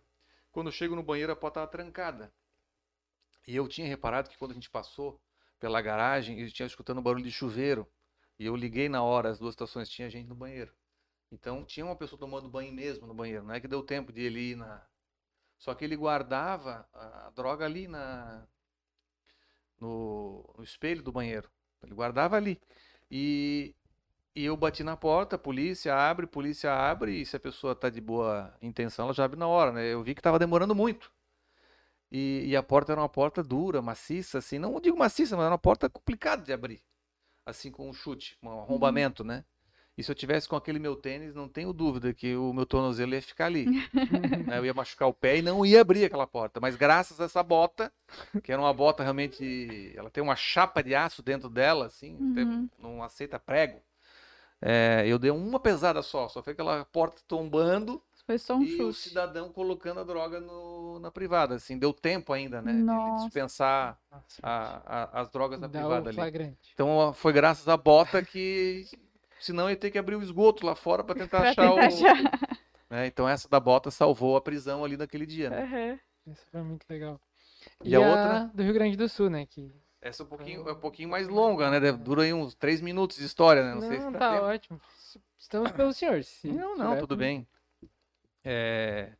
Quando eu chego no banheiro, a porta estava trancada. E eu tinha reparado que quando a gente passou pela garagem, eu tinha escutando barulho de chuveiro. E eu liguei na hora, as duas estações tinha gente no banheiro. Então tinha uma pessoa tomando banho mesmo no banheiro. Não é que deu tempo de ele ir na. Só que ele guardava a droga ali na no, no espelho do banheiro. Ele guardava ali. E, e eu bati na porta, polícia abre, polícia abre, e se a pessoa tá de boa intenção, ela já abre na hora, né? Eu vi que tava demorando muito. E, e a porta era uma porta dura, maciça, assim, não digo maciça, mas era uma porta complicada de abrir. Assim, com um chute, um arrombamento, né? E se eu tivesse com aquele meu tênis, não tenho dúvida que o meu tornozelo ia ficar ali. né? Eu ia machucar o pé e não ia abrir aquela porta. Mas graças a essa bota, que era uma bota realmente. Ela tem uma chapa de aço dentro dela, assim, Uhum. não aceita prego. É, eu dei uma pesada só, só foi aquela porta tombando Foi só um e o chute. cidadão colocando a droga no- na privada. Assim, deu tempo ainda, né? De ele Nossa. dispensar Nossa, a- a- as drogas na dá privada o ali. Então foi graças à bota que. Senão ia ter que abrir o esgoto lá fora para tentar Pra achar tentar o. achar. né? Então essa da bota salvou a prisão ali naquele dia, né? Aham. Isso foi muito legal. E a outra? do Rio Grande do Sul, né? Que... Essa é um pouquinho, é um pouquinho mais longa, né? Dura aí uns três minutos de história, né? Não, Não, sei se tá tempo. ótimo. Estamos pelo senhor. se Não, não, tiver, tudo bem. É,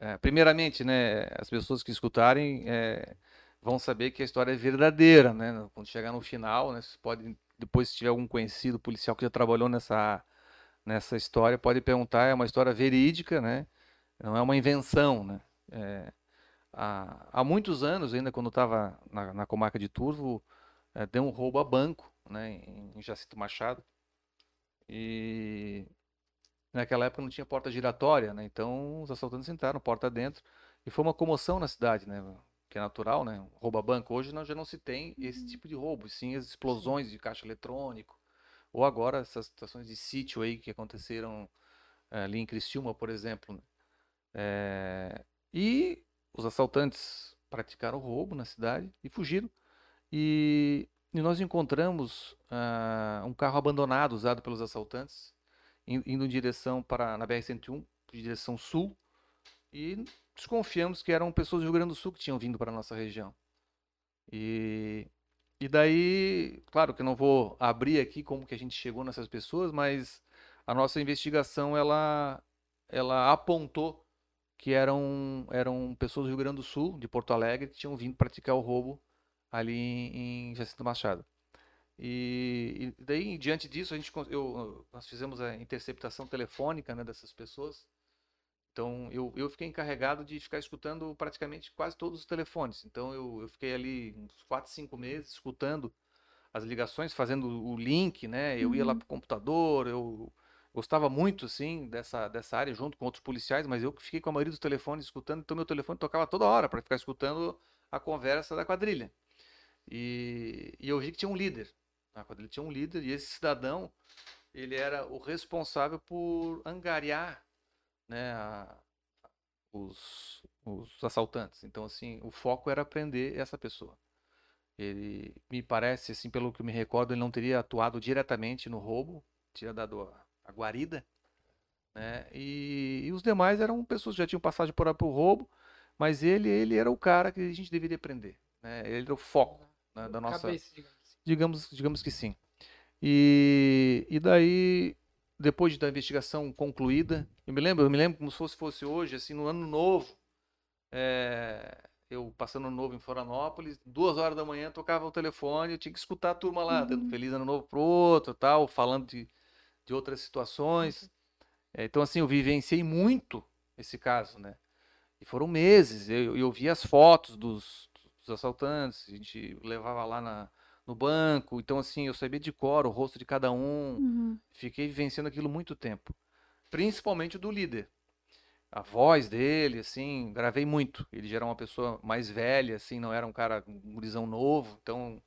é, primeiramente, né, as pessoas que escutarem é, vão saber que a história é verdadeira, né? Quando chegar no final, né, você pode, depois se tiver algum conhecido policial que já trabalhou nessa, nessa história, pode perguntar, é uma história verídica, né? Não é uma invenção, né? É, há, há muitos anos, ainda quando estava na, na comarca de Turvo, é, deu um roubo a banco né, em Jacinto Machado. E naquela época não tinha porta giratória, né? Então os assaltantes entraram porta dentro e foi uma comoção na cidade, né? Que é natural, né? Rouba banco. Hoje nós já não se tem esse Uhum. tipo de roubo, sim as explosões de caixa eletrônico. Ou agora essas situações de sítio aí que aconteceram eh, ali em Criciúma, por exemplo. Eh, e os assaltantes praticaram roubo na cidade e fugiram. E, e nós encontramos ah, um carro abandonado usado pelos assaltantes, in- indo em direção para na BR-101, em direção sul, e desconfiamos que eram pessoas do Rio Grande do Sul que tinham vindo para a nossa região. E, e daí, claro que eu não vou abrir aqui como que a gente chegou nessas pessoas, mas a nossa investigação ela, ela apontou que eram, eram pessoas do Rio Grande do Sul, de Porto Alegre, que tinham vindo praticar o roubo ali em, em Jacinto Machado. E, e daí, diante disso, a gente, eu, nós fizemos a interceptação telefônica, né, dessas pessoas. Então, eu, eu fiquei encarregado de ficar escutando praticamente quase todos os telefones. Então, eu, eu fiquei ali uns 4, 5 meses escutando as ligações, fazendo o link, né? Eu ia lá Uhum. pro computador, eu gostava muito, assim, dessa, dessa área, junto com outros policiais, mas eu que fiquei com a maioria dos telefones escutando, então meu telefone tocava toda hora para ficar escutando a conversa da quadrilha. E, e eu vi que tinha um líder. A quadrilha tinha um líder, e esse cidadão, ele era o responsável por angariar, né, a- os, os assaltantes. Então, assim, o foco era prender essa pessoa. Ele, me parece, assim, pelo que me recordo, ele não teria atuado diretamente no roubo, tinha dado a, a guarida, né? E, e os demais eram pessoas que já tinham passagem por, por roubo, mas ele, ele era o cara que a gente deveria prender, né? Ele era o foco, né, da nossa, Cabeça, digamos assim. Digamos, digamos que sim. E, e daí, depois da investigação concluída, eu me lembro, eu me lembro como se fosse, fosse hoje, assim, no ano novo, é, eu passando ano novo em Florianópolis, duas horas da manhã tocava o telefone, eu tinha que escutar a turma lá, dando Uhum. feliz ano novo pro outro, tal, falando de, de outras situações. É, então, assim, eu vivenciei muito esse caso, né? E foram meses, eu, eu via as fotos dos, dos assaltantes, a gente levava lá na, no banco, então, assim, eu sabia de cor o rosto de cada um, Uhum. fiquei vivenciando aquilo muito tempo. Principalmente o do líder. A voz dele, assim, gravei muito. Ele já era uma pessoa mais velha, assim, não era um cara, um gurizão novo, então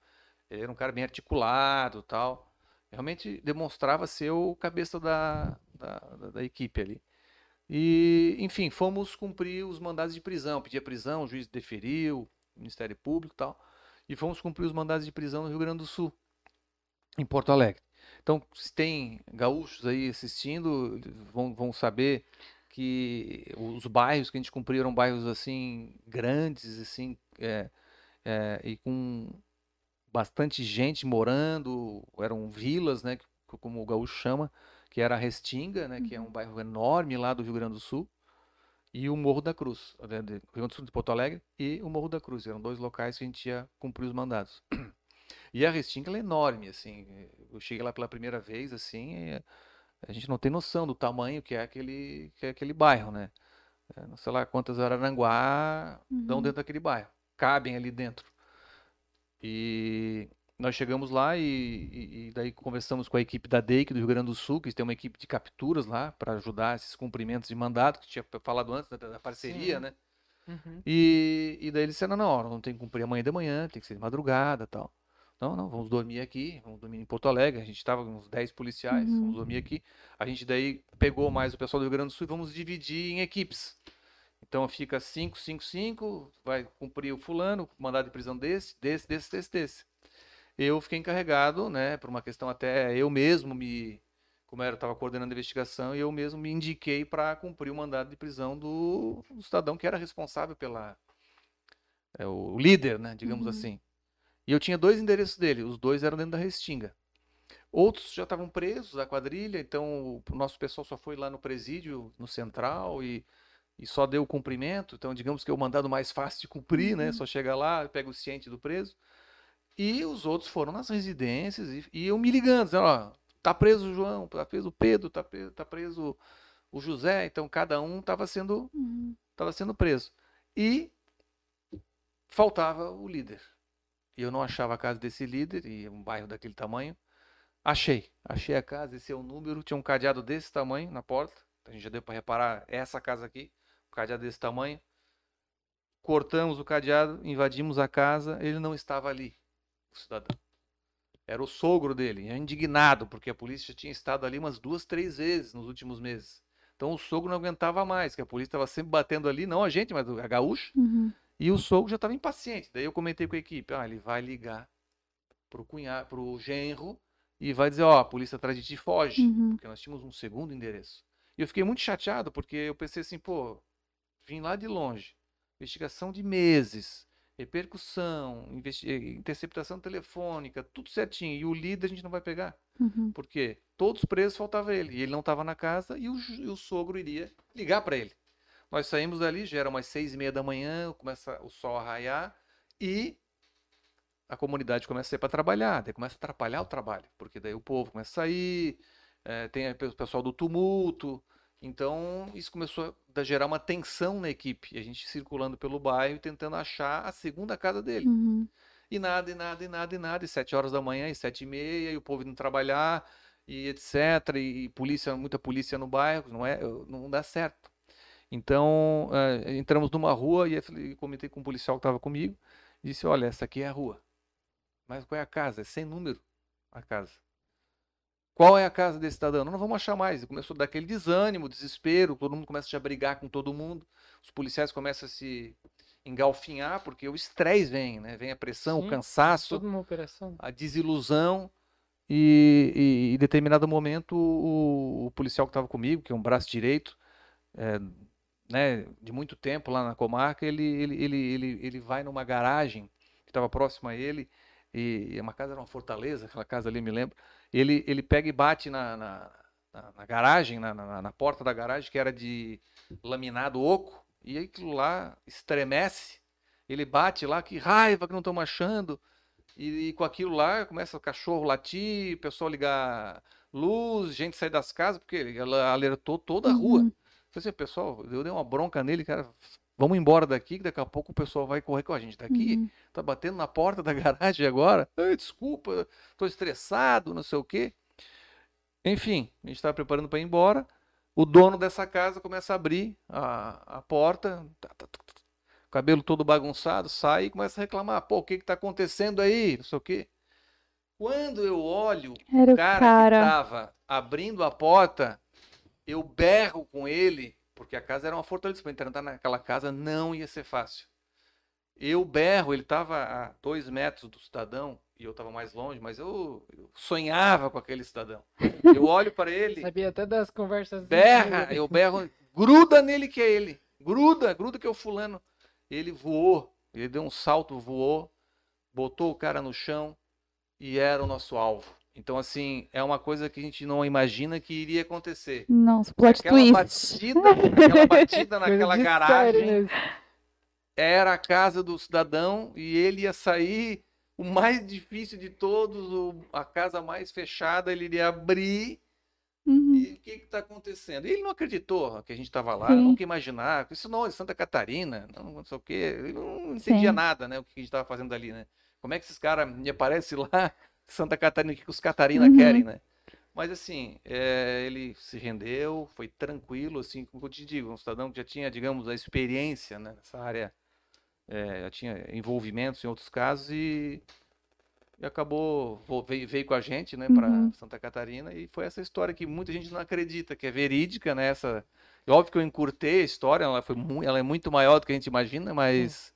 ele era um cara bem articulado, tal. Realmente demonstrava ser o cabeça da, da, da- da equipe ali. E, enfim, fomos cumprir os mandados de prisão. Pedi a prisão, o juiz deferiu, Ministério Público e tal. E fomos cumprir os mandados de prisão no Rio Grande do Sul, em Porto Alegre. Então, se tem gaúchos aí assistindo, vão, vão saber que os bairros que a gente cumpriu eram bairros assim grandes, assim, é, é, e com bastante gente morando, eram vilas, né, como o gaúcho chama, que era a Restinga, né, que é um bairro enorme lá do Rio Grande do Sul, e o Morro da Cruz, né, de Rio Grande do Sul de Porto Alegre e o Morro da Cruz, eram dois locais que a gente ia cumprir os mandados. E a Restinga é enorme, assim, eu cheguei lá pela primeira vez, assim, a gente não tem noção do tamanho que é aquele, que é aquele bairro, né? É, não sei lá quantas Araranguá dão Uhum. dentro daquele bairro, cabem ali dentro. E nós chegamos lá e, e- e daí conversamos com a equipe da DEIC do Rio Grande do Sul, que tem uma equipe de capturas lá para ajudar esses cumprimentos de mandato, que tinha falado antes da, da parceria, Sim. né? Uhum. E, e daí eles disseram, não, não, não tem que cumprir amanhã de manhã, tem que ser de madrugada tal. Não, não, vamos dormir aqui, vamos dormir em Porto Alegre. A gente estava com uns 10 policiais, Uhum. vamos dormir aqui. A gente daí pegou mais o pessoal do Rio Grande do Sul e vamos dividir em equipes. Então fica 5, 5, 5, vai cumprir o fulano, mandado de prisão desse, desse, desse, desse, desse. Eu fiquei encarregado, né, por uma questão até eu mesmo me, como era, estava coordenando a investigação, e eu mesmo me indiquei para cumprir o mandado de prisão do, do cidadão que era responsável pela, é, o líder, né, digamos Uhum. assim. E eu tinha dois endereços dele, os dois eram dentro da Restinga. Outros já estavam presos da quadrilha, então o nosso pessoal só foi lá no presídio, no central, e, e só deu o cumprimento. Então, digamos que é o mandado mais fácil de cumprir, né? Uhum. Só chega lá, pega o ciente do preso. E os outros foram nas residências e, e eu me ligando, dizendo, ó, tá preso o João, tá preso o Pedro, tá preso, tá preso o José. Então, cada um estava sendo Uhum. estava sendo preso. E faltava o líder. e eu não achava a casa desse líder, e um bairro daquele tamanho. Achei, achei a casa, esse é o número, tinha um cadeado desse tamanho na porta, a gente já deu para reparar essa casa aqui, um cadeado desse tamanho. Cortamos o cadeado, invadimos a casa, ele não estava ali, o cidadão. Era o sogro dele, indignado, porque a polícia tinha estado ali umas duas, três vezes nos últimos meses. Então o sogro não aguentava mais, que a polícia estava sempre batendo ali, não a gente, mas a gaúcha. Uhum. E o sogro já estava impaciente. Daí eu comentei com a equipe, ah, ele vai ligar pro cunhado, pro genro e vai dizer, ó, oh, a polícia atrás de ti foge, Uhum. porque nós tínhamos um segundo endereço. E eu fiquei muito chateado, porque eu pensei assim, pô, vim lá de longe, investigação de meses, repercussão, eh, interceptação telefônica, tudo certinho. E o líder a gente não vai pegar. Uhum. Porque todos presos faltava ele. E ele não estava na casa e o, e o sogro iria ligar para ele. Nós saímos dali, já era umas seis e meia da manhã, começa o sol a raiar e a comunidade começa a sair para trabalhar, daí começa a atrapalhar o trabalho, porque daí o povo começa a sair, eh, tem o pessoal do tumulto, então isso começou a gerar uma tensão na equipe, a gente circulando pelo bairro tentando achar a segunda casa dele. Uhum. E nada, e nada, e nada, e nada. E sete horas da manhã, e sete e meia, e o povo indo trabalhar, e etc. E, e polícia, muita polícia no bairro, não é, não dá certo. Então, eh, entramos numa rua e eu comentei com um policial que estava comigo, disse, olha, essa aqui é a rua. Mas qual é a casa? É sem número a casa. Qual é a casa desse cidadão? Não, vamos achar mais. Começou a dar aquele desânimo, desespero, todo mundo começa a brigar com todo mundo, os policiais começam a se engalfinhar, porque o estresse vem, né? Vem a pressão, o Sim, cansaço, uma operação. a desilusão. E, e em determinado momento, o, o policial que estava comigo, que é um braço direito, é, né, de muito tempo lá na comarca, ele, ele, ele, ele, ele vai numa garagem que estava próxima a ele, e e uma casa era uma fortaleza, aquela casa ali, me lembro. Ele, ele pega e bate na, na, na- na garagem, na, na, porta da garagem, que era de laminado oco, e aí aquilo lá estremece. Ele bate lá, que raiva que não estamos achando. E, e com aquilo lá começa o cachorro latir, o pessoal ligar luz, gente sair das casas, porque ela alertou toda a rua. Uhum. Falei assim, pessoal, eu dei uma bronca nele, cara. Vamos embora daqui, que daqui a pouco o pessoal vai correr com a gente. Daqui, Uhum. tá batendo na porta da garagem agora. Desculpa, tô estressado, não sei o quê. Enfim, a gente estava preparando para ir embora. O dono dessa casa começa a abrir a, a porta, tá, tá, tá, tá, cabelo todo bagunçado, sai e começa a reclamar. Pô, o que que tá acontecendo aí? Não sei o quê. Quando eu olho Era o o cara, cara. que tava abrindo a porta, eu berro com ele, porque a casa era uma fortaleza. Para entrar naquela casa não ia ser fácil. Eu berro, ele estava a dois metros do cidadão e eu estava mais longe, mas eu, eu sonhava com aquele cidadão. Eu olho para ele, Sabia até das conversas. berra, eu berro, gruda nele que é ele, gruda, gruda que é o fulano. Ele voou, ele deu um salto, voou, botou o cara no chão e era o nosso alvo. Então, assim, é uma coisa que a gente não imagina que iria acontecer. Nossa, plot Aquela twist. batida, aquela batida naquela garagem era a casa do cidadão e ele ia sair o mais difícil de todos, o- a casa mais fechada, ele iria abrir Uhum. e o que está acontecendo? E ele não acreditou que a gente estava lá, Sim. nunca imaginar, isso não é Santa Catarina, não, não sei o quê, ele não entendia nada, né, o que a gente estava fazendo ali, né? Como é que esses caras me aparecem lá, Santa Catarina, o que os Catarina Uhum. querem, né? Mas assim, é, ele se rendeu, foi tranquilo, assim, como eu te digo, um cidadão que já tinha, digamos, a experiência né, nessa área, é, já tinha envolvimentos em outros casos e, e acabou, veio, veio com a gente, né, para Uhum. Santa Catarina e foi essa história que muita gente não acredita, que é verídica, né, essa... é Óbvio que eu encurtei a história, ela, foi mu- ela é muito maior do que a gente imagina, mas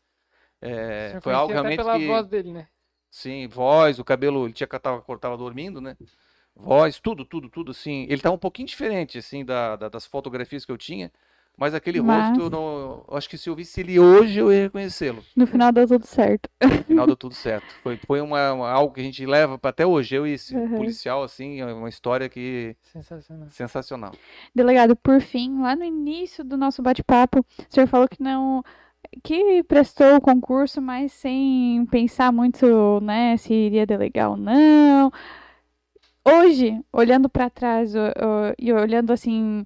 é, senhor foi algo até realmente pela que... voz dele, né? Sim, voz, o cabelo, ele tinha tava, tava dormindo, né? Voz, tudo, tudo, tudo, assim. Ele tava um pouquinho diferente, assim, da, da- das fotografias que eu tinha, mas aquele rosto, eu, Mas- não, eu acho que se eu visse ele hoje, eu ia reconhecê-lo. No final deu tudo certo. No final deu tudo certo. Foi, foi uma, uma- algo que a gente leva pra até hoje, eu e esse Uhum. policial, assim, é uma história que Sensacional. sensacional. Delegado, por fim, lá no início do nosso bate-papo, o senhor falou que não que prestou o concurso, mas sem pensar muito, né, se iria delegar ou não. Hoje, olhando para trás e olhando assim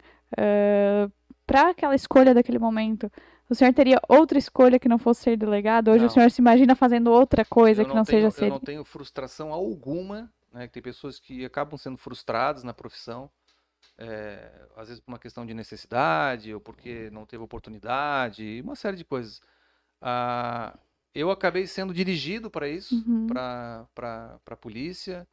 para aquela escolha daquele momento, O senhor teria outra escolha que não fosse ser delegado? Hoje Não. o senhor se imagina fazendo outra coisa eu que não tenho, seja ser. Eu não tenho frustração alguma, né? que Tem pessoas que acabam sendo frustradas na profissão, é, às vezes por uma questão de necessidade ou porque não teve oportunidade, uma série de coisas. Ah, eu acabei sendo dirigido para isso, Uhum. para a polícia,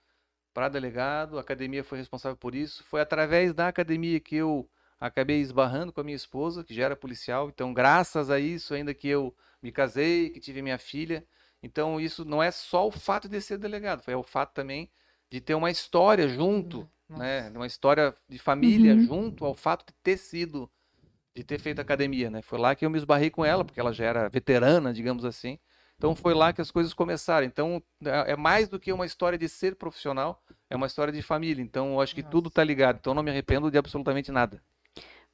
para delegado, a academia foi responsável por isso. Foi através da academia que eu acabei esbarrando com a minha esposa, que já era policial. Então, graças a isso, ainda que eu me casei, que tive minha filha. Então, isso não é só o fato de ser delegado, foi o fato também de ter uma história junto, né? Uma história de família Uhum. junto ao fato de ter sido, de ter feito academia, né? Foi lá que eu me esbarrei com ela, porque ela já era veterana, digamos assim. Então foi lá que as coisas começaram. Então é é mais do que uma história de ser profissional, é uma história de família. Então eu acho que tudo Nossa. tá ligado. Então não me arrependo de absolutamente nada.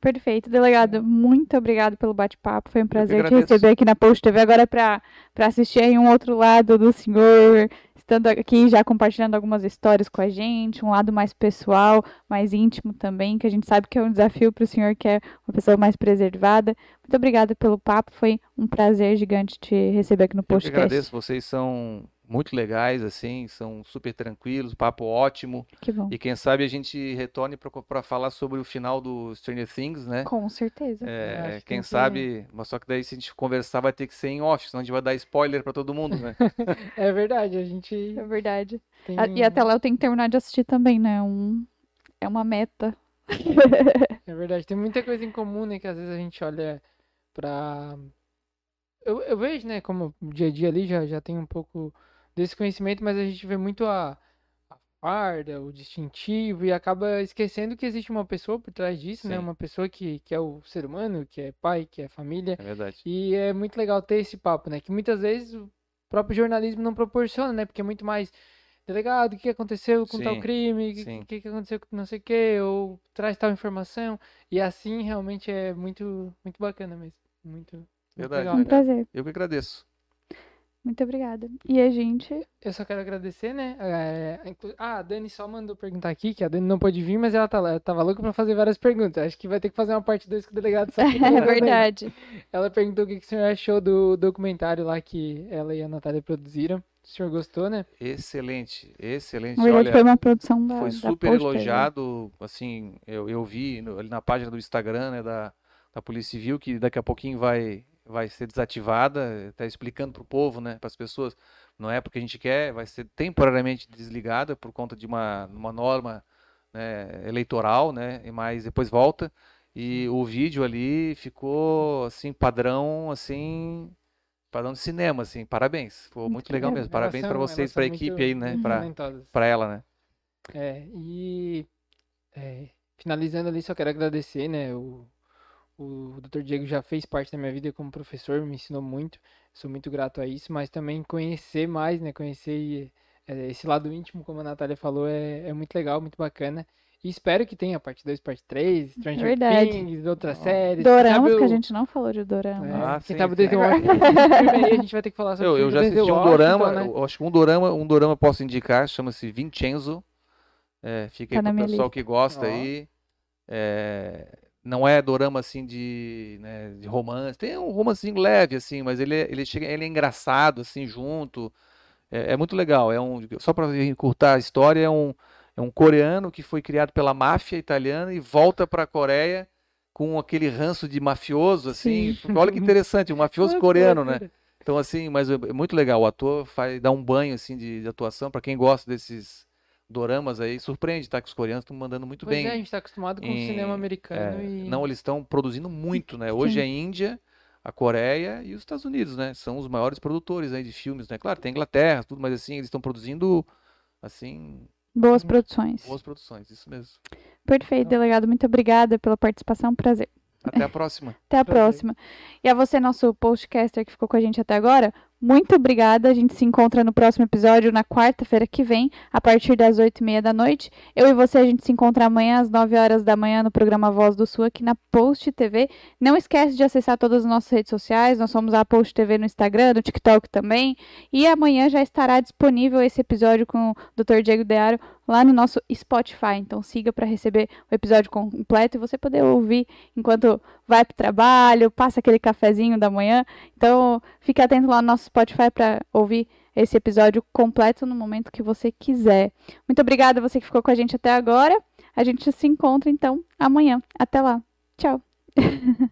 Perfeito. Delegado, muito obrigado pelo bate-papo. Foi um prazer te receber aqui na Post TV. Agora para assistir aí um outro lado do senhor, estando aqui já compartilhando algumas histórias com a gente, um lado mais pessoal, mais íntimo também, que a gente sabe que é um desafio para o senhor, que é uma pessoa mais preservada. Muito obrigada pelo papo. Foi um prazer gigante te receber aqui no Eu que podcast. agradeço, vocês são muito legais, assim, são super tranquilos, papo ótimo. Que bom. E quem sabe a gente retorne para falar sobre o final do Stranger Things, né? Com certeza. É, quem que- sabe, mas só que daí se a gente conversar vai ter que ser em off, senão a gente vai dar spoiler para todo mundo, né? É verdade, a gente É verdade. tem... A- E até lá eu tenho que terminar de assistir também, né? Um, é uma meta. É verdade, tem muita coisa em comum, né? Que às vezes a gente olha pra. Eu, eu vejo, né, como o dia a dia ali já, já tem um pouco desse conhecimento, mas a gente vê muito a, a farda, o distintivo, e acaba esquecendo que existe uma pessoa por trás disso, né? Sim. Uma pessoa que, que é o ser humano, que é pai, que é família. É verdade. E é muito legal ter esse papo, né? Que muitas vezes o próprio jornalismo não proporciona, né? Porque é muito mais delegado, o que aconteceu com tal Sim, crime, o que, que, que aconteceu com não sei o quê, ou traz tal informação. E assim realmente é muito, muito bacana mesmo. Muito, muito Verdade, legal. Um verdade. prazer. Eu que agradeço. Muito obrigada. E a gente. Eu só quero agradecer, né? é, inclu- ah, a Dani só mandou perguntar aqui, que a Dani não pôde vir, mas ela tá lá, tava louca pra fazer várias perguntas. Acho que vai ter que fazer uma parte 2 com o delegado só É verdade. Ela perguntou o que, que o senhor achou do documentário lá que ela e a Natália produziram. O senhor gostou, né? Excelente, excelente. Olha, foi uma produção da. foi da super Post TV. elogiado, assim, eu, eu vi no- ali na página do Instagram, né, da, da Polícia Civil, que daqui a pouquinho vai, vai ser desativada, tá explicando pro povo, né, para as pessoas, não é porque a gente quer, vai ser temporariamente desligada por conta de uma, uma norma, né, eleitoral, né, mas depois volta, e o vídeo ali ficou, assim, padrão, assim, padrão de cinema, assim, parabéns, ficou Muito muito legal mesmo, parabéns para vocês, para a equipe aí, né, para para ela, né. É, e é, finalizando ali, só quero agradecer, né? O, o Dr. Diego já fez parte da minha vida como professor, me ensinou muito, sou muito grato a isso, mas também conhecer mais, né? Conhecer é, esse lado íntimo, como a Natália falou, é, é muito legal, muito bacana. E espero que tenha parte 2, parte 3, Stranger Verdade. Things, outras séries. Doramas, sabe que a gente não falou de dorama. é, Ah, quem sim, sabe sim. A gente vai ter que falar sobre Eu, eu já assisti um dorama, né? eu acho que um dorama, um dorama posso indicar, chama-se Vincenzo. É, fica Tá aí pro pessoal lista. que gosta Ó. aí. É, não é dorama assim de, né, de romance, tem um romancinho leve assim, mas ele, é- ele chega, ele é engraçado assim junto. É, é muito legal. É um, só para encurtar a história, é um, é um coreano que foi criado pela máfia italiana e volta para a Coreia com aquele ranço de mafioso assim. Sim. olha que interessante, um mafioso coreano, né? Então, assim, mas é é muito legal. O ator faz, dá um banho, assim, de, de atuação. Pra quem gosta desses doramas aí, surpreende, tá? Que os coreanos estão mandando muito Pois bem. é, a gente tá acostumado com o em- cinema americano É, e... Não, eles estão produzindo muito, né? Hoje Sim. a Índia, a Coreia e os Estados Unidos, né? São os maiores produtores aí de filmes, né? Claro, tem Inglaterra, tudo, mas assim, eles estão produzindo, assim, Boas produções. boas produções. Isso mesmo. Perfeito, delegado. Muito obrigada pela participação. Prazer. Até a próxima. Até a Prazer. próxima. E a você, nosso postcaster que ficou com a gente até agora, Muito obrigada. A gente se encontra no próximo episódio, na quarta-feira que vem, a partir das oito e meia da noite. Eu e você, a gente se encontra amanhã às nove horas da manhã no programa Voz do Sul, aqui na Post TV. Não esquece de acessar todas as nossas redes sociais. Nós somos a Post TV no Instagram, no TikTok também. E amanhã já estará disponível esse episódio com o Dr. Diego Dearo lá no nosso Spotify. Então siga para receber o episódio completo e você poder ouvir enquanto vai para o trabalho, passa aquele cafezinho da manhã. Então fique atento lá no nosso Spotify para ouvir esse episódio completo no momento que você quiser. Muito obrigada você que ficou com a gente até agora. A gente se encontra então amanhã. Até lá. Tchau.